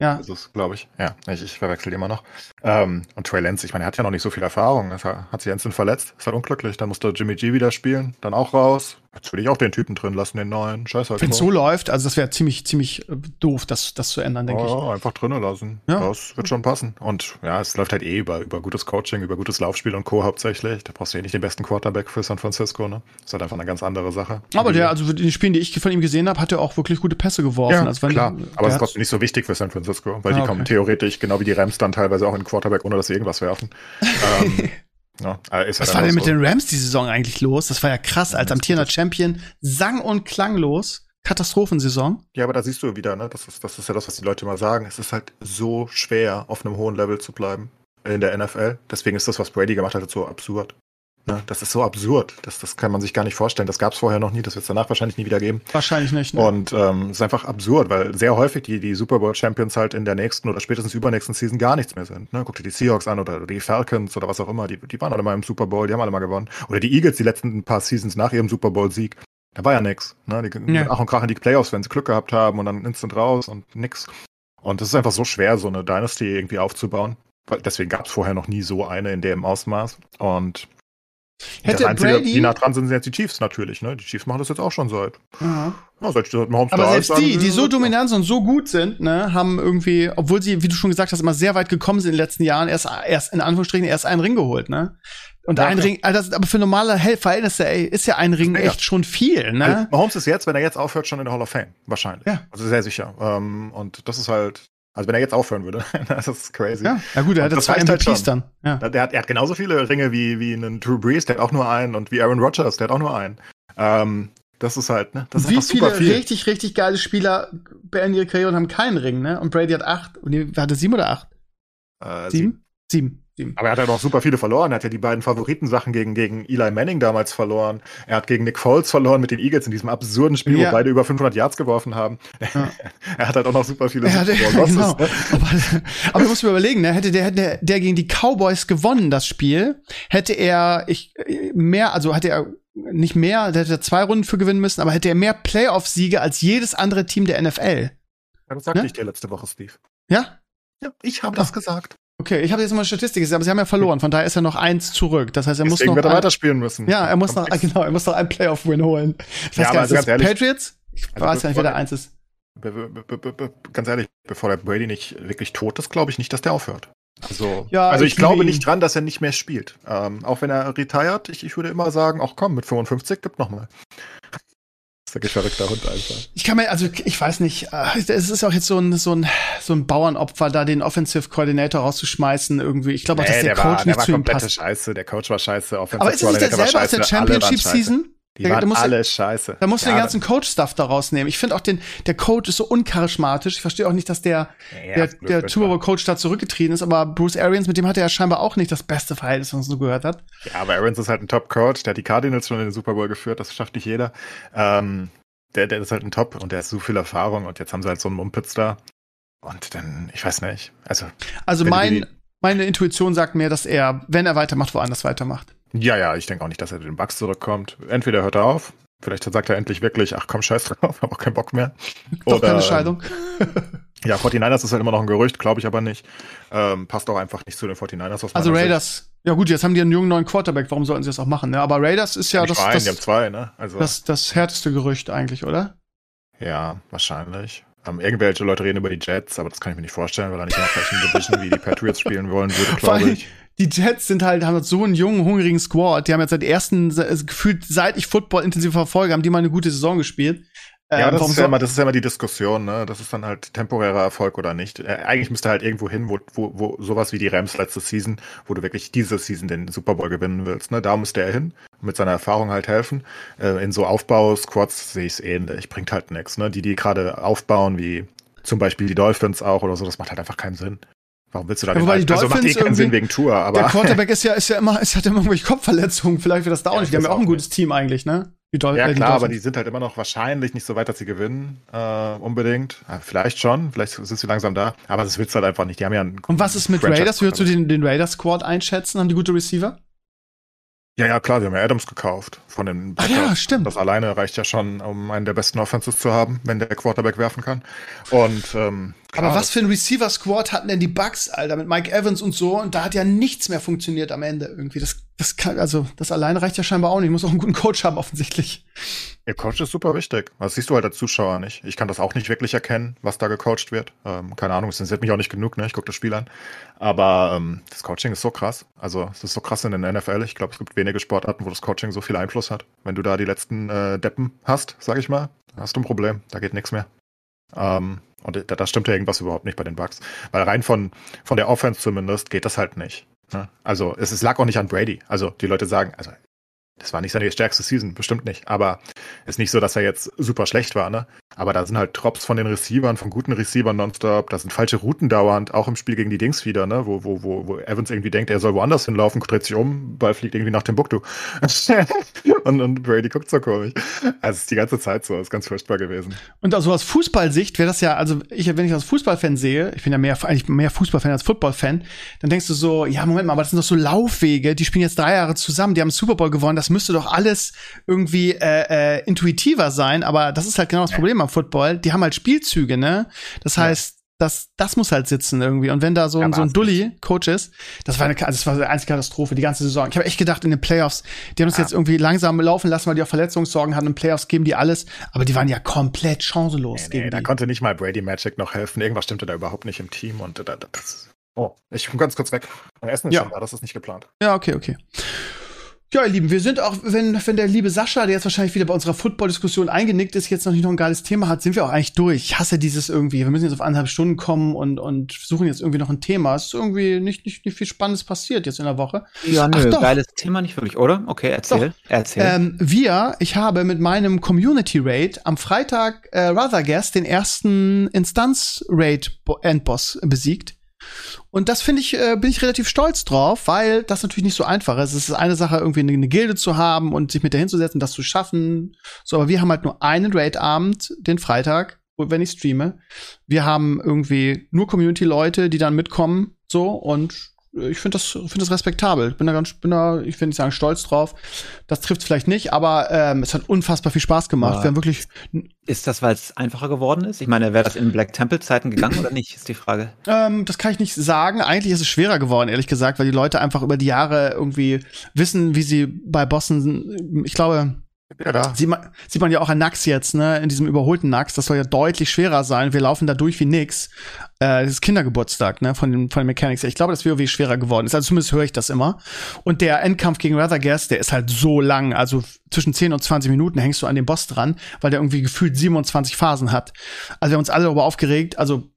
Ja, Das ist, glaube ich. Ja, ich, ich verwechsel die immer noch. Ähm, und Trey Lance, ich meine, er hat ja noch nicht so viel Erfahrung. Er hat sich instant verletzt, ist halt unglücklich. Dann musste Jimmy G wieder spielen, dann auch raus. Jetzt will ich auch den Typen drin lassen, den neuen. Scheiß halt wenn es so läuft, also das wäre ziemlich, ziemlich äh, doof, das, das zu ändern, denke ich. Oh, einfach drinnen lassen. Ja. Das wird schon passen. Und ja, es läuft halt eh über, über gutes Coaching, über gutes Laufspiel und Co. hauptsächlich. Da brauchst du eh nicht den besten Quarterback für San Francisco, ne? Ist halt einfach eine ganz andere Sache. Aber der, also in den Spielen, die ich von ihm gesehen habe, hat er auch wirklich gute Pässe geworfen. ja, also wenn, klar. Aber es ist trotzdem nicht so wichtig für San Francisco, weil Ah, die okay. kommen theoretisch, genau wie die Rams, dann teilweise auch in den Quarterback, ohne dass sie irgendwas werfen. *laughs* ähm, ja, äh, ist Was halt war denn mit so. den Rams die Saison eigentlich los? Das war ja krass, als amtierender Champion sang und klanglos. Katastrophensaison. Ja, aber da siehst du wieder, ne? Das ist, das ist ja das, was die Leute immer sagen. Es ist halt so schwer, auf einem hohen Level zu bleiben in der NFL. Deswegen ist das, was Brady gemacht hat, so absurd. Ne? Das ist so absurd. Das, das kann man sich gar nicht vorstellen. Das gab es vorher noch nie. Das wird es danach wahrscheinlich nie wieder geben. Wahrscheinlich nicht. Ne? Und ähm, ist einfach absurd, weil sehr häufig die, die Super Bowl Champions halt in der nächsten oder spätestens übernächsten Season gar nichts mehr sind. Ne? Guck dir die Seahawks an oder die Falcons oder was auch immer. Die, die waren alle mal im Super Bowl, die haben alle mal gewonnen. Oder die Eagles die letzten paar Seasons nach ihrem Super Bowl-Sieg. Da war ja nix. Ne? Die ja. Ach und Krach in die Playoffs, wenn sie Glück gehabt haben und dann instant raus und nix. Und es ist einfach so schwer, so eine Dynasty irgendwie aufzubauen. Deswegen gab es vorher noch nie so eine in dem Ausmaß. Und Hätte das Einzige, Brady, die nah dran sind, sind jetzt die Chiefs natürlich. Ne? Die Chiefs machen das jetzt auch schon seit. Ja. Ja, seit Mahomes Aber selbst die, die so dominant und so gut sind, ne, haben irgendwie, obwohl sie, wie du schon gesagt hast, immer sehr weit gekommen sind in den letzten Jahren, erst, erst in Anführungsstrichen erst einen Ring geholt, ne? Und ja, ein Ring, also aber für normale Verhältnisse, ey, ist ja ein Ring echt schon viel, ne? Also Mahomes ist jetzt, wenn er jetzt aufhört, schon in der Hall of Fame. Wahrscheinlich. Ja. Also sehr sicher. Ähm, und das ist halt, also wenn er jetzt aufhören würde, *laughs* das ist crazy. Ja, ja gut, er hat zwei MVPs halt dann. Ja. Der hat, er hat genauso viele Ringe wie, wie einen Drew Brees, der hat auch nur einen, und wie Aaron Rodgers, der hat auch nur einen. Ähm, das ist halt, ne? Das ist wie viele viel. richtig, richtig geile Spieler beenden ihre Karriere und haben keinen Ring, ne? Und Brady hat acht. Und die, hatte sieben oder acht? Äh, sieben? Sieben. Aber er hat ja noch super viele verloren. Er hat ja die beiden Favoritensachen gegen, gegen Eli Manning damals verloren. Er hat gegen Nick Foles verloren mit den Eagles in diesem absurden Spiel, ja. wo beide über 500 Yards geworfen haben. Ja. *laughs* er hat halt auch noch super viele ja, der, genau. Ne? aber, aber du musst mir überlegen, ne? hätte der, hätte der gegen die Cowboys gewonnen, das Spiel, hätte er ich, mehr, also hätte er nicht mehr, der hätte zwei Runden für gewinnen müssen, aber hätte er mehr Playoff-Siege als jedes andere Team der NFL. Das sagte ne? ich dir letzte Woche, Steve. Ja? Ja, ich habe das gesagt. Okay, ich habe jetzt mal Statistik gesehen, aber sie haben ja verloren, von daher ist er noch eins zurück. Das heißt, er Deswegen muss noch wird er weiterspielen müssen. Ja, er muss noch, genau, er muss noch einen Playoff-Win holen. Ich weiß ja, gar nicht, ist ehrlich, Patriots? Ich also weiß gar nicht, wer der eins ist. Ganz ehrlich, bevor der Brady nicht wirklich tot ist, glaube ich nicht, dass der aufhört. Also, ja, also ich, ich glaube nicht dran, dass er nicht mehr spielt. Ähm, auch wenn er retired, ich, ich würde immer sagen, auch komm, mit 55 gibt noch mal. Das ist wirklich verrückter Hund einfach. Ich kann mir, also ich weiß nicht, äh, es ist auch jetzt so ein, so ein, so ein Bauernopfer, da den Offensive Coordinator rauszuschmeißen irgendwie. Ich glaube auch, nee, dass der, der Coach war, nicht der zu ihm passt. Scheiße, der Coach war scheiße, Offensive Aber ist es nicht derselbe aus der Championship Season? Die da, waren da alle scheiße. Da musst du ja, den ganzen Coach-Stuff da rausnehmen. Ich finde auch den, der Coach ist so uncharismatisch. Ich verstehe auch nicht, dass der, ja, der, der Super Bowl-Coach da zurückgetreten ist, aber Bruce Arians, mit dem hat er ja scheinbar auch nicht das beste Verhältnis, was man so gehört hat. Ja, aber Arians ist halt ein Top-Coach, der hat die Cardinals schon in den Super Bowl geführt, das schafft nicht jeder. Ähm, der, der ist halt ein Top und der hat so viel Erfahrung und jetzt haben sie halt so einen Mumpitz da. Und dann, ich weiß nicht. Also, also mein, meine Intuition sagt mir, dass er, wenn er weitermacht, woanders weitermacht. Ja, ja, ich denke auch nicht, dass er den Bugs zurückkommt. Entweder hört er auf, vielleicht sagt er endlich wirklich, ach komm, scheiß drauf, *laughs* hab auch keinen Bock mehr. Doch Oder, keine Scheidung. *laughs* ja, 49ers ist halt immer noch ein Gerücht, glaube ich aber nicht. Ähm, passt auch einfach nicht zu den 49ers aus Also Raiders, Sicht. ja gut, jetzt haben die einen jungen neuen Quarterback, warum sollten sie das auch machen? Ne? Aber Raiders ist ja das, ein, das, die haben zwei, ne? also. das, das härteste Gerücht eigentlich, oder? Ja, wahrscheinlich. Ähm, irgendwelche Leute reden über die Jets, aber das kann ich mir nicht vorstellen, weil er nicht in der gleichen Division wie die Patriots spielen wollen würde, *laughs* glaube ich die Jets sind halt, haben so einen jungen, hungrigen Squad. Die haben jetzt seit ersten, gefühlt, seit ich Football intensiv verfolge, haben die mal eine gute Saison gespielt. Ja, ähm, das, ist ja immer, das ist ja immer die Diskussion, ne? Das ist dann halt temporärer Erfolg oder nicht. Äh, eigentlich müsste halt irgendwo hin, wo, wo, wo sowas wie die Rams letzte Season, wo du wirklich diese Season den Super Bowl gewinnen willst, ne? Da müsste er hin, mit seiner Erfahrung halt helfen. Äh, in so Aufbau-Squads sehe ich es ähnlich, bringt halt nichts, ne? Die, die gerade aufbauen, wie zum Beispiel die Dolphins auch oder so, das macht halt einfach keinen Sinn. Warum willst du da ja, wobei die also macht eh keinen Sinn wegen Tour, aber. Der Quarterback ist ja, ist ja immer, es hat immer irgendwelche Kopfverletzungen. Vielleicht wird das da auch ja, nicht. Die haben ja auch ein gutes Team eigentlich, ne? Die Dol ja, klar, aber die sind halt immer noch wahrscheinlich nicht so weit, dass sie gewinnen, äh, unbedingt. Ja, vielleicht schon, vielleicht sind sie langsam da, aber das willst du halt einfach nicht. Die haben ja einen Und was ist mit Raiders? Würdest du den, den Raiders-Squad einschätzen? Haben die gute Receiver? Ja, ja, klar, wir haben ja Adams gekauft von den Ach ja, stimmt. Das alleine reicht ja schon, um einen der besten Offenses zu haben, wenn der Quarterback werfen kann. Und ähm, klar, Aber was für ein Receiver-Squad hatten denn die Bucks, Alter, mit Mike Evans und so? Und da hat ja nichts mehr funktioniert am Ende irgendwie. Das, das kann, also, das alleine reicht ja scheinbar auch nicht. Muss auch einen guten Coach haben, offensichtlich. Der Coach ist super wichtig. Das siehst du halt als Zuschauer nicht. Ich kann das auch nicht wirklich erkennen, was da gecoacht wird. Ähm, keine Ahnung, es interessiert mich auch nicht genug, ne? Ich gucke das Spiel an. Aber ähm, das Coaching ist so krass. Also es ist so krass in der NFL. Ich glaube, es gibt wenige Sportarten, wo das Coaching so viel Einfluss hat. Wenn du da die letzten äh, Deppen hast, sag ich mal, hast du ein Problem. Da geht nichts mehr. Ähm, und da, da stimmt ja irgendwas überhaupt nicht bei den Bugs. Weil rein von, von der Offense zumindest geht das halt nicht. Ne? Also es, es lag auch nicht an Brady. Also die Leute sagen, also das war nicht seine stärkste Season, bestimmt nicht. Aber ist nicht so, dass er jetzt super schlecht war, ne? Aber da sind halt Drops von den Receivern, von guten Receivern nonstop. Da sind falsche Routen dauernd, auch im Spiel gegen die Dings wieder, ne? Wo, wo, wo, wo Evans irgendwie denkt, er soll woanders hinlaufen, dreht sich um, Ball fliegt irgendwie nach Timbuktu. *laughs* und, und Brady guckt so komisch. Also es ist die ganze Zeit so, ist ganz furchtbar gewesen. Und also aus Fußballsicht wäre das ja, also ich, wenn ich das Fußballfan sehe, ich bin ja mehr, eigentlich mehr Fußballfan als Footballfan, dann denkst du so, ja, Moment mal, aber das sind doch so Laufwege, die spielen jetzt drei Jahre zusammen, die haben Super Bowl gewonnen, das müsste doch alles irgendwie äh, äh, intuitiver sein, aber das ist halt genau das Problem am Football. Die haben halt Spielzüge, ne? Das heißt, das, das muss halt sitzen irgendwie. Und wenn da so, ein so ein Dulli-Coach ist, das war eine, also das war eine einzige Katastrophe, die ganze Saison. Ich habe echt gedacht, in den Playoffs, die haben uns ja. jetzt irgendwie langsam laufen lassen, weil die auch Verletzungssorgen hatten. In Playoffs geben die alles, aber die waren ja komplett chancenlos nee, gegen nee. Da konnte nicht mal Brady Magic noch helfen. Irgendwas stimmte da überhaupt nicht im Team und da, das. Oh, ich komme ganz kurz weg. Mein Essen ist ja. schon da, das ist nicht geplant. Ja, okay, okay. Ja, ihr Lieben, wir sind auch, wenn, wenn der liebe Sascha, der jetzt wahrscheinlich wieder bei unserer Football-Diskussion eingenickt ist, jetzt noch nicht noch ein geiles Thema hat, sind wir auch eigentlich durch. Ich hasse dieses irgendwie, wir müssen jetzt auf anderthalb Stunden kommen und, und suchen jetzt irgendwie noch ein Thema. Es ist irgendwie nicht, nicht, nicht viel Spannendes passiert jetzt in der Woche. Ja, nö, Ach, geiles Thema nicht wirklich, oder? Okay, erzähl, doch. erzähl. Ähm, wir, ich habe mit meinem Community Raid am Freitag äh, Rather Guest den ersten Instanz Raid Endboss besiegt. Und das finde ich, äh, bin ich relativ stolz drauf, weil das natürlich nicht so einfach ist. Es ist eine Sache, irgendwie eine, eine Gilde zu haben und sich mit der hinzusetzen, das zu schaffen. So, aber wir haben halt nur einen Raid-Abend, den Freitag, wenn ich streame. Wir haben irgendwie nur Community-Leute, die dann mitkommen, so, und ich finde das, finde das respektabel. Bin da ganz, bin da, ich will nicht sagen stolz drauf. Das trifft vielleicht nicht, aber ähm, es hat unfassbar viel Spaß gemacht. Ja. Wir haben wirklich. Ist das, weil es einfacher geworden ist? Ich meine, wäre das in Black Temple Zeiten gegangen oder nicht? Ist die Frage. Ähm, das kann ich nicht sagen. Eigentlich ist es schwerer geworden, ehrlich gesagt, weil die Leute einfach über die Jahre irgendwie wissen, wie sie bei Bossen, ich glaube, ja, da. Sieht man, sieht man ja auch an Nax jetzt, ne, in diesem überholten Nax. Das soll ja deutlich schwerer sein. Wir laufen da durch wie nix. Äh, das ist Kindergeburtstag, ne, von den, von den Mechanics. Ich glaube, dass WoW schwerer geworden ist. Also zumindest höre ich das immer. Und der Endkampf gegen Rathergas, der ist halt so lang. Also zwischen 10 und 20 Minuten hängst du an dem Boss dran, weil der irgendwie gefühlt 27 Phasen hat. Also wir haben uns alle darüber aufgeregt. Also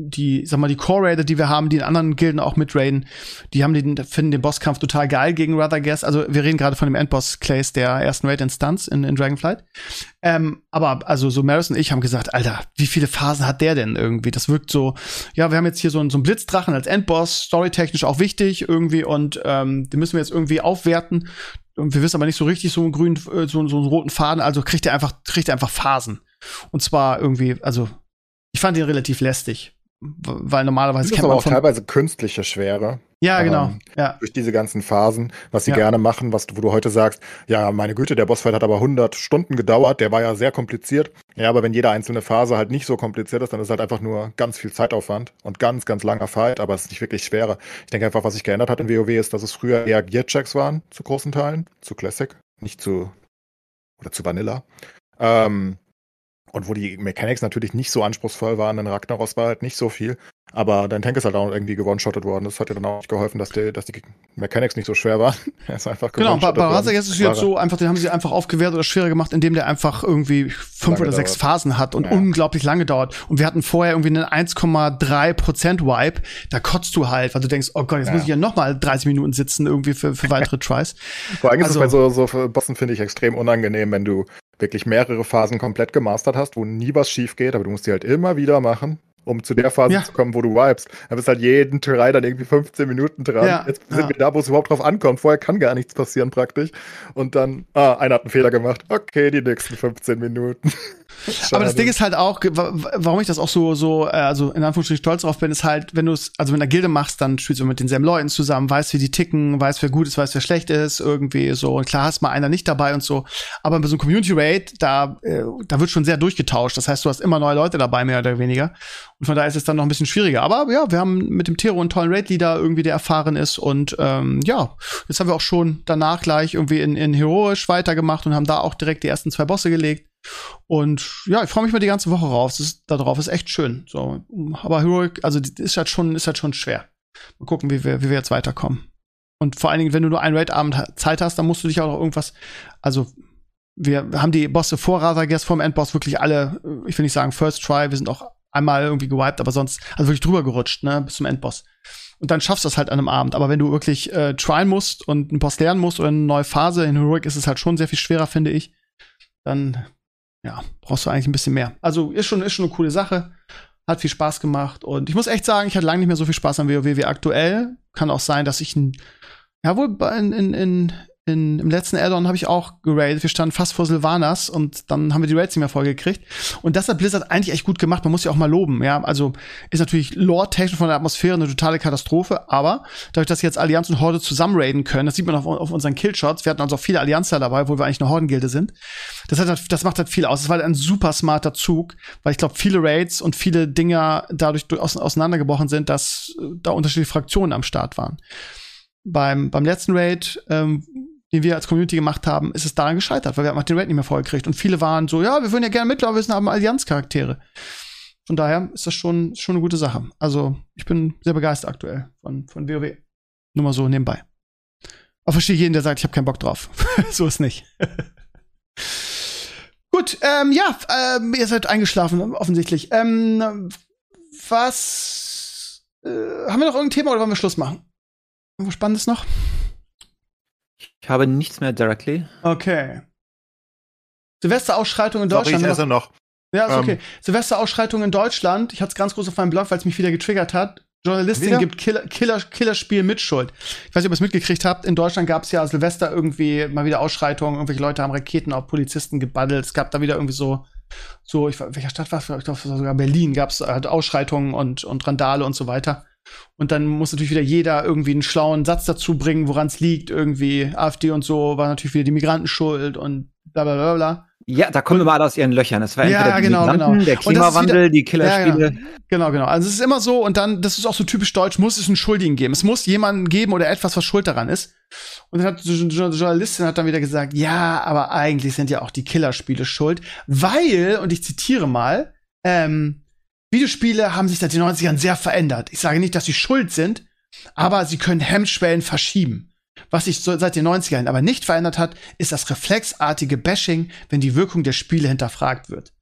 die, sag mal, die Core Raider, die wir haben, die in anderen Gilden auch mitraiden, die haben den, finden den Bosskampf total geil gegen Ruthergast. Also wir reden gerade von dem Endboss Clays der ersten Raid-Instanz in, in Dragonflight. Ähm, aber also so Maris und ich haben gesagt, Alter, wie viele Phasen hat der denn irgendwie? Das wirkt so, ja, wir haben jetzt hier so, einen, so einen Blitzdrachen als Endboss, storytechnisch auch wichtig irgendwie und ähm, den müssen wir jetzt irgendwie aufwerten. Und wir wissen aber nicht so richtig so einen grünen, äh, so, so einen roten Faden, also kriegt er einfach, kriegt er einfach Phasen. Und zwar irgendwie, also ich fand ihn relativ lästig weil normalerweise kennt man aber auch teilweise künstliche Schwere. Ja, genau. Ähm, ja. Durch diese ganzen Phasen, was sie ja. gerne machen, was wo du heute sagst, ja, meine Güte, der Bossfight hat aber 100 Stunden gedauert, der war ja sehr kompliziert. Ja, aber wenn jede einzelne Phase halt nicht so kompliziert ist, dann ist halt einfach nur ganz viel Zeitaufwand und ganz, ganz langer Fight, aber es ist nicht wirklich schwerer. Ich denke einfach, was sich geändert hat in WoW ist, dass es früher eher Gear-Checks waren, zu großen Teilen, zu Classic, nicht zu, oder zu Vanilla. Ähm, und wo die Mechanics natürlich nicht so anspruchsvoll waren, in Ragnaros war halt nicht so viel. Aber dein Tank ist halt auch irgendwie gewonshottet worden. Das hat dir dann auch nicht geholfen, dass die, dass die Mechanics nicht so schwer waren. *laughs* er ist einfach Genau, bei Razak ist es jetzt so, einfach, den haben sie einfach aufgewertet oder schwerer gemacht, indem der einfach irgendwie fünf lange oder sechs dauert. Phasen hat und ja. unglaublich lange dauert. Und wir hatten vorher irgendwie einen 1,3 Prozent Wipe. Da kotzt du halt, weil du denkst, oh Gott, jetzt ja. muss ich ja noch mal 30 Minuten sitzen irgendwie für, für weitere *laughs* Tries. Vor allem also, ist es also bei so, so Bossen, finde ich, extrem unangenehm, wenn du wirklich mehrere Phasen komplett gemastert hast, wo nie was schief geht, aber du musst die halt immer wieder machen, um zu der Phase ja. zu kommen, wo du wipest. Da bist halt jeden Try dann irgendwie 15 Minuten dran. Ja. Jetzt sind ja. wir da, wo es überhaupt drauf ankommt. Vorher kann gar nichts passieren praktisch. Und dann, ah, einer hat einen Fehler gemacht. Okay, die nächsten 15 Minuten. *laughs* Aber das Ding ist halt auch, warum ich das auch so, so, äh, also in Anführungsstrichen stolz drauf bin, ist halt, wenn du es, also wenn du eine Gilde machst, dann spielst du mit denselben Leuten zusammen, weißt, wie die ticken, weißt, wer gut ist, weißt, wer schlecht ist, irgendwie so. Und klar hast mal einer nicht dabei und so. Aber bei so einem Community Raid, da, äh, da wird schon sehr durchgetauscht. Das heißt, du hast immer neue Leute dabei, mehr oder weniger. Und von daher ist es dann noch ein bisschen schwieriger. Aber ja, wir haben mit dem Tero einen tollen Raid-Leader irgendwie, der erfahren ist. Und ähm, ja, jetzt haben wir auch schon danach gleich irgendwie in, in Heroisch weitergemacht und haben da auch direkt die ersten zwei Bosse gelegt. Und ja, ich freue mich mal die ganze Woche rauf. Das ist, da drauf ist echt schön. So, aber Heroic, also ist halt schon, ist halt schon schwer. Mal gucken, wie wir, wie wir jetzt weiterkommen. Und vor allen Dingen, wenn du nur einen Raid-Abend Zeit hast, dann musst du dich auch noch irgendwas, also wir haben die Bosse vor Razagers vom Endboss wirklich alle, ich will nicht sagen First Try, wir sind auch einmal irgendwie gewiped, aber sonst, also wirklich drüber gerutscht, ne, bis zum Endboss. Und dann schaffst du das halt an einem Abend. Aber wenn du wirklich äh, tryen musst und einen Boss lernen musst oder eine neue Phase in Heroic ist es halt schon sehr viel schwerer, finde ich. Dann ja, brauchst du eigentlich ein bisschen mehr. Also ist schon, ist schon eine coole Sache. Hat viel Spaß gemacht. Und ich muss echt sagen, ich hatte lange nicht mehr so viel Spaß an WoW wie aktuell. Kann auch sein, dass ich ein, ja wohl in, in, in, in, im letzten Addon habe ich auch geradet. Wir standen fast vor Silvanas und dann haben wir die Raids nicht mehr vollgekriegt. Und das hat Blizzard eigentlich echt gut gemacht. Man muss ja auch mal loben. Ja, also ist natürlich lore-technisch von der Atmosphäre eine totale Katastrophe. Aber dadurch, dass jetzt Allianz und Horde zusammen raiden können, das sieht man auf, auf unseren Killshots. Wir hatten also auch viele Allianzer dabei, wo wir eigentlich eine Hordengilde sind. Das, hat, das macht halt viel aus. Das war halt ein super smarter Zug, weil ich glaube, viele Raids und viele Dinger dadurch auseinandergebrochen sind, dass äh, da unterschiedliche Fraktionen am Start waren. Beim, beim letzten Raid ähm, den wir als Community gemacht haben, ist es daran gescheitert, weil wir haben den Raid nicht mehr vollgekriegt. Und viele waren so, ja, wir würden ja gerne mitlaufen, wir haben Allianz-Charaktere. Von daher ist das schon, schon eine gute Sache. Also, ich bin sehr begeistert aktuell von, von WoW. Nur mal so nebenbei. Aber verstehe jeden, der sagt, ich habe keinen Bock drauf. *laughs* so ist nicht. *laughs* Gut, ähm, ja, ähm, ihr seid eingeschlafen, offensichtlich. Ähm, was äh, haben wir noch irgendein Thema oder wollen wir Schluss machen? Irgendwo Spannendes noch? Ich habe nichts mehr directly. Okay. Silvesterausschreitung in Deutschland. Sorry, ich esse noch. Ja, ist okay. Ähm. Silvesterausschreitung in Deutschland. Ich hatte es ganz groß auf meinem Blog, weil es mich wieder getriggert hat. Journalistin wieder? gibt Killer, Killer, Killerspiel Mitschuld. Ich weiß nicht, ob ihr es mitgekriegt habt. In Deutschland gab es ja Silvester irgendwie mal wieder Ausschreitungen. Irgendwelche Leute haben Raketen auf Polizisten gebaddelt. Es gab da wieder irgendwie so, so, ich, welcher Stadt war es? Ich glaube, sogar Berlin gab es halt Ausschreitungen und, und Randale und so weiter. Und dann muss natürlich wieder jeder irgendwie einen schlauen Satz dazu bringen, woran es liegt. Irgendwie AfD und so war natürlich wieder die Migranten schuld und bla bla bla bla. Ja, da kommen wir mal aus ihren Löchern. Das war ja, genau, genau. der Klimawandel, wieder, die Killerspiele. Ja, genau. genau, genau. Also es ist immer so, und dann, das ist auch so typisch deutsch, muss es einen Schuldigen geben. Es muss jemanden geben oder etwas, was schuld daran ist. Und dann hat die Journalistin hat dann wieder gesagt, ja, aber eigentlich sind ja auch die Killerspiele schuld, weil, und ich zitiere mal, ähm, Videospiele haben sich seit den 90ern sehr verändert. Ich sage nicht, dass sie schuld sind, aber sie können Hemmschwellen verschieben. Was sich so seit den 90ern aber nicht verändert hat, ist das reflexartige Bashing, wenn die Wirkung der Spiele hinterfragt wird.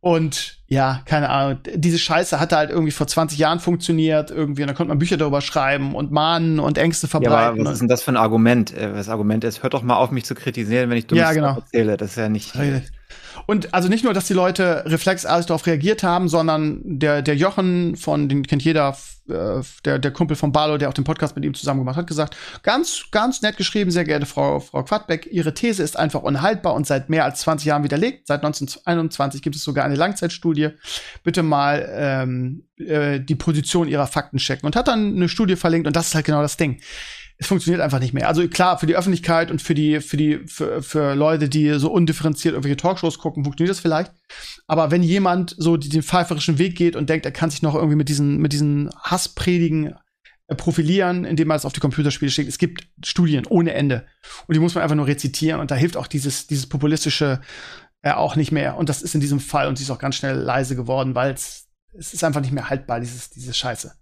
Und ja, keine Ahnung, diese Scheiße hatte halt irgendwie vor 20 Jahren funktioniert, irgendwie, und da konnte man Bücher darüber schreiben und mahnen und Ängste verbreiten. Ja, was ist denn das für ein Argument? Äh, das Argument ist, hört doch mal auf, mich zu kritisieren, wenn ich dummes ja, genau. erzähle. Das ist ja nicht. Und also nicht nur, dass die Leute reflexartig darauf reagiert haben, sondern der, der Jochen von, den kennt jeder, äh, der, der Kumpel von Barlo, der auch den Podcast mit ihm zusammen gemacht hat, gesagt, ganz, ganz nett geschrieben, sehr geehrte Frau, Frau Quadbeck, Ihre These ist einfach unhaltbar und seit mehr als 20 Jahren widerlegt. Seit 1921 gibt es sogar eine Langzeitstudie. Bitte mal ähm, äh, die Position Ihrer Fakten checken. Und hat dann eine Studie verlinkt und das ist halt genau das Ding es funktioniert einfach nicht mehr. Also klar, für die Öffentlichkeit und für die, für die, für, für Leute, die so undifferenziert irgendwelche Talkshows gucken, funktioniert das vielleicht. Aber wenn jemand so den pfeiferischen Weg geht und denkt, er kann sich noch irgendwie mit diesen, mit diesen Hasspredigen äh, profilieren, indem man es auf die Computerspiele schickt. Es gibt Studien ohne Ende. Und die muss man einfach nur rezitieren. Und da hilft auch dieses, dieses populistische äh, auch nicht mehr. Und das ist in diesem Fall, und sie ist auch ganz schnell leise geworden, weil es, ist einfach nicht mehr haltbar, dieses, diese Scheiße.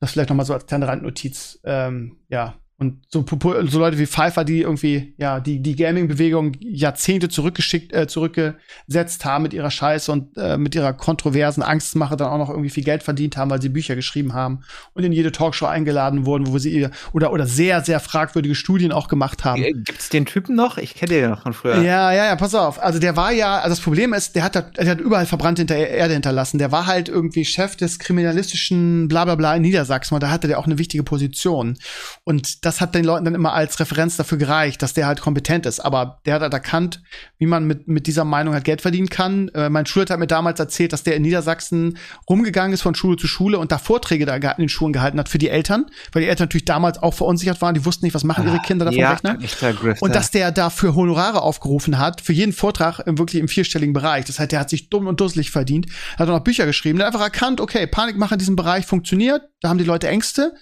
Das vielleicht noch mal so als kleine Randnotiz. Ähm, ja, und so, so Leute wie Pfeiffer, die irgendwie, ja, die, die Gaming-Bewegung Jahrzehnte zurückgeschickt, äh, zurückgesetzt haben mit ihrer Scheiße und äh, mit ihrer kontroversen Angstmache dann auch noch irgendwie viel Geld verdient haben, weil sie Bücher geschrieben haben und in jede Talkshow eingeladen wurden, wo sie ihr, oder, oder sehr, sehr fragwürdige Studien auch gemacht haben. Äh, gibt's den Typen noch? Ich kenne den ja noch von früher. Ja, ja, ja, pass auf. Also der war ja, also das Problem ist, der hat, der hat überall verbrannte hinter Erde hinterlassen. Der war halt irgendwie Chef des kriminalistischen Blablabla bla bla in Niedersachsen und da hatte der auch eine wichtige Position. Und das hat den Leuten dann immer als Referenz dafür gereicht, dass der halt kompetent ist. Aber der hat halt erkannt, wie man mit, mit dieser Meinung halt Geld verdienen kann. Äh, mein Schulleiter hat mir damals erzählt, dass der in Niedersachsen rumgegangen ist von Schule zu Schule und da Vorträge da in den Schulen gehalten hat für die Eltern, weil die Eltern natürlich damals auch verunsichert waren, die wussten nicht, was machen ihre ah, Kinder da vom ja, Rechner. Und dass der dafür Honorare aufgerufen hat, für jeden Vortrag im, wirklich im vierstelligen Bereich. Das heißt, der hat sich dumm und dusselig verdient, hat auch noch Bücher geschrieben, der hat einfach erkannt, okay, Panikmache in diesem Bereich funktioniert, da haben die Leute Ängste.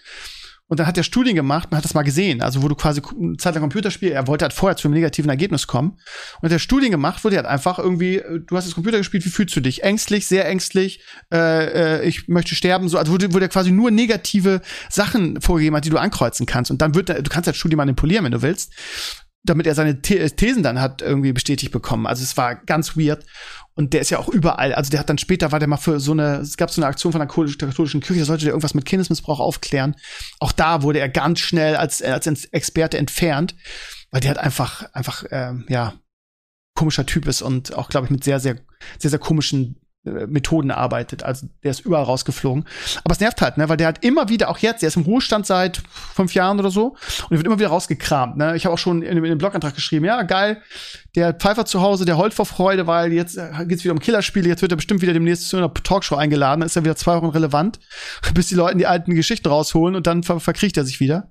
Und dann hat er Studien gemacht, man hat das mal gesehen, also wo du quasi eine Zeit lang Computerspiel, er wollte halt vorher zu einem negativen Ergebnis kommen. Und hat er Studien gemacht, wo der hat einfach irgendwie, äh, du hast das Computer gespielt, wie fühlst du dich? Ängstlich, sehr ängstlich, äh, äh, ich möchte sterben, so, also wo, wo der quasi nur negative Sachen vorgegeben hat, die du ankreuzen kannst. Und dann wird, du kannst das Studie manipulieren, wenn du willst damit er seine Thesen dann hat irgendwie bestätigt bekommen. Also es war ganz weird. Und der ist ja auch überall. Also der hat dann später, war der mal für so eine, es gab so eine Aktion von der katholischen Kirche, da sollte der irgendwas mit Kindesmissbrauch aufklären. Auch da wurde er ganz schnell als, als Experte entfernt, weil der hat einfach, einfach, ähm, ja, komischer Typ ist und auch, glaube ich, mit sehr, sehr, sehr, sehr komischen äh, Methoden arbeitet. Also der ist überall rausgeflogen. Aber es nervt halt, ne, weil der hat immer wieder, auch jetzt, der ist im Ruhestand seit fünf Jahren oder so und der wird immer wieder rausgekramt. Ne? Ich habe auch schon in, in dem Blogantrag geschrieben, ja, geil, der Pfeifer zu Hause, der heult vor Freude, weil jetzt äh, geht's wieder um Killerspiele, jetzt wird er bestimmt wieder demnächst zu einer Talkshow eingeladen, dann ist er wieder zwei Wochen relevant, *laughs* bis die Leute die alten Geschichten rausholen und dann ver verkriecht er sich wieder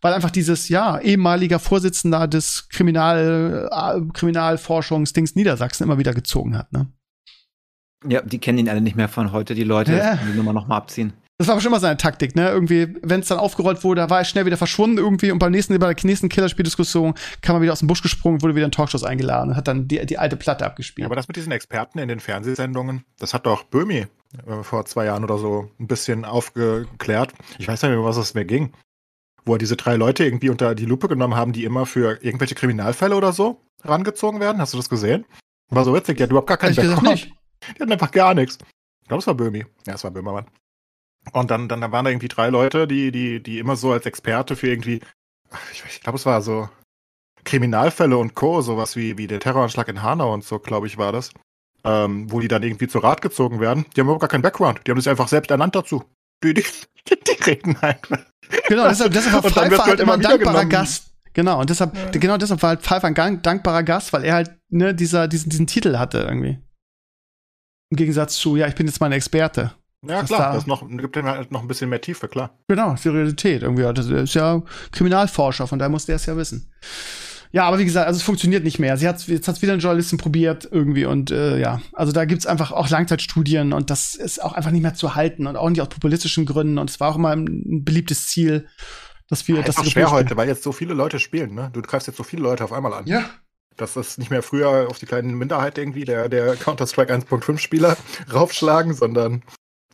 weil einfach dieses, ja, ehemaliger Vorsitzender des Kriminal, äh, Kriminalforschungsdings Niedersachsen immer wieder gezogen hat, ne? Ja, die kennen ihn alle nicht mehr von heute, die Leute, Ja. die Nummer noch mal abziehen. Das war schon immer seine Taktik, ne? Irgendwie, wenn es dann aufgerollt wurde, da war er schnell wieder verschwunden irgendwie und beim nächsten, bei der nächsten Killerspieldiskussion kam er wieder aus dem Busch gesprungen, wurde wieder in Talkshows eingeladen und hat dann die, die alte Platte abgespielt. Ja, aber das mit diesen Experten in den Fernsehsendungen, das hat doch Böhmi äh, vor zwei Jahren oder so ein bisschen aufgeklärt. Ich weiß nicht mehr, um was es mir ging. Wo er diese drei Leute irgendwie unter die Lupe genommen haben, die immer für irgendwelche Kriminalfälle oder so rangezogen werden. Hast du das gesehen? War so witzig, die hat überhaupt gar keinen gesagt Background. nicht. Die hatten einfach gar nichts. Ich glaube, es war Böhmi. Ja, es war Böhmermann. Und dann, dann, dann waren da irgendwie drei Leute, die, die, die immer so als Experte für irgendwie, ich, ich glaube, es war so Kriminalfälle und Co., sowas wie, wie der Terroranschlag in Hanau und so, glaube ich, war das. Ähm, wo die dann irgendwie zu Rat gezogen werden. Die haben überhaupt gar keinen Background. Die haben sich einfach selbst ernannt dazu. Die, die, die reden einfach. Genau, deshalb, deshalb war *laughs* Pfeiffer halt halt immer ein dankbarer genommen. Gast. Genau, und deshalb, genau deshalb war halt Pfeiffer ein dankbarer Gast, weil er halt, ne, dieser, diesen, diesen Titel hatte irgendwie. Im Gegensatz zu, ja, ich bin jetzt mal ein Experte. Ja, klar, da- das noch, gibt dem halt noch ein bisschen mehr Tiefe, klar. Genau, Realität irgendwie. Das ist ja Kriminalforscher, von daher muss der es ja wissen. Ja, aber wie gesagt, also es funktioniert nicht mehr. Sie hat jetzt hat's wieder eine Journalistin probiert irgendwie und äh, ja, also da gibt's einfach auch Langzeitstudien und das ist auch einfach nicht mehr zu halten und auch nicht aus populistischen Gründen und es war auch immer ein, beliebtes Ziel, dass wir Ja, das ist schwer heute, weil jetzt so viele Leute spielen, ne? Du greifst jetzt so viele Leute auf einmal an. Ja, dass das nicht mehr früher auf die kleinen Minderheit irgendwie der, der Counter-Strike 1.5 Spieler *laughs* raufschlagen, sondern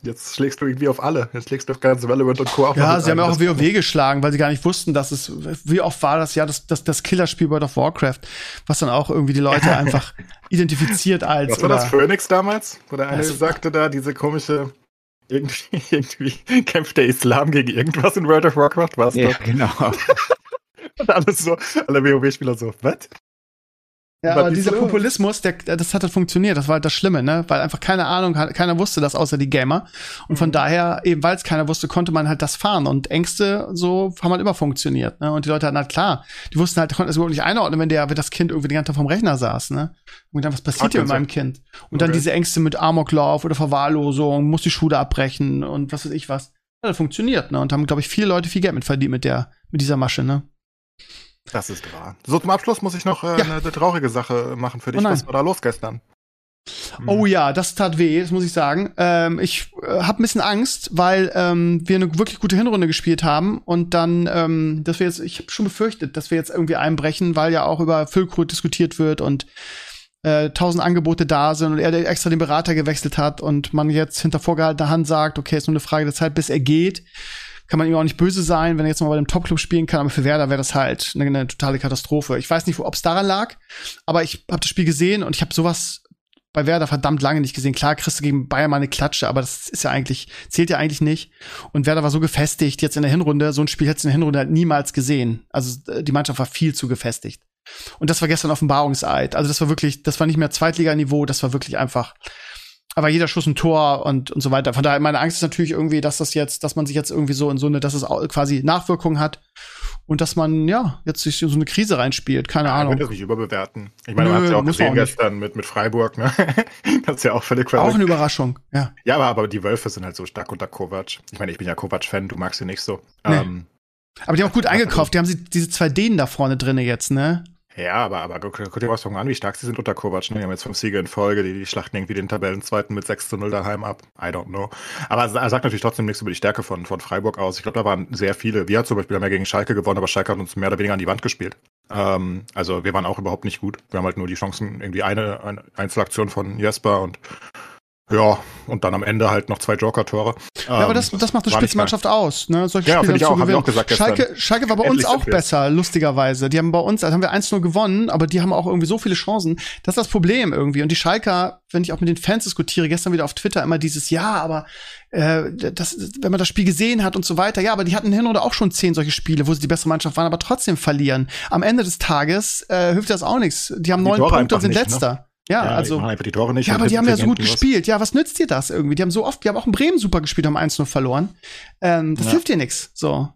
jetzt schlägst du irgendwie auf alle. Jetzt schlägst du auf ganz Valorant und Co. Ja, sie haben ja auch Das- WoW geschlagen, weil sie gar nicht wussten, dass es, wie oft war das ja, das, das, das Killerspiel World of Warcraft, was dann auch irgendwie die Leute *laughs* einfach identifiziert als. Was war das, Phoenix damals? Wo der eine Das- sagte da, diese komische, irgendwie, *laughs* irgendwie kämpft der Islam gegen irgendwas in World of Warcraft, was Ja, doch. genau. Und alles so, alle WoW-Spieler so, was? Ja, aber dieser? Populismus, der, das hat halt funktioniert. Das war halt das Schlimme, ne? Weil einfach keine Ahnung, hat- keiner wusste das außer die Gamer. Und von Mhm. daher, eben weil es keiner wusste, konnte man halt das fahren. Und Ängste so haben halt immer funktioniert, ne? Und die Leute hatten halt klar, die wussten halt, konnten es überhaupt nicht einordnen, wenn der, wenn das Kind irgendwie die ganze Zeit vom Rechner saß, ne? Und dann, was passiert hier mit meinem Kind? Und dann Okay. diese Ängste mit Amoklauf oder Verwahrlosung, muss die Schule abbrechen und was weiß ich was. Ja, das funktioniert, ne? Und haben, glaube ich, viele Leute viel Geld mit verdient mit der, mit dieser Masche, ne? Das ist wahr. So, zum Abschluss muss ich noch äh, Ja. eine, traurige Sache machen für dich. Oh. Was war da los gestern? Hm. Oh ja, das tat weh, das muss ich sagen. Ähm, ich äh, habe ein bisschen Angst, weil ähm, wir eine wirklich gute Hinrunde gespielt haben und dann, ähm, dass wir jetzt, ich habe schon befürchtet, dass wir jetzt irgendwie einbrechen, weil ja auch über Füllkrug diskutiert wird und äh, tausend Angebote da sind und er extra den Berater gewechselt hat und man jetzt hinter vorgehaltener Hand sagt, okay, ist nur eine Frage der Zeit, bis er geht. Kann man ihm auch nicht böse sein, wenn er jetzt mal bei dem Topclub spielen kann, aber für Werder wäre das halt eine, eine totale Katastrophe. Ich weiß nicht, ob es daran lag, aber ich habe das Spiel gesehen und ich habe sowas bei Werder verdammt lange nicht gesehen. Klar, kriegst du gegen Bayern mal eine Klatsche, aber das ist ja eigentlich, zählt ja eigentlich nicht. Und Werder war so gefestigt jetzt in der Hinrunde, so ein Spiel hättest du in der Hinrunde halt niemals gesehen. Also äh, die Mannschaft war viel zu gefestigt. Und das war gestern Offenbarungseid. Also das war wirklich, das war nicht mehr Zweitliganiveau, das war wirklich einfach, aber jeder Schuss ein Tor und, und so weiter. Von daher, meine Angst ist natürlich irgendwie, dass das jetzt, dass man sich jetzt irgendwie so in so eine, dass es quasi Nachwirkungen hat und dass man, ja, jetzt sich in so eine Krise reinspielt. Keine Ja, ich Ahnung. würde das nicht überbewerten. Ich meine, Nö, man hat ja auch gesehen auch gestern mit, mit Freiburg, ne? *laughs* das ist ja auch völlig Auch verrückt. eine Überraschung, ja. Ja, aber, aber die Wölfe sind halt so stark unter Kovac. Ich meine, ich bin ja Kovac-Fan, du magst ihn nicht so. Nee. Ähm, Aber die haben auch gut eingekauft. Die haben sie, diese zwei Dänen da vorne drinne jetzt, ne? Ja, aber, aber guck, dir was an, wie stark sie sind unter Kovac. Ne? Die haben jetzt fünf Siege in Folge, die, die schlachten irgendwie den Tabellenzweiten mit 6 zu 0 daheim ab. I don't know. Aber er sagt natürlich trotzdem nichts über die Stärke von, von Freiburg aus. Ich glaube, da waren sehr viele. Wir zum Beispiel haben ja gegen Schalke gewonnen, aber Schalke hat uns mehr oder weniger an die Wand gespielt. Ähm, also wir waren auch überhaupt nicht gut. Wir haben halt nur die Chancen, irgendwie eine, eine Einzelaktion von Jesper und Ja, und dann am Ende halt noch zwei Joker-Tore. Ja, aber das, das macht eine Spitzenmannschaft aus, ne? Solche Ja, Spiele ich zu auch, ich gewinnen. auch gesagt. Schalke, Schalke war bei uns auch besser, lustigerweise. Die haben bei uns, also haben wir 1-0 gewonnen, aber die haben auch irgendwie so viele Chancen. Das ist das Problem irgendwie. Und die Schalker, wenn ich auch mit den Fans diskutiere, gestern wieder auf Twitter immer dieses, ja, aber äh, das, wenn man das Spiel gesehen hat und so weiter, ja, aber die hatten in der Hinrunde auch schon zehn solche Spiele, wo sie die bessere Mannschaft waren, aber trotzdem verlieren. Am Ende des Tages äh, hilft das auch nichts. Die haben Die neun Tore Punkte und sind nicht, ne? Ja, Ja, also. die einfach die Tore nicht. Ja, aber die haben ja so gut was. gespielt. Ja, was nützt dir das irgendwie? Die haben so oft, die haben auch in Bremen super gespielt, haben 1-0 verloren. Ähm, das Ja. hilft dir nichts. So.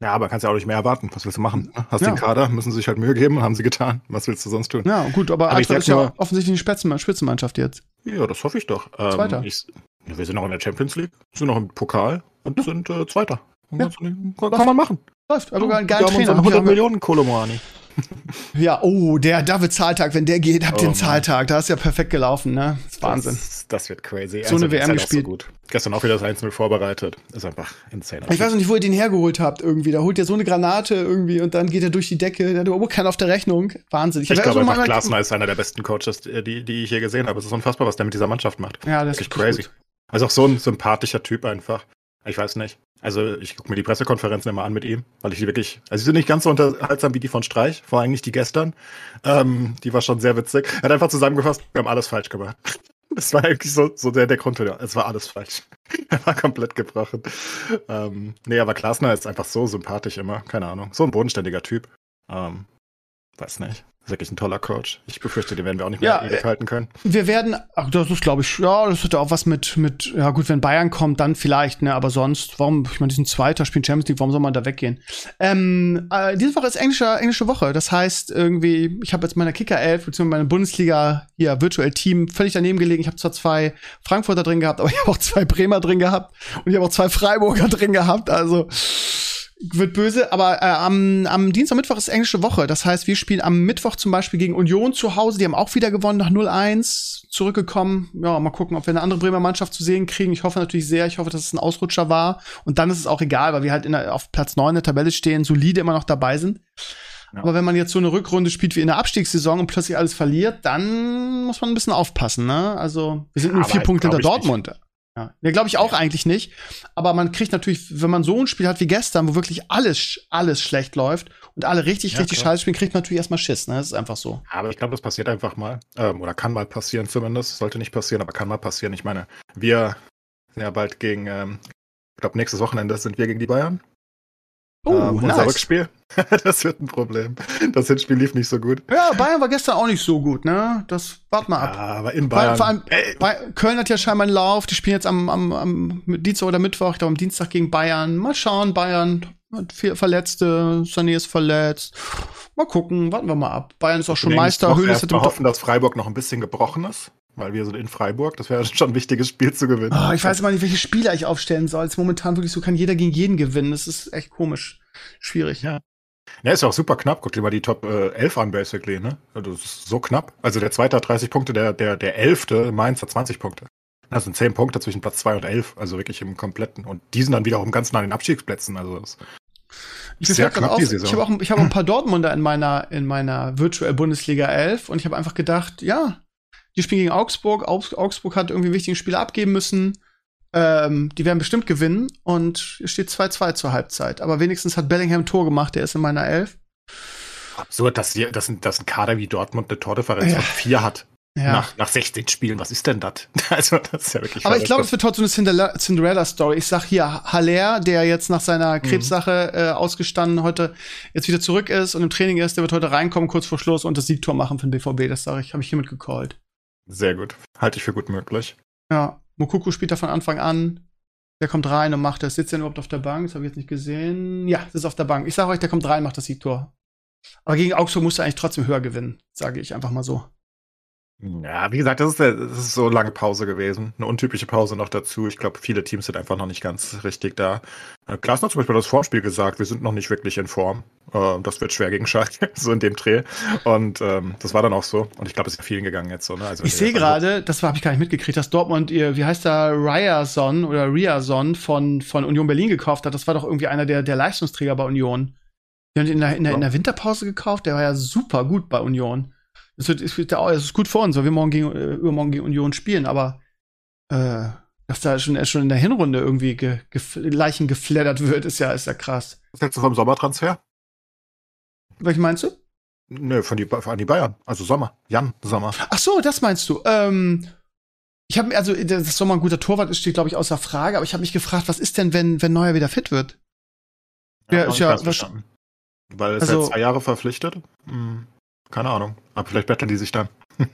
Ja, aber kannst ja auch nicht mehr erwarten. Was willst du machen? Hast Ja. den Kader, müssen sie sich halt Mühe geben, haben sie getan. Was willst du sonst tun? Ja, gut, aber Aber Eintracht ist ja nur- offensichtlich eine Spitzen Spitzenmannschaft jetzt. Ja, das hoffe ich doch. Ähm, Zweiter. Ich, wir sind noch in der Champions League, sind noch im Pokal und sind äh, Zweiter. Ja. Kann, kann man machen. Läuft. Einen wir geilen haben Trainer. unseren Wir 100 haben- Millionen Kolomoani. *laughs* Ja, oh, der David Zahltag, wenn der geht, habt ihr Oh Mann. Zahltag. Da ist ja perfekt gelaufen, ne? Das ist Wahnsinn. Das, das wird crazy. So eine der ist WM halt gespielt. So gut. Gestern auch wieder das 1-0 vorbereitet. Ist einfach insane. Ich weiß noch nicht, wo ihr den hergeholt habt irgendwie. Da holt ihr so eine Granate irgendwie und dann geht er durch die Decke. Der hat überhaupt keinen auf der Rechnung. Wahnsinn. ich hab glaube einfach, Glasner ist einer der besten Coaches, äh, die, die ich je gesehen habe. Es ist unfassbar, was der mit dieser Mannschaft macht. Ja, das ist Wirklich crazy. gut. Also auch so ein sympathischer Typ einfach. Ich weiß nicht. Also ich gucke mir die Pressekonferenzen immer an mit ihm, weil ich die wirklich, also sie sind nicht ganz so unterhaltsam wie die von Streich, vor allem nicht die gestern. Ähm, die war schon sehr witzig. Er hat einfach zusammengefasst, wir haben alles falsch gemacht. *laughs* Das war eigentlich so, so der, der Grund Es war alles falsch. *laughs* er war komplett gebrochen. Ähm, nee, aber Klasner ist einfach so sympathisch immer. Keine Ahnung. So ein bodenständiger Typ. Ähm, weiß nicht. Ist wirklich ein toller Coach. Ich befürchte, den werden wir auch nicht mehr Ja, ewig halten können. Wir werden, ach, das ist, glaube ich, ja, das hat auch was mit, mit, ja gut, wenn Bayern kommt, dann vielleicht, ne, aber sonst, warum, ich meine, die sind Zweiter, spielen Champions League, warum soll man da weggehen? Ähm, äh, diese Woche ist englische, englische Woche, das heißt, irgendwie, ich habe jetzt meine Kicker 11, beziehungsweise meine Bundesliga, hier, Virtual Team, völlig daneben gelegen. Ich habe zwar zwei Frankfurter drin gehabt, aber ich habe auch zwei Bremer drin gehabt und ich habe auch zwei Freiburger drin gehabt, also, wird böse, aber äh, am, am Dienstag, Mittwoch ist englische Woche. Das heißt, wir spielen am Mittwoch zum Beispiel gegen Union zu Hause. Die haben auch wieder gewonnen nach 0-1, zurückgekommen. Ja, mal gucken, ob wir eine andere Bremer Mannschaft zu sehen kriegen. Ich hoffe natürlich sehr. Ich hoffe, dass es ein Ausrutscher war. Und dann ist es auch egal, weil wir halt in der, auf Platz 9 der Tabelle stehen, solide immer noch dabei sind. Ja. Aber wenn man jetzt so eine Rückrunde spielt wie in der Abstiegssaison und plötzlich alles verliert, dann muss man ein bisschen aufpassen. Ne? Also wir sind nur Aber vier Punkte hinter Dortmund. Ja, ja glaube ich auch eigentlich nicht. Aber man kriegt natürlich, wenn man so ein Spiel hat wie gestern, wo wirklich alles, alles schlecht läuft und alle richtig, Ja, richtig klar. scheiße spielen, kriegt man natürlich erstmal Schiss. Ne? Das ist einfach so. Aber ich glaube, das passiert einfach mal. Ähm, oder kann mal passieren zumindest. Sollte nicht passieren, aber kann mal passieren. Ich meine, wir sind ja bald gegen, ähm, ich glaube, nächstes Wochenende sind wir gegen die Bayern. Oh, ähm, unser nice. Rückspiel. *laughs* das wird ein Problem. Das Hinspiel lief nicht so gut. Ja, Bayern war gestern auch nicht so gut, ne? Das, wart mal ab. Ja, aber in Bayern. vor allem Ey, Bay- Köln hat ja scheinbar einen Lauf. Die spielen jetzt am, am, am Dienstag oder Mittwoch, ich glaube am Dienstag gegen Bayern. Mal schauen, Bayern hat vier Verletzte, Sané ist verletzt. Mal gucken, warten wir mal ab. Bayern ist auch schon Meister. Mit hoffen, dass Freiburg noch ein bisschen gebrochen ist. Weil wir sind in Freiburg. Das wäre *laughs* schon ein wichtiges Spiel zu gewinnen. Oh, ich weiß immer nicht, welche Spieler ich aufstellen soll. Es ist momentan wirklich so, kann jeder gegen jeden gewinnen. Das ist echt komisch. Schwierig. Ja. Ja, ist ja auch super knapp. Guck dir mal die Top äh, 11 an, basically, ne? Also, Das ist so knapp. Also der zweite hat 30 Punkte, der, der, der elfte, Mainz hat 20 Punkte. Das sind 10 Punkte zwischen Platz 2 und 11, also wirklich im kompletten. Und die sind dann wiederum ganz nah an den Abstiegsplätzen. Also das Ich Sehr fällt gerade knapp auf, die ich habe auch, ich hab auch ein paar Dortmunder in meiner, in meiner Virtual Bundesliga 11 und ich habe einfach gedacht, ja, die spielen gegen Augsburg. Augs Augsburg hat irgendwie einen wichtigen Spieler abgeben müssen. Ähm, die werden bestimmt gewinnen und es steht 2-2 zur Halbzeit. Aber wenigstens hat Bellingham ein Tor gemacht, der ist in meiner 11. absurd, dass, die, dass, ein, dass ein Kader wie Dortmund eine Tordifferenz Ja. von 4 hat. Ja. Nach, nach 16 Spielen. Was ist denn das? *laughs* Also, das ist ja wirklich Aber ich glaube, es wird trotzdem eine Cinderella- Cinderella-Story. Ich sag hier, Haller, der jetzt nach seiner Mhm. Krebssache äh, ausgestanden heute jetzt wieder zurück ist und im Training ist, der wird heute reinkommen, kurz vor Schluss und das Siegtor machen für den BVB. Das sage ich, habe ich hiermit gecallt. Sehr gut. Halte ich für gut möglich. Ja, Mokoko spielt da von Anfang an. Der kommt rein und macht das. Sitzt er überhaupt auf der Bank? Das habe ich jetzt nicht gesehen. Ja, sitzt auf der Bank. Ich sage euch, der kommt rein, macht das Siegtor. Aber gegen Augsburg musst du eigentlich trotzdem höher gewinnen, sage ich einfach mal so. Ja, wie gesagt, das ist, das ist so lange Pause gewesen. Eine untypische Pause noch dazu. Ich glaube, viele Teams sind einfach noch nicht ganz richtig da. Äh, Klaas hat zum Beispiel das Vorspiel gesagt, wir sind noch nicht wirklich in Form. Äh, das wird schwer gegen Schalke, *laughs* so in dem Dreh. Und ähm, das war dann auch so. Und ich glaube, es ist vielen gegangen jetzt so. Ne? Also, Ich sehe gerade, das habe ich gar nicht mitgekriegt, dass Dortmund ihr, wie heißt der, Ryerson oder Riason von, von Union Berlin gekauft hat. Das war doch irgendwie einer der, der Leistungsträger bei Union. Die haben den in der, in, der, in der Winterpause gekauft, der war ja super gut bei Union. Es wird, es wird, es ist gut für uns, weil wir morgen gegen, äh, übermorgen gegen Union spielen, aber äh, dass da schon, schon in der Hinrunde irgendwie ge, gef Leichen geflattert wird, ist ja, ist ja krass. Was hältst du vom Sommertransfer? Welchen meinst du? Nö, von die, von die Bayern. Also Sommer. Jan Sommer. Ach so, das meinst du. Ähm, ich habe also, dass Sommer ein guter Torwart ist, steht, glaube ich, außer Frage, aber ich habe mich gefragt, was ist denn, wenn, wenn Neuer wieder fit wird? Ja, ist ist ja ja was- verstanden. Weil es Also- ja zwei Jahre verpflichtet. Hm, keine Ahnung. Aber vielleicht betteln die sich dann. *laughs*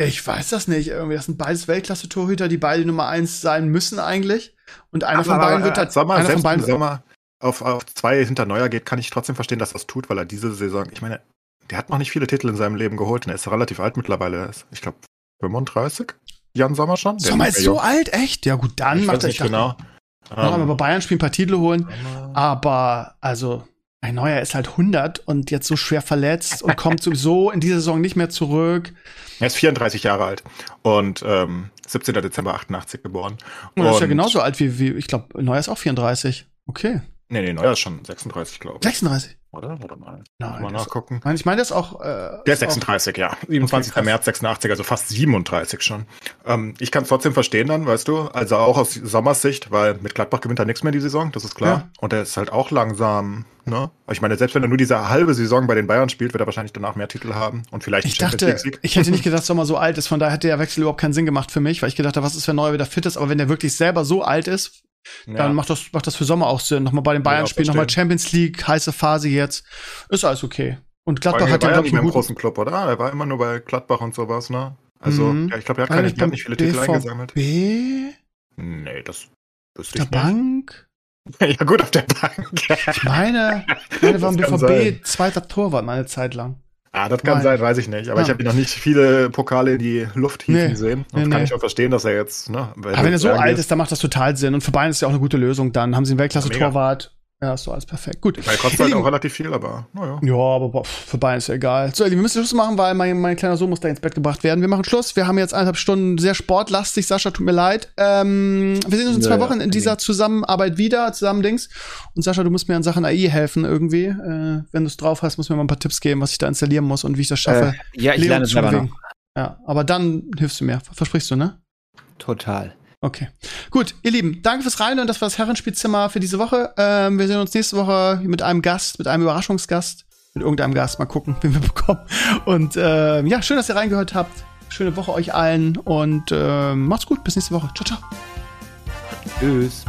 Ich weiß das nicht. Irgendwie, das sind beides Weltklasse-Torhüter, die beide Nummer eins sein müssen eigentlich. Und einer von beiden wird halt, Sommer, einer von selbst wenn beiden, Sommer auf, auf zwei hinter Neuer geht, kann ich trotzdem verstehen, dass er das tut, weil er diese Saison, ich meine, der hat noch nicht viele Titel in seinem Leben geholt und er ist relativ alt mittlerweile. Er ist, ich glaube, 35? Jan Sommer schon? Der Sommer ist so alt, echt? Ja gut, dann ich macht er, nicht genau. noch einmal bei Ähm, Bayern spielen, ein paar Titel holen. Aber, also, ein Neuer ist halt 100 und jetzt so schwer verletzt und kommt sowieso in dieser Saison nicht mehr zurück. Er ist 34 Jahre alt und ähm, 17. Dezember 88 geboren. Und er ist ja genauso alt wie, wie ich glaube, Neuer ist auch 34. Okay. Nee, nee, Neuer ist schon 36, glaube ich. 36. Oder? Warte mal. Nein, mal nachgucken. Nein, ich meine das auch. Äh, Der ist auch- 36, ja. 27. krass. März 86, also fast 37 schon. Ähm, ich kann es trotzdem verstehen dann, weißt du. Also auch aus Sommers Sicht, weil mit Gladbach gewinnt er nichts mehr die Saison, das ist klar. Ja. Und er ist halt auch langsam, ne? Ich meine, selbst wenn er nur diese halbe Saison bei den Bayern spielt, wird er wahrscheinlich danach mehr Titel haben und vielleicht Ich dachte, ich hätte nicht *laughs* gedacht, dass Sommer so alt ist. Von daher hätte der Wechsel überhaupt keinen Sinn gemacht für mich, weil ich gedacht habe, was ist, wenn Neuer wieder fit ist. Aber wenn der wirklich selber so alt ist, Ja. dann macht das, macht das für Sommer auch Sinn. Nochmal bei den Bayern Ja, spielen, nochmal. Champions League, heiße Phase jetzt. Ist alles okay. Und Gladbach hat ja, glaube nicht ich, mehr einen im guten. großen Club, oder? Er war immer nur bei Gladbach und sowas, ne? Also, Mhm. ja, ich glaube, er hat, keine, der hat nicht viele Titel BVB? eingesammelt. Nee, das wüsste Der ich Bank? nicht. *laughs* Ja, gut, auf der Bank. Ich meine, meine, war im BVB sein. zweiter Torwart meine Zeit lang. Ah, das kann Nein. sein, weiß ich nicht. Aber Ja. ich habe noch nicht viele Pokale in die Luft hieven Nee. sehen. Und Nee, kann nee. ich auch verstehen, dass er jetzt, ne? Aber wenn er so alt ist, dann macht das total Sinn. Und für Bayern ist ja auch eine gute Lösung. Dann haben sie einen Weltklasse-Torwart. Ja, ist so alles perfekt. Gut. Ich meine, kostet halt auch relativ viel, aber naja. Ja, aber boah, für Bayern ist ja egal. So, wir müssen Schluss machen, weil mein, mein kleiner Sohn muss da ins Bett gebracht werden. Wir machen Schluss. Wir haben jetzt eineinhalb Stunden sehr sportlastig. Sascha, tut mir leid. Ähm, wir sehen uns in zwei Ja, ja, Wochen in dieser Zusammenarbeit wieder, zusammen Dings. Und Sascha, du musst mir in Sachen AI helfen irgendwie. Äh, wenn du es drauf hast, musst du mir mal ein paar Tipps geben, was ich da installieren muss und wie ich das schaffe. Äh, ja, ich Leo lerne zu selber noch. Ja, aber dann hilfst du mir. Versprichst du, ne? Total. Okay. Gut, ihr Lieben, danke fürs Reinhören. Das war das Herrenspielzimmer für diese Woche. Ähm, wir sehen uns nächste Woche mit einem Gast, mit einem Überraschungsgast, mit irgendeinem Gast. Mal gucken, *laughs* wen wir bekommen. Und ähm, ja, schön, dass ihr reingehört habt. Schöne Woche euch allen und ähm, macht's gut. Bis nächste Woche. Ciao, ciao. Tschüss.